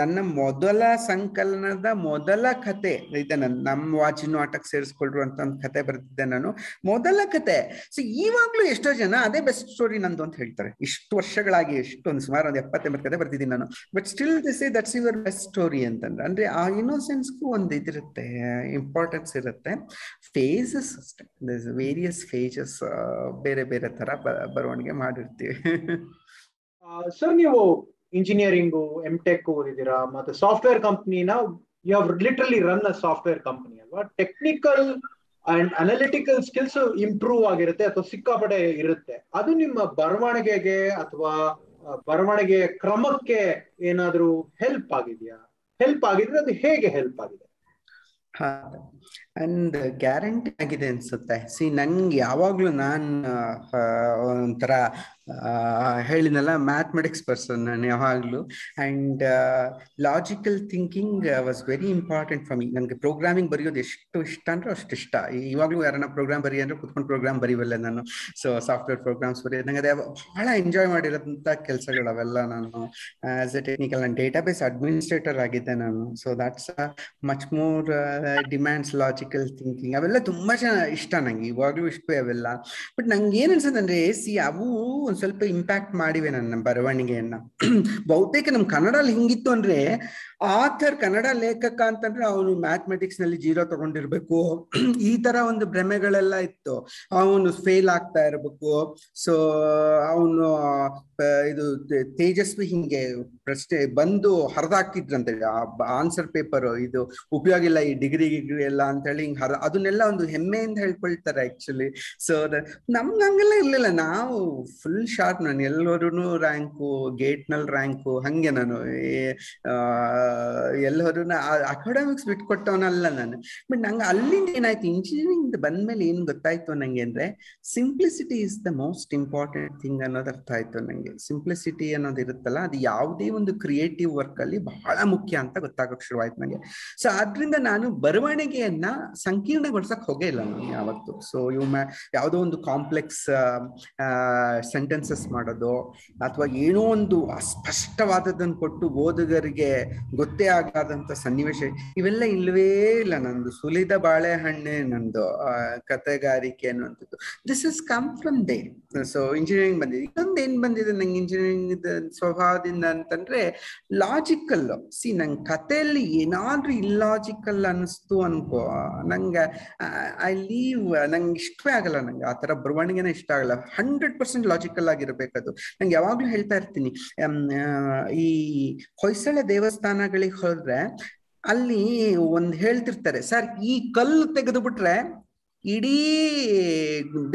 ನನ್ನ ಮೊದಲ ಸಂಕಲನದ ಮೊದಲ ಕತೆ ಇದೆ ನನ್ನ ನಮ್ಮ ವಾಚಿನ ಆಟಕ್ಕೆ ಸೇರಿಸ್ಕೊಳ್ರುವಂತ ಒಂದು ಕತೆ ಬರ್ತಿದ್ದೆ ನಾನು. ಮೊದಲ ಕತೆ, ಸೊ ಇವಾಗ್ಲೂ ಎಷ್ಟೋ ಜನ ಅದೇ ಬೆಸ್ಟ್ ಸ್ಟೋರಿ ನಂದು ಅಂತ ಹೇಳ್ತಾರೆ. ಇಷ್ಟು ವರ್ಷಗಳಾಗಿ ಎಷ್ಟೊಂದು ಸುಮಾರು ಒಂದು ಎಪ್ಪತ್ತೆಂಬತ್ತು ಕತೆ ಬರ್ತಿದ್ದೀನಿ ನಾನು. But still this that's your best story ಅಂತಂದ್ರೆ, ಅಂದ್ರೆ ಆ ಇನ್ನೋಸೆನ್ಸ್ಗೂ ಒಂದು ಇದಿರುತ್ತೆ ಇಂಪಾರ್ಟೆನ್ಸ್ ಇರುತ್ತೆ. ಫೇಸಸ್ ಅಷ್ಟೇ ವೇರಿಯಸ್ ಫೇಜಸ್ ಬೇರೆ ಬೇರೆ ತರ ಬರವಣಿಗೆ ಮಾಡಿರ್ತೀವಿ. ಸರ್ ನೀವು ಇಂಜಿನಿಯರಿಂಗು ಎಂ ಟೆಕ್ ಓದಿದ್ದೀರಾ, ಮತ್ತೆ software ಕಂಪ್ನಿನ you have literally run a software company ಅಲ್ವಾ? Technical and analytical skills improve ಆಗಿರುತ್ತೆ ಅಥವಾ ಸಿಕ್ಕಾಪಟ್ಟೆ ಇರುತ್ತೆ. ಅದು ನಿಮ್ಮ ಬರವಣಿಗೆಗೆ ಅಥವಾ ಬರವಣಿಗೆ ಕ್ರಮಕ್ಕೆ ಏನಾದ್ರೂ ಹೆಲ್ಪ್ ಆಗಿದೆಯಾ? ಹೆಲ್ಪ್ ಆಗಿದ್ರೆ ಅದು ಹೇಗೆ ಹೆಲ್ಪ್ ಆಗಿದೆ? ಅಂಡ್ ಗ್ಯಾರಂಟಿ ಆಗಿದೆ ಅನ್ಸುತ್ತೆ. ಸಿ ನಂಗೆ ಯಾವಾಗ್ಲೂ ನಾನ್ ಒಂಥರ ಹೇಳಿನಲ್ಲ ಮ್ಯಾಥಮೆಟಿಕ್ಸ್ ಪರ್ಸನ್ ನಾನು ಯಾವಾಗ್ಲೂ. And logical thinking was very important for me ನನಗೆ ಪ್ರೋಗ್ರಾಮಿಂಗ್ ಬರೆಯೋದು ಎಷ್ಟು ಇಷ್ಟ ಅಂದ್ರೆ ಅಷ್ಟು ಇಷ್ಟ. ಇವಾಗ್ಲೂ ಯಾರನ್ನ ಪ್ರೋಗ್ರಾಮ್ ಬರೀ ಅಂದ್ರೆ ಕುತ್ಕೊಂಡು ಪ್ರೋಗ್ರಾಮ್ ಬರೀವಲ್ಲ ನಾನು. ಸೊ ಸಾಫ್ಟ್ವೇರ್ ಪ್ರೋಗ್ರಾಮ್ಸ್ ಬರೆಯೋದು. ನಂಗೆ ಅದೇ ಬಹಳ ಎಂಜಾಯ್ ಮಾಡಿರೋಂಥ ಕೆಲಸಗಳು ಅವೆಲ್ಲ ನಾನು. As a technical and database administrator ಆಗಿದ್ದೆ ನಾನು. So that's much more demands logical thinking ಅವೆಲ್ಲ ತುಂಬಾ ಚೆನ್ನಾಗಿ ಇಷ್ಟ ನಂಗೆ, ಇವಾಗ್ಲೂ ಇಷ್ಟವೇ ಅವೆಲ್ಲ. ಬಟ್ ನಂಗೆ ಏನ್ ಅನ್ಸತ್ತಂದ್ರೆ ಸಿ ಅವು ಒಂದ್ ಸ್ವಲ್ಪ ಇಂಪ್ಯಾಕ್ಟ್ ಮಾಡಿವೆ ನನ್ನ ಬರವಣಿಗೆಯನ್ನ. [clears throat] ಬಹುತೇಕ ನಮ್ ಕನ್ನಡಲ್ಲಿ ಹಿಂಗಿತ್ತು ಅಂದ್ರೆ ಆಥರ್ ಕನ್ನಡ ಲೇಖಕ ಅಂತಂದ್ರೆ ಅವನು ಮ್ಯಾಥಮೆಟಿಕ್ಸ್ನಲ್ಲಿ ಜೀರೋ ತಗೊಂಡಿರ್ಬೇಕು. ಈ ತರ ಒಂದು ಭ್ರಮೆಗಳೆಲ್ಲ ಇತ್ತು. ಅವನು ಫೇಲ್ ಆಗ್ತಾ ಇರಬೇಕು. ಸೊ ಅವನು ಇದು ತೇಜಸ್ವಿ ಹಿಂಗೆ ಪ್ರಶ್ನೆ ಬಂದು ಹರಿದಾಕ್ತಿದ್ರಂತೆ. ಆನ್ಸರ್ ಪೇಪರ್ ಇದು ಉಪಯೋಗ ಇಲ್ಲ ಈ ಡಿಗ್ರಿ ಗಿಗ್ರಿ ಎಲ್ಲ ಅಂತ ಹೇಳಿ ಹಿಂಗ್ ಹರ ಅದನ್ನೆಲ್ಲ ಒಂದು ಹೆಮ್ಮೆಯಿಂದ ಹೇಳ್ಕೊಳ್ತಾರೆ ಆಕ್ಚುಲಿ ಸೊ ನಮ್ಗೆ ಹಂಗೆಲ್ಲ ಇರ್ಲಿಲ್ಲ. ನಾವು ಫುಲ್ ಶಾರ್ಪ್ ನಾನು ಎಲ್ಲರೂ ರ್ಯಾಂಕು ಗೇಟ್ನಲ್ಲಿ ರ್ಯಾಂಕು ಹಂಗೆ ನಾನು ಎಲ್ಲರೂ ಅಕಾಡೆಮಿಕ್ಸ್ ಬಿಟ್ಕೊಟ್ಟವನಲ್ಲ ನಾನು. ಬಟ್ ನಂಗೆ ಅಲ್ಲಿಂದ ಏನಾಯ್ತು ಇಂಜಿನಿಯರಿಂಗ್ ಬಂದ್ಮೇಲೆ ಏನ್ ಗೊತ್ತಾಯ್ತು ನಂಗೆ ಅಂದ್ರೆ simplicity is the most important thing ಅನ್ನೋದು ಅರ್ಥ ಆಯ್ತು ನಂಗೆ. ಸಿಂಪ್ಲಿಸಿಟಿ ಅನ್ನೋದು ಇರುತ್ತಲ್ಲ, ಅದು ಯಾವುದೇ ಒಂದು ಕ್ರಿಯೇಟಿವ್ ವರ್ಕ್ ಅಲ್ಲಿ ಬಹಳ ಮುಖ್ಯ ಅಂತ ಗೊತ್ತಾಗಕ್ ಶುರುವಾಯ್ತು ನಂಗೆ. ಸೊ ಆದ್ರಿಂದ ನಾನು ಬರವಣಿಗೆಯನ್ನ ಸಂಕೀರ್ಣಗೊಳಿಸಕ್ ಹೋಗೇ ಇಲ್ಲ ನಾನು ಯಾವತ್ತು. ಸೊ ಇವ್ ಯಾವುದೋ ಒಂದು ಕಾಂಪ್ಲೆಕ್ಸ್ ಸೆಂಟೆನ್ಸಸ್ ಮಾಡೋದು, ಅಥವಾ ಏನೋ ಒಂದು ಅಸ್ಪಷ್ಟವಾದದನ್ನು ಕೊಟ್ಟು ಓದುಗರಿಗೆ ಗೊತ್ತೇ ಆಗದಂತ ಸನ್ನಿವೇಶ. ಇವೆಲ್ಲ ಇಲ್ವೇ ಇಲ್ಲ ನಂದು. ಸುಲಿದ ಬಾಳೆಹಣ್ಣೆ ನಂದು ಕಥೆಗಾರಿಕೆ ಅನ್ನುವಂಥದ್ದು. This is come from they so engineering ಬಂದಿದೆ. ಇನ್ನೊಂದು ಏನ್ ಬಂದಿದೆ ನಂಗೆ ಇಂಜಿನಿಯರಿಂಗ್ ಸ್ವಭಾವದಿಂದ ಅಂತಂದ್ರೆ ಲಾಜಿಕಲ್ ಸಿ ನಂಗೆ ಕಥೆಯಲ್ಲಿ ಏನಾದ್ರೂ ಇಲ್ಲಾಜಿಕಲ್ ಅನಿಸ್ತು ಅನ್ಕೋ. ನಂಗೆ ಐ ಲೀವ್ ನಂಗೆ ಇಷ್ಟವೇ ಆಗಲ್ಲ ನಂಗೆ. ಆ ತರ ಬರವಣಿಗೆನ ಇಷ್ಟ ಆಗಲ್ಲ. ಹಂಡ್ರೆಡ್ ಪರ್ಸೆಂಟ್ ಲಾಜಿಕಲ್ ಆಗಿರ್ಬೇಕದು. ನಂಗೆ ಯಾವಾಗ್ಲೂ ಹೇಳ್ತಾ ಇರ್ತೀನಿ. ಈ ಹೊಯ್ಸಳ ದೇವಸ್ಥಾನಗಳಿಗೆ ಹೋದ್ರೆ ಅಲ್ಲಿ ಒಂದ್ ಹೇಳ್ತಿರ್ತಾರೆ ಸರ್ ಈ ಕಲ್ಲು ತೆಗೆದು ಬಿಟ್ರೆ ಇಡೀ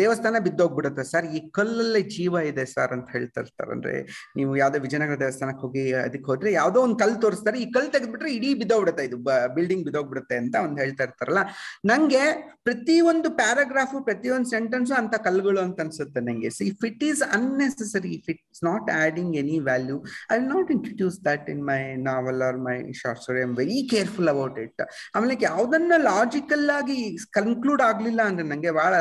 ದೇವಸ್ಥಾನ ಬಿದ್ದೋಗ್ಬಿಡುತ್ತೆ. ಸರ್, ಈ ಕಲ್ಲಲ್ಲೇ ಜೀವ ಇದೆ ಸರ್ ಅಂತ ಹೇಳ್ತಾ ಇರ್ತಾರೆ. ಅಂದ್ರೆ ನೀವು ಯಾವ್ದೋ ವಿಜಯನಗರ ದೇವಸ್ಥಾನಕ್ಕೆ ಹೋಗಿ ಅದಕ್ಕೆ ಹೋದ್ರೆ ಯಾವ್ದೋ ಒಂದು ಕಲ್ ತೋರಿಸ್ತಾರೆ. ಈ ಕಲ್ ತೆಗೆದ್ಬಿಟ್ರೆ ಇಡೀ ಬಿದ್ದೋಗ್ಬಿಡುತ್ತೆ ಇದು ಬಿಲ್ಡಿಂಗ್ ಬಿದ್ದೋಗ್ಬಿಡುತ್ತೆ ಅಂತ ಒಂದು ಹೇಳ್ತಾ ಇರ್ತಾರಲ್ಲ. ನಂಗೆ ಪ್ರತಿಯೊಂದು ಪ್ಯಾರಾಗ್ರಾಫು ಪ್ರತಿಯೊಂದು ಸೆಂಟೆನ್ಸು ಅಂತ ಕಲ್ಗಳು ಅಂತ ಅನ್ಸುತ್ತೆ ನಂಗೆ. See if it is unnecessary if it's not adding any value I not introduce that in my novel or my short story I very careful about it ಆಮೇಲೆ ಯಾವ್ದನ್ನ ಲಾಜಿಕಲ್ ಆಗಿ ಕನ್ಕ್ಲೂಡ್ ಆಗ್ಲಿಲ್ಲ ಅಂದ್ರೆ ನಂಗೆ ಬಹಳ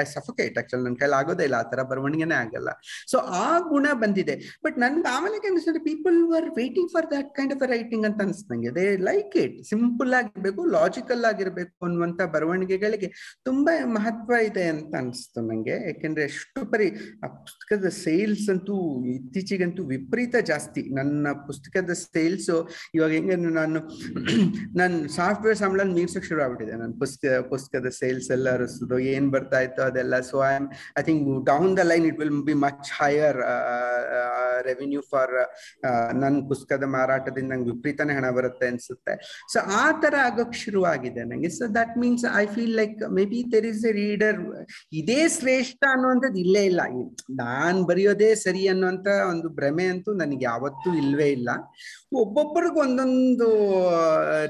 ಐ ಸಫೋಕೇಟ್ ಆಕ್ಚುಲಿ ನನ್ನ ಕೈಲಿ ಆಗೋದೇ ಇಲ್ಲ, ಆ ತರ ಬರವಣಿಗೆನೆ ಆಗಲ್ಲ. ಸೊ ಆ ಗುಣ ಬಂದಿದೆ. ಬಟ್ ನನ್ಗೆ ಆಮೇಲೆ ಅನಿಸ್ತದೆ people are waiting for that kind of writing ಅಂತ ಅನ್ಸ್ತು ನಂಗೆ. ದೇ ಲೈಕ್ ಇಟ್ ಸಿಂಪಲ್ ಆಗಿರ್ಬೇಕು ಲಾಜಿಕಲ್ ಆಗಿರ್ಬೇಕು ಅನ್ನುವಂತ ಬರವಣಿಗೆಗಳಿಗೆ ತುಂಬಾ ಮಹತ್ವ ಇದೆ ಅಂತ ಅನ್ಸ್ತು ನಂಗೆ. ಯಾಕೆಂದ್ರೆ ಎಷ್ಟು ಪರಿ ಆ ಪುಸ್ತಕದ ಸೇಲ್ಸ್ ಅಂತೂ ಇತ್ತೀಚೆಗಂತೂ ವಿಪರೀತ ಜಾಸ್ತಿ. ನನ್ನ ಪುಸ್ತಕದ ಸೇಲ್ಸ್ ಇವಾಗ ಹೆಂಗೆ ನಾನು ನಾನು ಸಾಫ್ಟ್ವೇರ್ ಸಂಬಳ ಮೀರ್ಸಕ್ ಶುರು ಆಗ್ಬಿಟ್ಟಿದೆ. ನನ್ನ ಪುಸ್ತಕ ಪುಸ್ತಕದ ಸೇಲ್ಸ್ ಸೀರಿಯಲ್ಸ್ ಎಲ್ಲ ಅರಸೋದು ಏನ್ ಬರ್ತಾ ಇತ್ತು ಅದೆಲ್ಲ so I am I think down the line it will be much higher revenue for ನನ್ನ ಪುಸ್ತಕದ ಮಾರಾಟದಿಂದ ನಂಗೆ ವಿಪರೀತನೇ ಹಣ ಬರುತ್ತೆ ಅನ್ಸುತ್ತೆ. ಸೊ ಆ ತರ ಆಗೋಕ್ ಶುರುವಾಗಿದೆ ನಂಗೆ. So that means I feel like maybe there is a reader ಇದೇ ಶ್ರೇಷ್ಠ ಅನ್ನುವಂಥದ್ದು ಇಲ್ಲೇ ಇಲ್ಲ. ನಾನ್ ಬರೆಯೋದೇ ಸರಿ ಅನ್ನುವಂತ ಒಂದು ಭ್ರಮೆ ಅಂತೂ ನನಗೆ ಯಾವತ್ತೂ ಇಲ್ವೇ ಇಲ್ಲ. ಒಬ್ಬೊಬ್ಬರಿಗೂ ಒಂದೊಂದು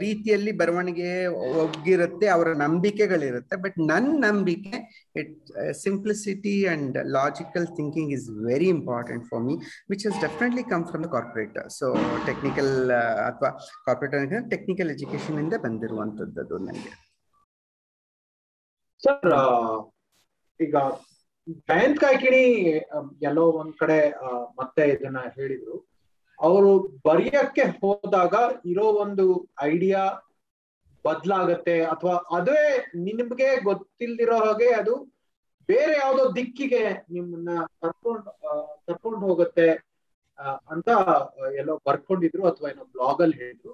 ರೀತಿಯಲ್ಲಿ ಬರವಣಿಗೆ ಒಗ್ಗಿರುತ್ತೆ ಅವರ ನಂಬಿಕೆಗಳಿರುತ್ತೆ. ಬಟ್ ನನ್ನ ನಂಬಿಕೆ it simplicity and logical thinking is very important for me which is definitely come from the corporate so technical ಅಥವಾ ಕಾರ್ಪೊರೇಟ್ ಟೆಕ್ನಿಕಲ್ ಎಜುಕೇಶನ್ ಇಂದ ಬಂದಿರುವಂತದ್ದು ನನಗೆ. ಸರ್ ಈಗ ಜಯಂತ್ ಕಾಯ್ಕಿಣಿ ಎಲ್ಲೋ ಒಂದ್ ಕಡೆ ಮತ್ತೆ ಇದನ್ನ ಹೇಳಿದ್ರು. ಅವರು ಬರೆಯಕ್ಕೆ ಹೋದಾಗ ಇರೋ ಒಂದು ಐಡಿಯಾ ಬದ್ಲಾಗತ್ತೆ ಅಥವಾ ಅದೇ ನಿಮ್ಗೆ ಗೊತ್ತಿಲ್ದಿರೋ ಹಾಗೆ ಅದು ಬೇರೆ ಯಾವ್ದೋ ದಿಕ್ಕಿಗೆ ನಿಮ್ಮನ್ನ ಕರ್ಕೊಂಡ್ ಕರ್ಕೊಂಡು ಹೋಗುತ್ತೆ ಅಂತ ಎಲ್ಲೋ ಬರ್ಕೊಂಡಿದ್ರು ಅಥವಾ ಏನೋ ಬ್ಲಾಗ್ ಅಲ್ಲಿ ಹೇಳಿದ್ರು.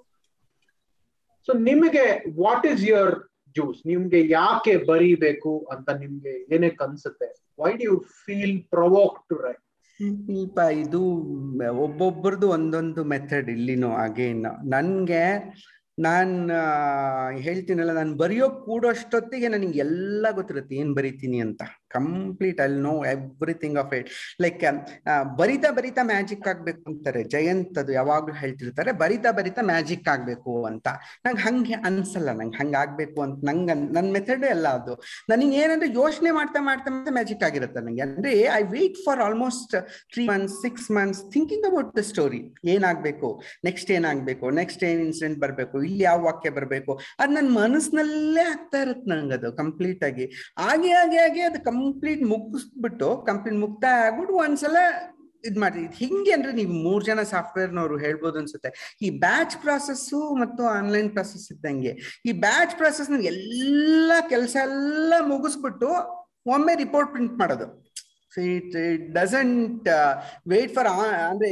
ಸೊ ನಿಮಗೆ ವಾಟ್ ಈಸ್ ಯುವರ್ ಜ್ಯೂಸ್ ನಿಮ್ಗೆ ಯಾಕೆ ಬರೀಬೇಕು ಅಂತ ನಿಮ್ಗೆ ಏನೇ ಕನ್ಸುತ್ತೆ? Why do you feel provoke to write ಸ್ವಲ್ಪ ಇದು ಒಬ್ಬೊಬ್ಬರದು ಒಂದೊಂದು ಮೆಥಡ್ ಇಲ್ಲಿನೂ ಹಾಗೆ ನನ್ಗೆ ನಾನ್ ಹೇಳ್ತೀನಲ್ಲ ನಾನು ಬರೆಯೋ ಕೂಡೋಷ್ಟೊತ್ತಿಗೆ ನನಗೆ ಎಲ್ಲ ಗೊತ್ತಿರುತ್ತೆ ಏನ್ ಬರಿತೀನಿ ಅಂತ. Complete I know everything of it like ಬರಿತಾ ಬರಿತಾ ಮ್ಯಾಜಿಕ್ ಆಗ್ಬೇಕು ಅಂತಾರೆ. ಜಯಂತ್ ಅದು ಯಾವಾಗ್ಲೂ ಹೇಳ್ತಿರ್ತಾರೆ, ಬರಿತಾ ಬರಿತಾ ಮ್ಯಾಜಿಕ್ ಆಗ್ಬೇಕು ಅಂತ. ನಂಗೆ ಹಂಗೆ ಅನ್ಸಲ್ಲ, ನಂಗೆ ಹಂಗ ಆಗ್ಬೇಕು ಅಂತ. ನಂಗೆ ನನ್ನ ಮೆಥಡ್ ಎಲ್ಲ ಅದು. ನನಗೆ ಏನಂದ್ರೆ ಯೋಚನೆ ಮಾಡ್ತಾ ಮಾಡ್ತಾ ಮಾಡ್ತಾ ಮ್ಯಾಜಿಕ್ ಆಗಿರುತ್ತೆ ನಂಗೆ. ಅಂದ್ರೆ I wait for almost three months six months thinking about the story ಏನಾಗ್ಬೇಕು? ನೆಕ್ಸ್ಟ್ ಏನಾಗ್ಬೇಕು? ನೆಕ್ಸ್ಟ್ ಏನ್ ಇನ್ಸಿಡೆಂಟ್ ಬರ್ಬೇಕು? ಇಲ್ಲಿ ಯಾವ ವಾಕ್ಯ ಬರ್ಬೇಕು? ಅದ್ ನನ್ನ ಮನಸ್ಸಿನಲ್ಲೇ ಆಗ್ತಾ ಇರುತ್ತೆ ನಂಗೆ ಅದು ಕಂಪ್ಲೀಟ್ ಆಗಿ. ಹಾಗೆ ಹಾಗೆ ಹಾಗೆ ಅದು ಕಂಪ್ಲೀಟ್ ಮುಗಿಸ್ಬಿಟ್ಟು ಕಂಪ್ಲೀಟ್ ಮುಕ್ತಾಯ ಆಗ್ಬಿಟ್ಟು ಒಂದ್ಸಲ ಇದ್ ಮಾಡಿ ಹಿಂಗೆ ಅಂದ್ರೆ ನೀವು ಮೂರ್ ಜನ ಸಾಫ್ಟ್ವೇರ್ನವರು ಹೇಳ್ಬೋದು ಅನ್ಸುತ್ತೆ. ಈ ಬ್ಯಾಚ್ ಪ್ರಾಸೆಸ್ಸು ಮತ್ತು ಆನ್ಲೈನ್ ಪ್ರಾಸೆಸ್ ಇದ್ದಂಗೆ. ಈ ಬ್ಯಾಚ್ ಪ್ರಾಸೆಸ್ ಎಲ್ಲ ಕೆಲಸ ಎಲ್ಲ ಮುಗಿಸ್ಬಿಟ್ಟು ಒಮ್ಮೆ ರಿಪೋರ್ಟ್ ಪ್ರಿಂಟ್ ಮಾಡೋದು. So it it doesn't wait for ಅಂದ್ರೆ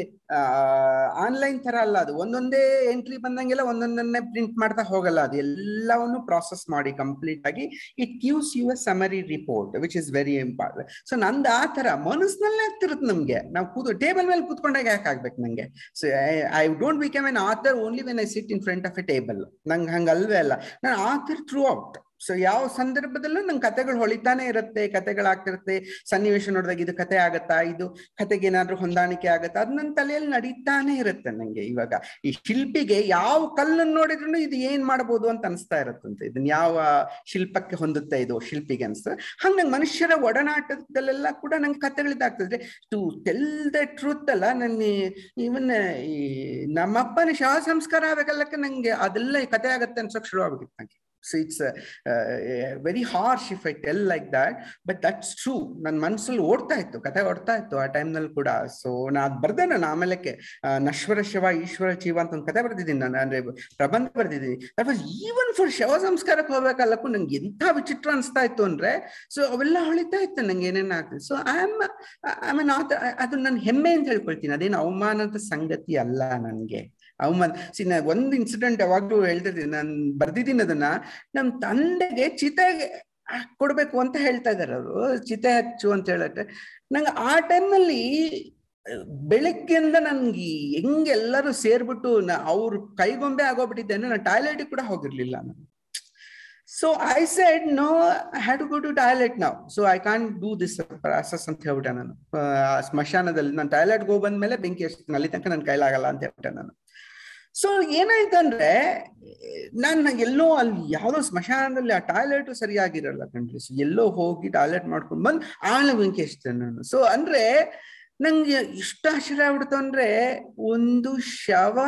ಆನ್ಲೈನ್ ತರ ಅಲ್ಲ ಅದು. ಒಂದೊಂದೇ ಎಂಟ್ರಿ ಬಂದಂಗೆಲ್ಲ ಒಂದೊಂದನ್ನೇ ಪ್ರಿಂಟ್ ಮಾಡ್ತಾ ಹೋಗಲ್ಲ ಅದು. ಎಲ್ಲವನ್ನು ಪ್ರಾಸೆಸ್ ಮಾಡಿ ಕಂಪ್ಲೀಟ್ ಆಗಿ it gives you a summary report which is very important so ನಂದು ಆ ತರ ಮನಸ್ಸಿನಲ್ಲೇ ಆಗ್ತಿರುತ್ತೆ ನಮ್ಗೆ. ನಾವು ಕೂತು ಟೇಬಲ್ ಮೇಲೆ ಕೂತ್ಕೊಂಡಾಗ ಯಾಕೆ ಆಗ್ಬೇಕು ನಂಗೆ? So I don't become an author only when I sit in front of a table ನಂಗೆ ಹಂಗಲ್ವೇ ಅಲ್ಲ. ನಾನು ಆಥರ್ ಥ್ರೂ ಔಟ್ ಸೊ ಯಾವ ಸಂದರ್ಭದಲ್ಲೂ ನಂಗೆ ಕತೆಗಳು ಹೊಳಿತಾನೆ ಇರುತ್ತೆ ಕತೆಗಳಾಗ್ತಿರುತ್ತೆ ಸನ್ನಿವೇಶ ನೋಡಿದಾಗ ಇದು ಕತೆ ಆಗತ್ತಾ? ಇದು ಕತೆಗೆ ಏನಾದ್ರೂ ಹೊಂದಾಣಿಕೆ ಆಗತ್ತಾ? ಅದು ನನ್ನ ತಲೆಯಲ್ಲಿ ನಡೀತಾನೆ ಇರುತ್ತೆ ನಂಗೆ ಇವಾಗ. ಈ ಶಿಲ್ಪಿಗೆ ಯಾವ ಕಲ್ಲನ್ನು ನೋಡಿದ್ರು ಇದು ಏನ್ ಮಾಡ್ಬೋದು ಅಂತ ಅನಿಸ್ತಾ ಇರುತ್ತಂತೆ ಇದನ್ನ ಯಾವ ಶಿಲ್ಪಕ್ಕೆ ಹೊಂದುತ್ತೆ ಇದು ಶಿಲ್ಪಿಗೆ ಅನ್ಸ್ತದೆ ಹಂಗ ಮನುಷ್ಯರ ಒಡನಾಟದಲ್ಲೆಲ್ಲ ಕೂಡ ನಂಗೆ ಕತೆಗಳಿದಾಗ್ತದೆ ಟು ಟೆಲ್ ದ ಟ್ರೂತ್ ಅಲ್ಲ ನನ್ನ ಇವನ್ ಈ ನಮ್ಮಪ್ಪನ ಶವ ಸಂಸ್ಕಾರ ಆಗಲ್ಲಕ್ಕೆ ನಂಗೆ ಅದೆಲ್ಲ ಕತೆ ಆಗತ್ತೆ ಅನ್ಸೋಕ್ ಶುರು ಆಗ್ಬಿಟ್ಟಿತ್ತು ನಂಗೆ. So it's very harsh if I tell like that but that's true ನನ್ನ ಮನಸ್ಸಲ್ಲಿ ಓಡ್ತಾ ಇತ್ತು, ಕತೆ ಓಡ್ತಾ ಇತ್ತು ಆ ಟೈಮ್ನಲ್ಲಿ ಕೂಡ. ಸೊ ನಾ ಅದು ಬರ್ದೆ ನಾನು ಆಮೇಲಕ್ಕೆ ನಶ್ವರ ಶಿವ, ಈಶ್ವರ ಜೀವ ಅಂತ ಒಂದು ಕತೆ ಬರ್ದಿದ್ದೀನಿ ನಾನು, ಅಂದ್ರೆ ಪ್ರಬಂಧ ಬರ್ದಿದ್ದೀನಿ. ದಟ್ ವಾಸ್ ಈವನ್ ಫಾರ್ ಶವ ಸಂಸ್ಕಾರಕ್ಕೆ ಹೋಗ್ಬೇಕಲ್ಲಕ್ಕೂ ನಂಗೆ ಎಂಥ ವಿಚಿತ್ರ ಅನಿಸ್ತಾ ಇತ್ತು ಅಂದ್ರೆ ಸೊ ಅವೆಲ್ಲ ಹೊಳಿತಾ ಇತ್ತು ನಂಗೆ ಏನೇನು ಆಗ್ತದೆ so I am I mean ಅದು ನನ್ನ ಹೆಮ್ಮೆ ಅಂತ ಹೇಳ್ಕೊಳ್ತೀನಿ. ಅದೇನು ಅವಮಾನದ ಸಂಗತಿ ಅಲ್ಲ ನನಗೆ. ಅವಮಾನ. ಸಿ ನಾ ಒಂದು ಇನ್ಸಿಡೆಂಟ್ ಯಾವಾಗ್ಲೂ ಹೇಳ್ತಿದ್ದೀನಿ ನಾನು ಬರ್ದಿದ್ದೀನಿ ಅದನ್ನ. ನಮ್ಮ ತಂದೆಗೆ ಚಿತೆಗೆ ಕೊಡ್ಬೇಕು ಅಂತ ಹೇಳ್ತಾ ಇದಾರೆ ಅವರು. ಚಿತೆ ಹಚ್ಚು ಅಂತ ಹೇಳತ್ತೆ ನಂಗೆ ಆ ಟೈಮ್ನಲ್ಲಿ ಬೆಳಗ್ಗೆಯಿಂದ ನನ್ಗೆ ಹೆಂಗ್ ಎಲ್ಲರೂ ಸೇರ್ಬಿಟ್ಟು ಅವ್ರ ಕೈಗೊಂಬೆ ಆಗೋಗ್ಬಿಟ್ಟಿದ್ದೆ ನಾನು ಟಾಯ್ಲೆಟ್ ಕೂಡ ಹೋಗಿರ್ಲಿಲ್ಲ ನಾನು. So I said no had to go to toilet now so I can do this process ಅಂತ ಹೇಳ್ಬಿಟ್ಟೆ ನಾನು. ಸ್ಮಶಾನದಲ್ಲಿ. ನಾನು ಟಾಯ್ಲೆಟ್ಗೆ ಹೋಗಿ ಬಂದ್ಮೇಲೆ ಬೆಂಕಿ ಅಷ್ಟು ಅಲ್ಲಿ ತನಕ ನನ್ನ ಕೈಲಾಗಲ್ಲ ಅಂತ ಹೇಳ್ಬಿಟ್ಟೆ ನಾನು. ಸೊ ಏನಾಯ್ತಂದ್ರೆ, ನಾನು ಎಲ್ಲೋ ಅಲ್ಲಿ ಯಾವುದೋ ಸ್ಮಶಾನದಲ್ಲಿ ಆ ಟಾಯ್ಲೆಟ್ ಸರಿಯಾಗಿರಲ್ಲ ಕಣ್ರಿ. ಸೊ ಎಲ್ಲೋ ಹೋಗಿ ಟಾಯ್ಲೆಟ್ ಮಾಡ್ಕೊಂಡು ಬಂದು ಆಮೇಲೆ ಬೆಂಕಿ ನಾನು. ಸೊ ಅಂದ್ರೆ ನಂಗೆ ಇಷ್ಟ ಆಶ್ಚರ್ಯ ಆಗ್ಬಿಡ್ತು ಅಂದ್ರೆ ಒಂದು ಶವ,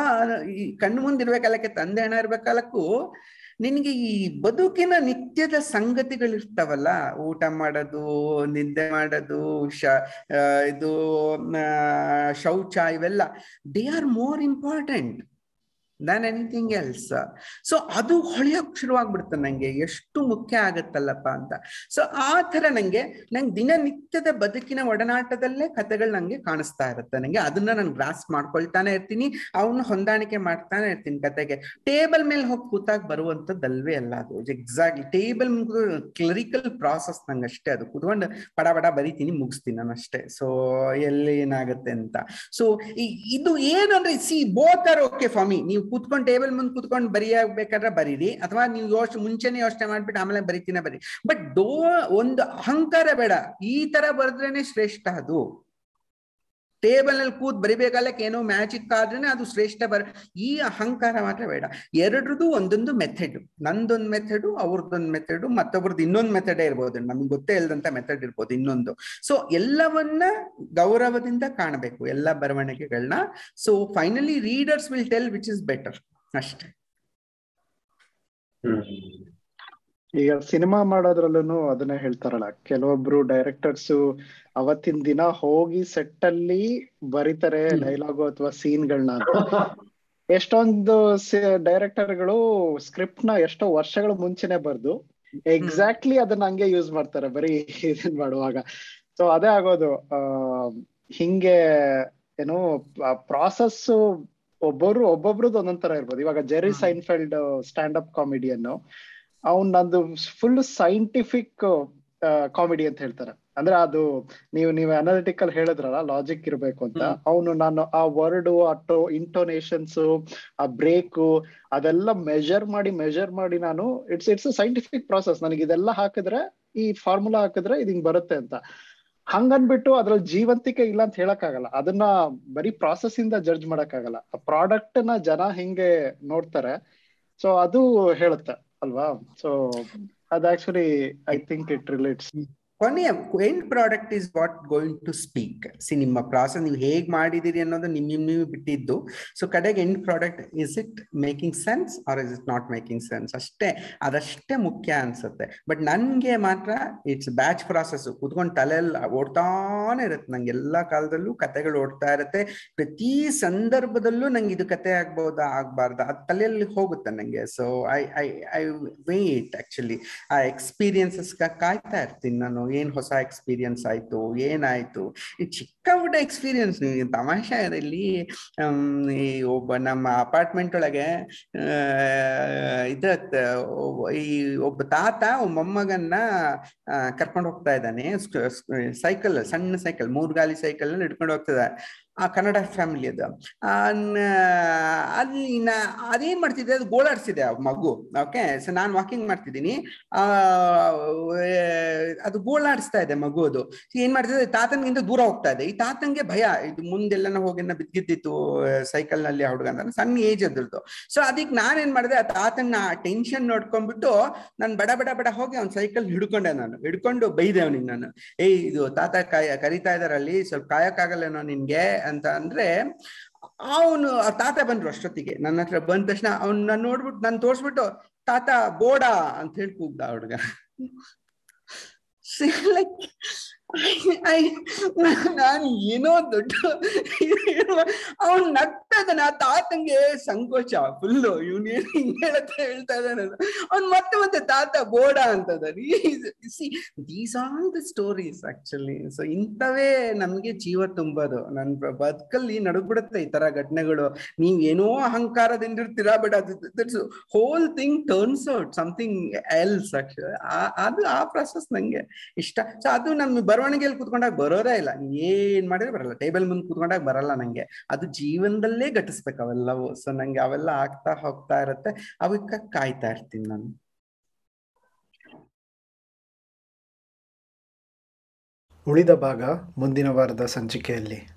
ಈ ಕಣ್ಣು ಮುಂದಿರ್ಬೇಕಾಲಕ್ಕೆ ತಂದೆ ಹಣ ಇರ್ಬೇಕಲ್ಲಕ್ಕೂ ನಿನಗೆ ಈ ಬದುಕಿನ ನಿತ್ಯದ ಸಂಗತಿಗಳಿರ್ತಾವಲ್ಲ. ಊಟ ಮಾಡೋದು, ನಿದ್ದೆ ಮಾಡೋದು, ಶ ಇದು ಶೌಚ ಇವೆಲ್ಲ. They are more important than anything else so ಅದು ಹೊಳೆಯೋಕ್ ಶುರುವಾಗ್ಬಿಡ್ತು ನಂಗೆ. ಎಷ್ಟು ಮುಖ್ಯ ಆಗತ್ತಲ್ಲಪ್ಪ ಅಂತ. ಸೊ ಆ ತರ ನಂಗೆ ನಂಗೆ ದಿನನಿತ್ಯದ ಬದುಕಿನ ಒಡನಾಟದಲ್ಲೇ ಕಥೆಗಳು ನಂಗೆ ಕಾಣಿಸ್ತಾ ಇರುತ್ತೆ. ನಂಗೆ ಅದನ್ನ ನಾನು ಗ್ರಾಸ್ ಮಾಡ್ಕೊಳ್ತಾನೆ ಇರ್ತೀನಿ. ಅವನ್ನ ಹೊಂದಾಣಿಕೆ ಮಾಡ್ತಾನೆ ಇರ್ತೀನಿ ಕತೆಗೆ. ಟೇಬಲ್ ಮೇಲೆ ಹೋಗಿ ಕೂತಾಗ ಬರುವಂತದ್ದಲ್ವೇ ಅಲ್ಲ ಅದು. ಎಕ್ಸಾಕ್ಟ್ಲಿ ಟೇಬಲ್ ಕ್ಲರಿಕಲ್ ಪ್ರಾಸೆಸ್ ನಂಗೆ ಅಷ್ಟೇ ಅದು. ಕೂತ್ಕೊಂಡು ಪಡ ಬಡ ಬರಿತೀನಿ, ಮುಗಿಸ್ತೀನಿ ನಾನು ಅಷ್ಟೇ. ಸೊ ಎಲ್ಲಿ ಏನಾಗುತ್ತೆ ಅಂತ. ಸೊ ಇದು ಏನಂದ್ರೆ see both are okay for ನೀವು ಕೂತ್ಕೊಂಡು ಟೇಬಲ್ ಮುಂದೆ ಕೂತ್ಕೊಂಡು ಬರೆಯಬೇಕಾದ್ರೆ ಬರೀರಿ, ಅಥವಾ ನೀವು ಯೋಚನೆ ಮುಂಚೆನೆ ಯೋಚನೆ ಮಾಡ್ಬಿಟ್ಟು ಆಮೇಲೆ ಬರಿತೀನ ಬರೀ ಬಟ್ ಡೋ, ಒಂದು ಅಹಂಕಾರ ಬೇಡ. ಈ ತರ ಬರೆದ್ರೇನೆ ಶ್ರೇಷ್ಠ ಅದು. ಟೇಬಲ್ನಲ್ಲಿ ಕೂತ್ ಬರಿಬೇಕಾಲಕ್ಕೆ ಏನೋ ಮ್ಯಾಜಿಕ್ ಇಕ್ಕಾದ್ರೆ ಅದು ಶ್ರೇಷ್ಠ ಬರ, ಈ ಅಹಂಕಾರ ಮಾತ್ರ ಬೇಡ. ಎರಡ್ರದ್ದು ಒಂದೊಂದು ಮೆಥಡ್ ನಂದೊಂದು ಮೆಥಡು ಅವ್ರದ್ದೊಂದು ಮೆಥಡು ಮತ್ತೊಬ್ರದ್ದು ಇನ್ನೊಂದು ಮೆಥಡೇ ಇರ್ಬೋದು. ನಮ್ಗೆ ಗೊತ್ತೇ ಇಲ್ಲದಂತ ಮೆಥಡ್ ಇರ್ಬೋದು ಇನ್ನೊಂದು. ಸೊ ಎಲ್ಲವನ್ನ ಗೌರವದಿಂದ ಕಾಣಬೇಕು, ಎಲ್ಲ ಬರವಣಿಗೆಗಳನ್ನ so finally readers will tell which is better ಅಷ್ಟೇ. ಈಗ ಸಿನಿಮಾ ಮಾಡೋದ್ರಲ್ಲೂ ಅದನ್ನೇ ಹೇಳ್ತಾರಲ್ಲ ಕೆಲವೊಬ್ರು ಡೈರೆಕ್ಟರ್ಸ್ ಅವತ್ತಿನ ದಿನ ಹೋಗಿ ಸೆಟ್ ಅಲ್ಲಿ ಬರೀತಾರೆ ಡೈಲಾಗು ಅಥವಾ ಸೀನ್ಗಳನ್ನ ಅಂತ. ಎಷ್ಟೊಂದು ಡೈರೆಕ್ಟರ್ಗಳು ಸ್ಕ್ರಿಪ್ಟ್ನ ಎಷ್ಟೋ ವರ್ಷಗಳ ಮುಂಚೆನೆ ಬರ್ದು ಎಕ್ಸಾಕ್ಟ್ಲಿ ಅದನ್ನ ಹಂಗೆ ಯೂಸ್ ಮಾಡ್ತಾರೆ ಬರೀ ಇದನ್ ಮಾಡುವಾಗ. ಸೊ ಅದೇ ಆಗೋದು. ಹಿಂಗೆ ಏನು ಪ್ರಾಸೆಸ್ ಒಬ್ಬರು ಒಬ್ಬೊಬ್ರದ್ದು ಒಂದೊಂದ್ ತರ ಇರ್ಬೋದು. ಇವಾಗ ಜೆರಿ ಸೈನ್ಫೆಲ್ಡ್ ಸ್ಟ್ಯಾಂಡ್ ಅಪ್ ಕಾಮಿಡಿಯನ್ನು ಅವ್ನ್ ನಂದು ಫುಲ್ ಸೈಂಟಿಫಿಕ್ ಕಾಮಿಡಿ ಅಂತ ಹೇಳ್ತಾರೆ. ಅಂದ್ರೆ ಅದು ನೀವು ನೀವು ಅನಾಲಿಟಿಕಲ್ ಹೇಳಿದ್ರಲ್ಲ ಲಾಜಿಕ್ ಇರ್ಬೇಕು ಅಂತ. ಅವನು ನಾನು ಆ ವರ್ಡ್ ಆ ಟೋ ಇಂಟೋನೇಷನ್ಸ್ ಆ ಬ್ರೇಕು ಅದೆಲ್ಲ ಮೆಜರ್ ಮಾಡಿ ಮೆಜರ್ ಮಾಡಿ ನಾನು ಇಟ್ಸ್ ಇಟ್ಸ್ ಸೈಂಟಿಫಿಕ್ ಪ್ರಾಸೆಸ್ ನನಗೆ ಇದೆಲ್ಲ ಹಾಕಿದ್ರೆ ಈ ಫಾರ್ಮುಲಾ ಹಾಕಿದ್ರೆ ಇದು ಹಿಂಗ್ ಬರುತ್ತೆ ಅಂತ. ಹಂಗನ್ಬಿಟ್ಟು ಅದ್ರಲ್ಲಿ ಜೀವಂತಿಕೆ ಇಲ್ಲ ಅಂತ ಹೇಳಕ್ಕಾಗಲ್ಲ. ಅದನ್ನ ಬರೀ ಪ್ರಾಸೆಸ್ ಇಂದ ಜಡ್ಜ್ ಮಾಡಕ್ಕಾಗಲ್ಲ. ಆ ಪ್ರಾಡಕ್ಟ್ನ ಜನ ಹಿಂಗೆ ನೋಡ್ತಾರೆ. ಸೊ ಅದು ಹೇಳುತ್ತೆ. Oh wow. So that actually, I think it relates. ಕೊನೆಯ end product is what going to speak see ನಿಮ್ಮ ಪ್ರಾಸೆಸ್ ನೀವು ಹೇಗೆ ಮಾಡಿದಿರಿ ಅನ್ನೋದು ನಿಮ್ಮ ನಿಮ್, ನೀವು ಬಿಟ್ಟಿದ್ದು. ಸೊ ಕಡೆಗೆ end product is it making sense or is it not making sense ಅಷ್ಟೇ, ಅದಷ್ಟೇ ಮುಖ್ಯ ಅನ್ಸುತ್ತೆ. ಬಟ್ ನನಗೆ ಮಾತ್ರ ಇಟ್ಸ್ ಬ್ಯಾಚ್ ಪ್ರಾಸೆಸ್ ಕುತ್ಕೊಂಡು ತಲೆಯೆಲ್ಲ ಓಡ್ತಾನೆ ಇರುತ್ತೆ. ನಂಗೆ ಎಲ್ಲ ಕಾಲದಲ್ಲೂ ಕತೆಗಳು ಓಡ್ತಾ ಇರುತ್ತೆ. ಪ್ರತಿ ಸಂದರ್ಭದಲ್ಲೂ ನಂಗೆ ಇದು ಕತೆ ಆಗ್ಬೋದಾ, ಆಗ್ಬಾರ್ದಾ, ಅದು ತಲೆಯಲ್ಲಿ ಹೋಗುತ್ತೆ ನಂಗೆ. So I I I wait actually ಆ ಎಕ್ಸ್ಪೀರಿಯನ್ಸಸ್ ಕಾಯ್ತಾ ಇರ್ತೀನಿ ನಾನು. ಏನ್ ಹೊಸ ಎಕ್ಸ್ಪೀರಿಯನ್ಸ್ ಆಯ್ತು, ಏನಾಯ್ತು? ಚಿಕ್ಕ ಪುಟ್ಟ ಎಕ್ಸ್ಪೀರಿಯನ್ಸ್ ತಮಾಷೆ ಇಲ್ಲಿ ಈ ಒಬ್ಬ ನಮ್ಮ ಅಪಾರ್ಟ್ಮೆಂಟ್ ಒಳಗೆ ಇದ ಈ ಒಬ್ಬ ತಾತ ಮೊಮ್ಮಗನ್ನ ಕರ್ಕೊಂಡು ಹೋಗ್ತಾ ಇದ್ದಾನೆ. ಸೈಕಲ್ ಸಣ್ಣ ಸೈಕಲ್ ಮೂರ್ ಗಾಲಿ ಸೈಕಲ್ ಹಿಡ್ಕೊಂಡು ಹೋಗ್ತದ ಆ ಕನ್ನಡ ಫ್ಯಾಮಿಲಿ ಅದು. ಅಲ್ಲಿ ಅದೇನ್ ಮಾಡ್ತಿದ್ದೆ, ಅದು ಗೋಳಾಡ್ಸಿದೆ ಮಗು. ಓಕೆ ಸೊ ನಾನು ವಾಕಿಂಗ್ ಮಾಡ್ತಿದ್ದೀನಿ. ಆ ಅದು ಗೋಳಾಡಿಸ್ತಾ ಇದೆ ಮಗು ಅದು. ಏನ್ ಮಾಡ್ತಿದೆ ತಾತನ್ಗಿಂತ ದೂರ ಹೋಗ್ತಾ ಇದೆ. ಈ ತಾತನ್ಗೆ ಭಯ. ಇದು ಮುಂದೆಲ್ಲನ ಹೋಗಿ ಬಿದ್ದಿದ್ದಿತ್ತು ಸೈಕಲ್ನಲ್ಲಿ ಹುಡುಗ ಅಂತ. ಸಣ್ಣ ಏಜ್ ಅದ್ರದ್ದು. ಸೊ ಅದಕ್ಕೆ ನಾನೇನ್ ಮಾಡಿದೆ, ಆ ತಾತನ ಟೆನ್ಷನ್ ನೋಡ್ಕೊಂಡ್ಬಿಟ್ಟು ನಾನು ಬಡ ಬಡ ಬಡ ಹೋಗಿ ಅವ್ನ ಸೈಕಲ್ ಹಿಡ್ಕೊಂಡೆ ನಾನು. ಹಿಡ್ಕೊಂಡು ಬೈದೆ ಅವನಿಗೆ ನಾನು. ಏಯ್, ಇದು ತಾತ ಕಾಯ, ಕರಿತಾ ಇದಾರಲ್ಲಿ ಸ್ವಲ್ಪ ಕಾಯಕ್ಕಾಗಲ್ಲೇನೋ ನಿನ್ಗೆ? ಅಂತ ಅಂದ್ರೆ, ಅವನು ತಾತ ಬಂದ್ರು ಅಷ್ಟೊತ್ತಿಗೆ. ನನ್ನ ಹತ್ರ ಬಂದ ತಕ್ಷಣ ಅವ್ನ ನೋಡ್ಬಿಟ್ಟು ನಾನು ತೋರ್ಸ್ಬಿಟ್ಟು, ತಾತ, ಬೋಡ ಅಂತ ಹೇಳಿ ಕೂಗ್ದ ಹುಡುಗ. [laughs] ನಾನು ಏನೋ ದೊಡ್ಡ ಅವನ್ ನಗ್ತಾ ಆ ತಾತಂಗೆ ಸಂಕೋಚ ಫುಲ್ಲು ಇವನು ಏನು ಹಿಂಗ್ ಹೇಳತ್ತ ಹೇಳ್ತಾ ಇದ್ದಾನೆ ಅವ್ನ್ ಮತ್ತೆ ಮತ್ತೆ ತಾತ ಬೋಡ ಅಂತದ. See these all the stories actually so ಇಂಥವೇ ನಮ್ಗೆ ಜೀವ ತುಂಬೋದು. ನನ್ ಬದುಕಲ್ಲಿ ನಡುಗ್ಬಿಡುತ್ತೆ ಈ ತರ ಘಟನೆಗಳು. ನೀವ್ ಏನೋ ಅಹಂಕಾರದಿಂದ ಇರ್ತೀರಾ ಬಟ್ ಅದು whole thing turns out something else actually ಅದು ಆ ಪ್ರಾಸೆಸ್ ನಂಗೆ ಇಷ್ಟ. ಸೊ ಅದು ನಮ್ಮ ಬರವಣಿಗೆಯಲ್ಲಿ ಕುತ್ಕೊಂಡಾಗ ಬರೋದೇ ಇಲ್ಲ. ಏನ್ ಮಾಡಿದ್ರೆ ಬರಲ್ಲ. ಟೇಬಲ್ ಮುಂದೆ ಕುತ್ಕೊಂಡಾಗ ಬರಲ್ಲ ನಂಗೆ. ಅದು ಜೀವನದಲ್ಲೇ ಘಟಿಸ್ಬೇಕು ಅವೆಲ್ಲವೂ. ಸೊ ನಂಗೆ ಅವೆಲ್ಲ ಆಗ್ತಾ ಹೋಗ್ತಾ ಇರತ್ತೆ. ಅವಕ್ಕ ಕಾಯ್ತಾ ಇರ್ತೀನಿ ನಾನು. ಉಳಿದ ಭಾಗ ಮುಂದಿನ ವಾರದ ಸಂಚಿಕೆಯಲ್ಲಿ.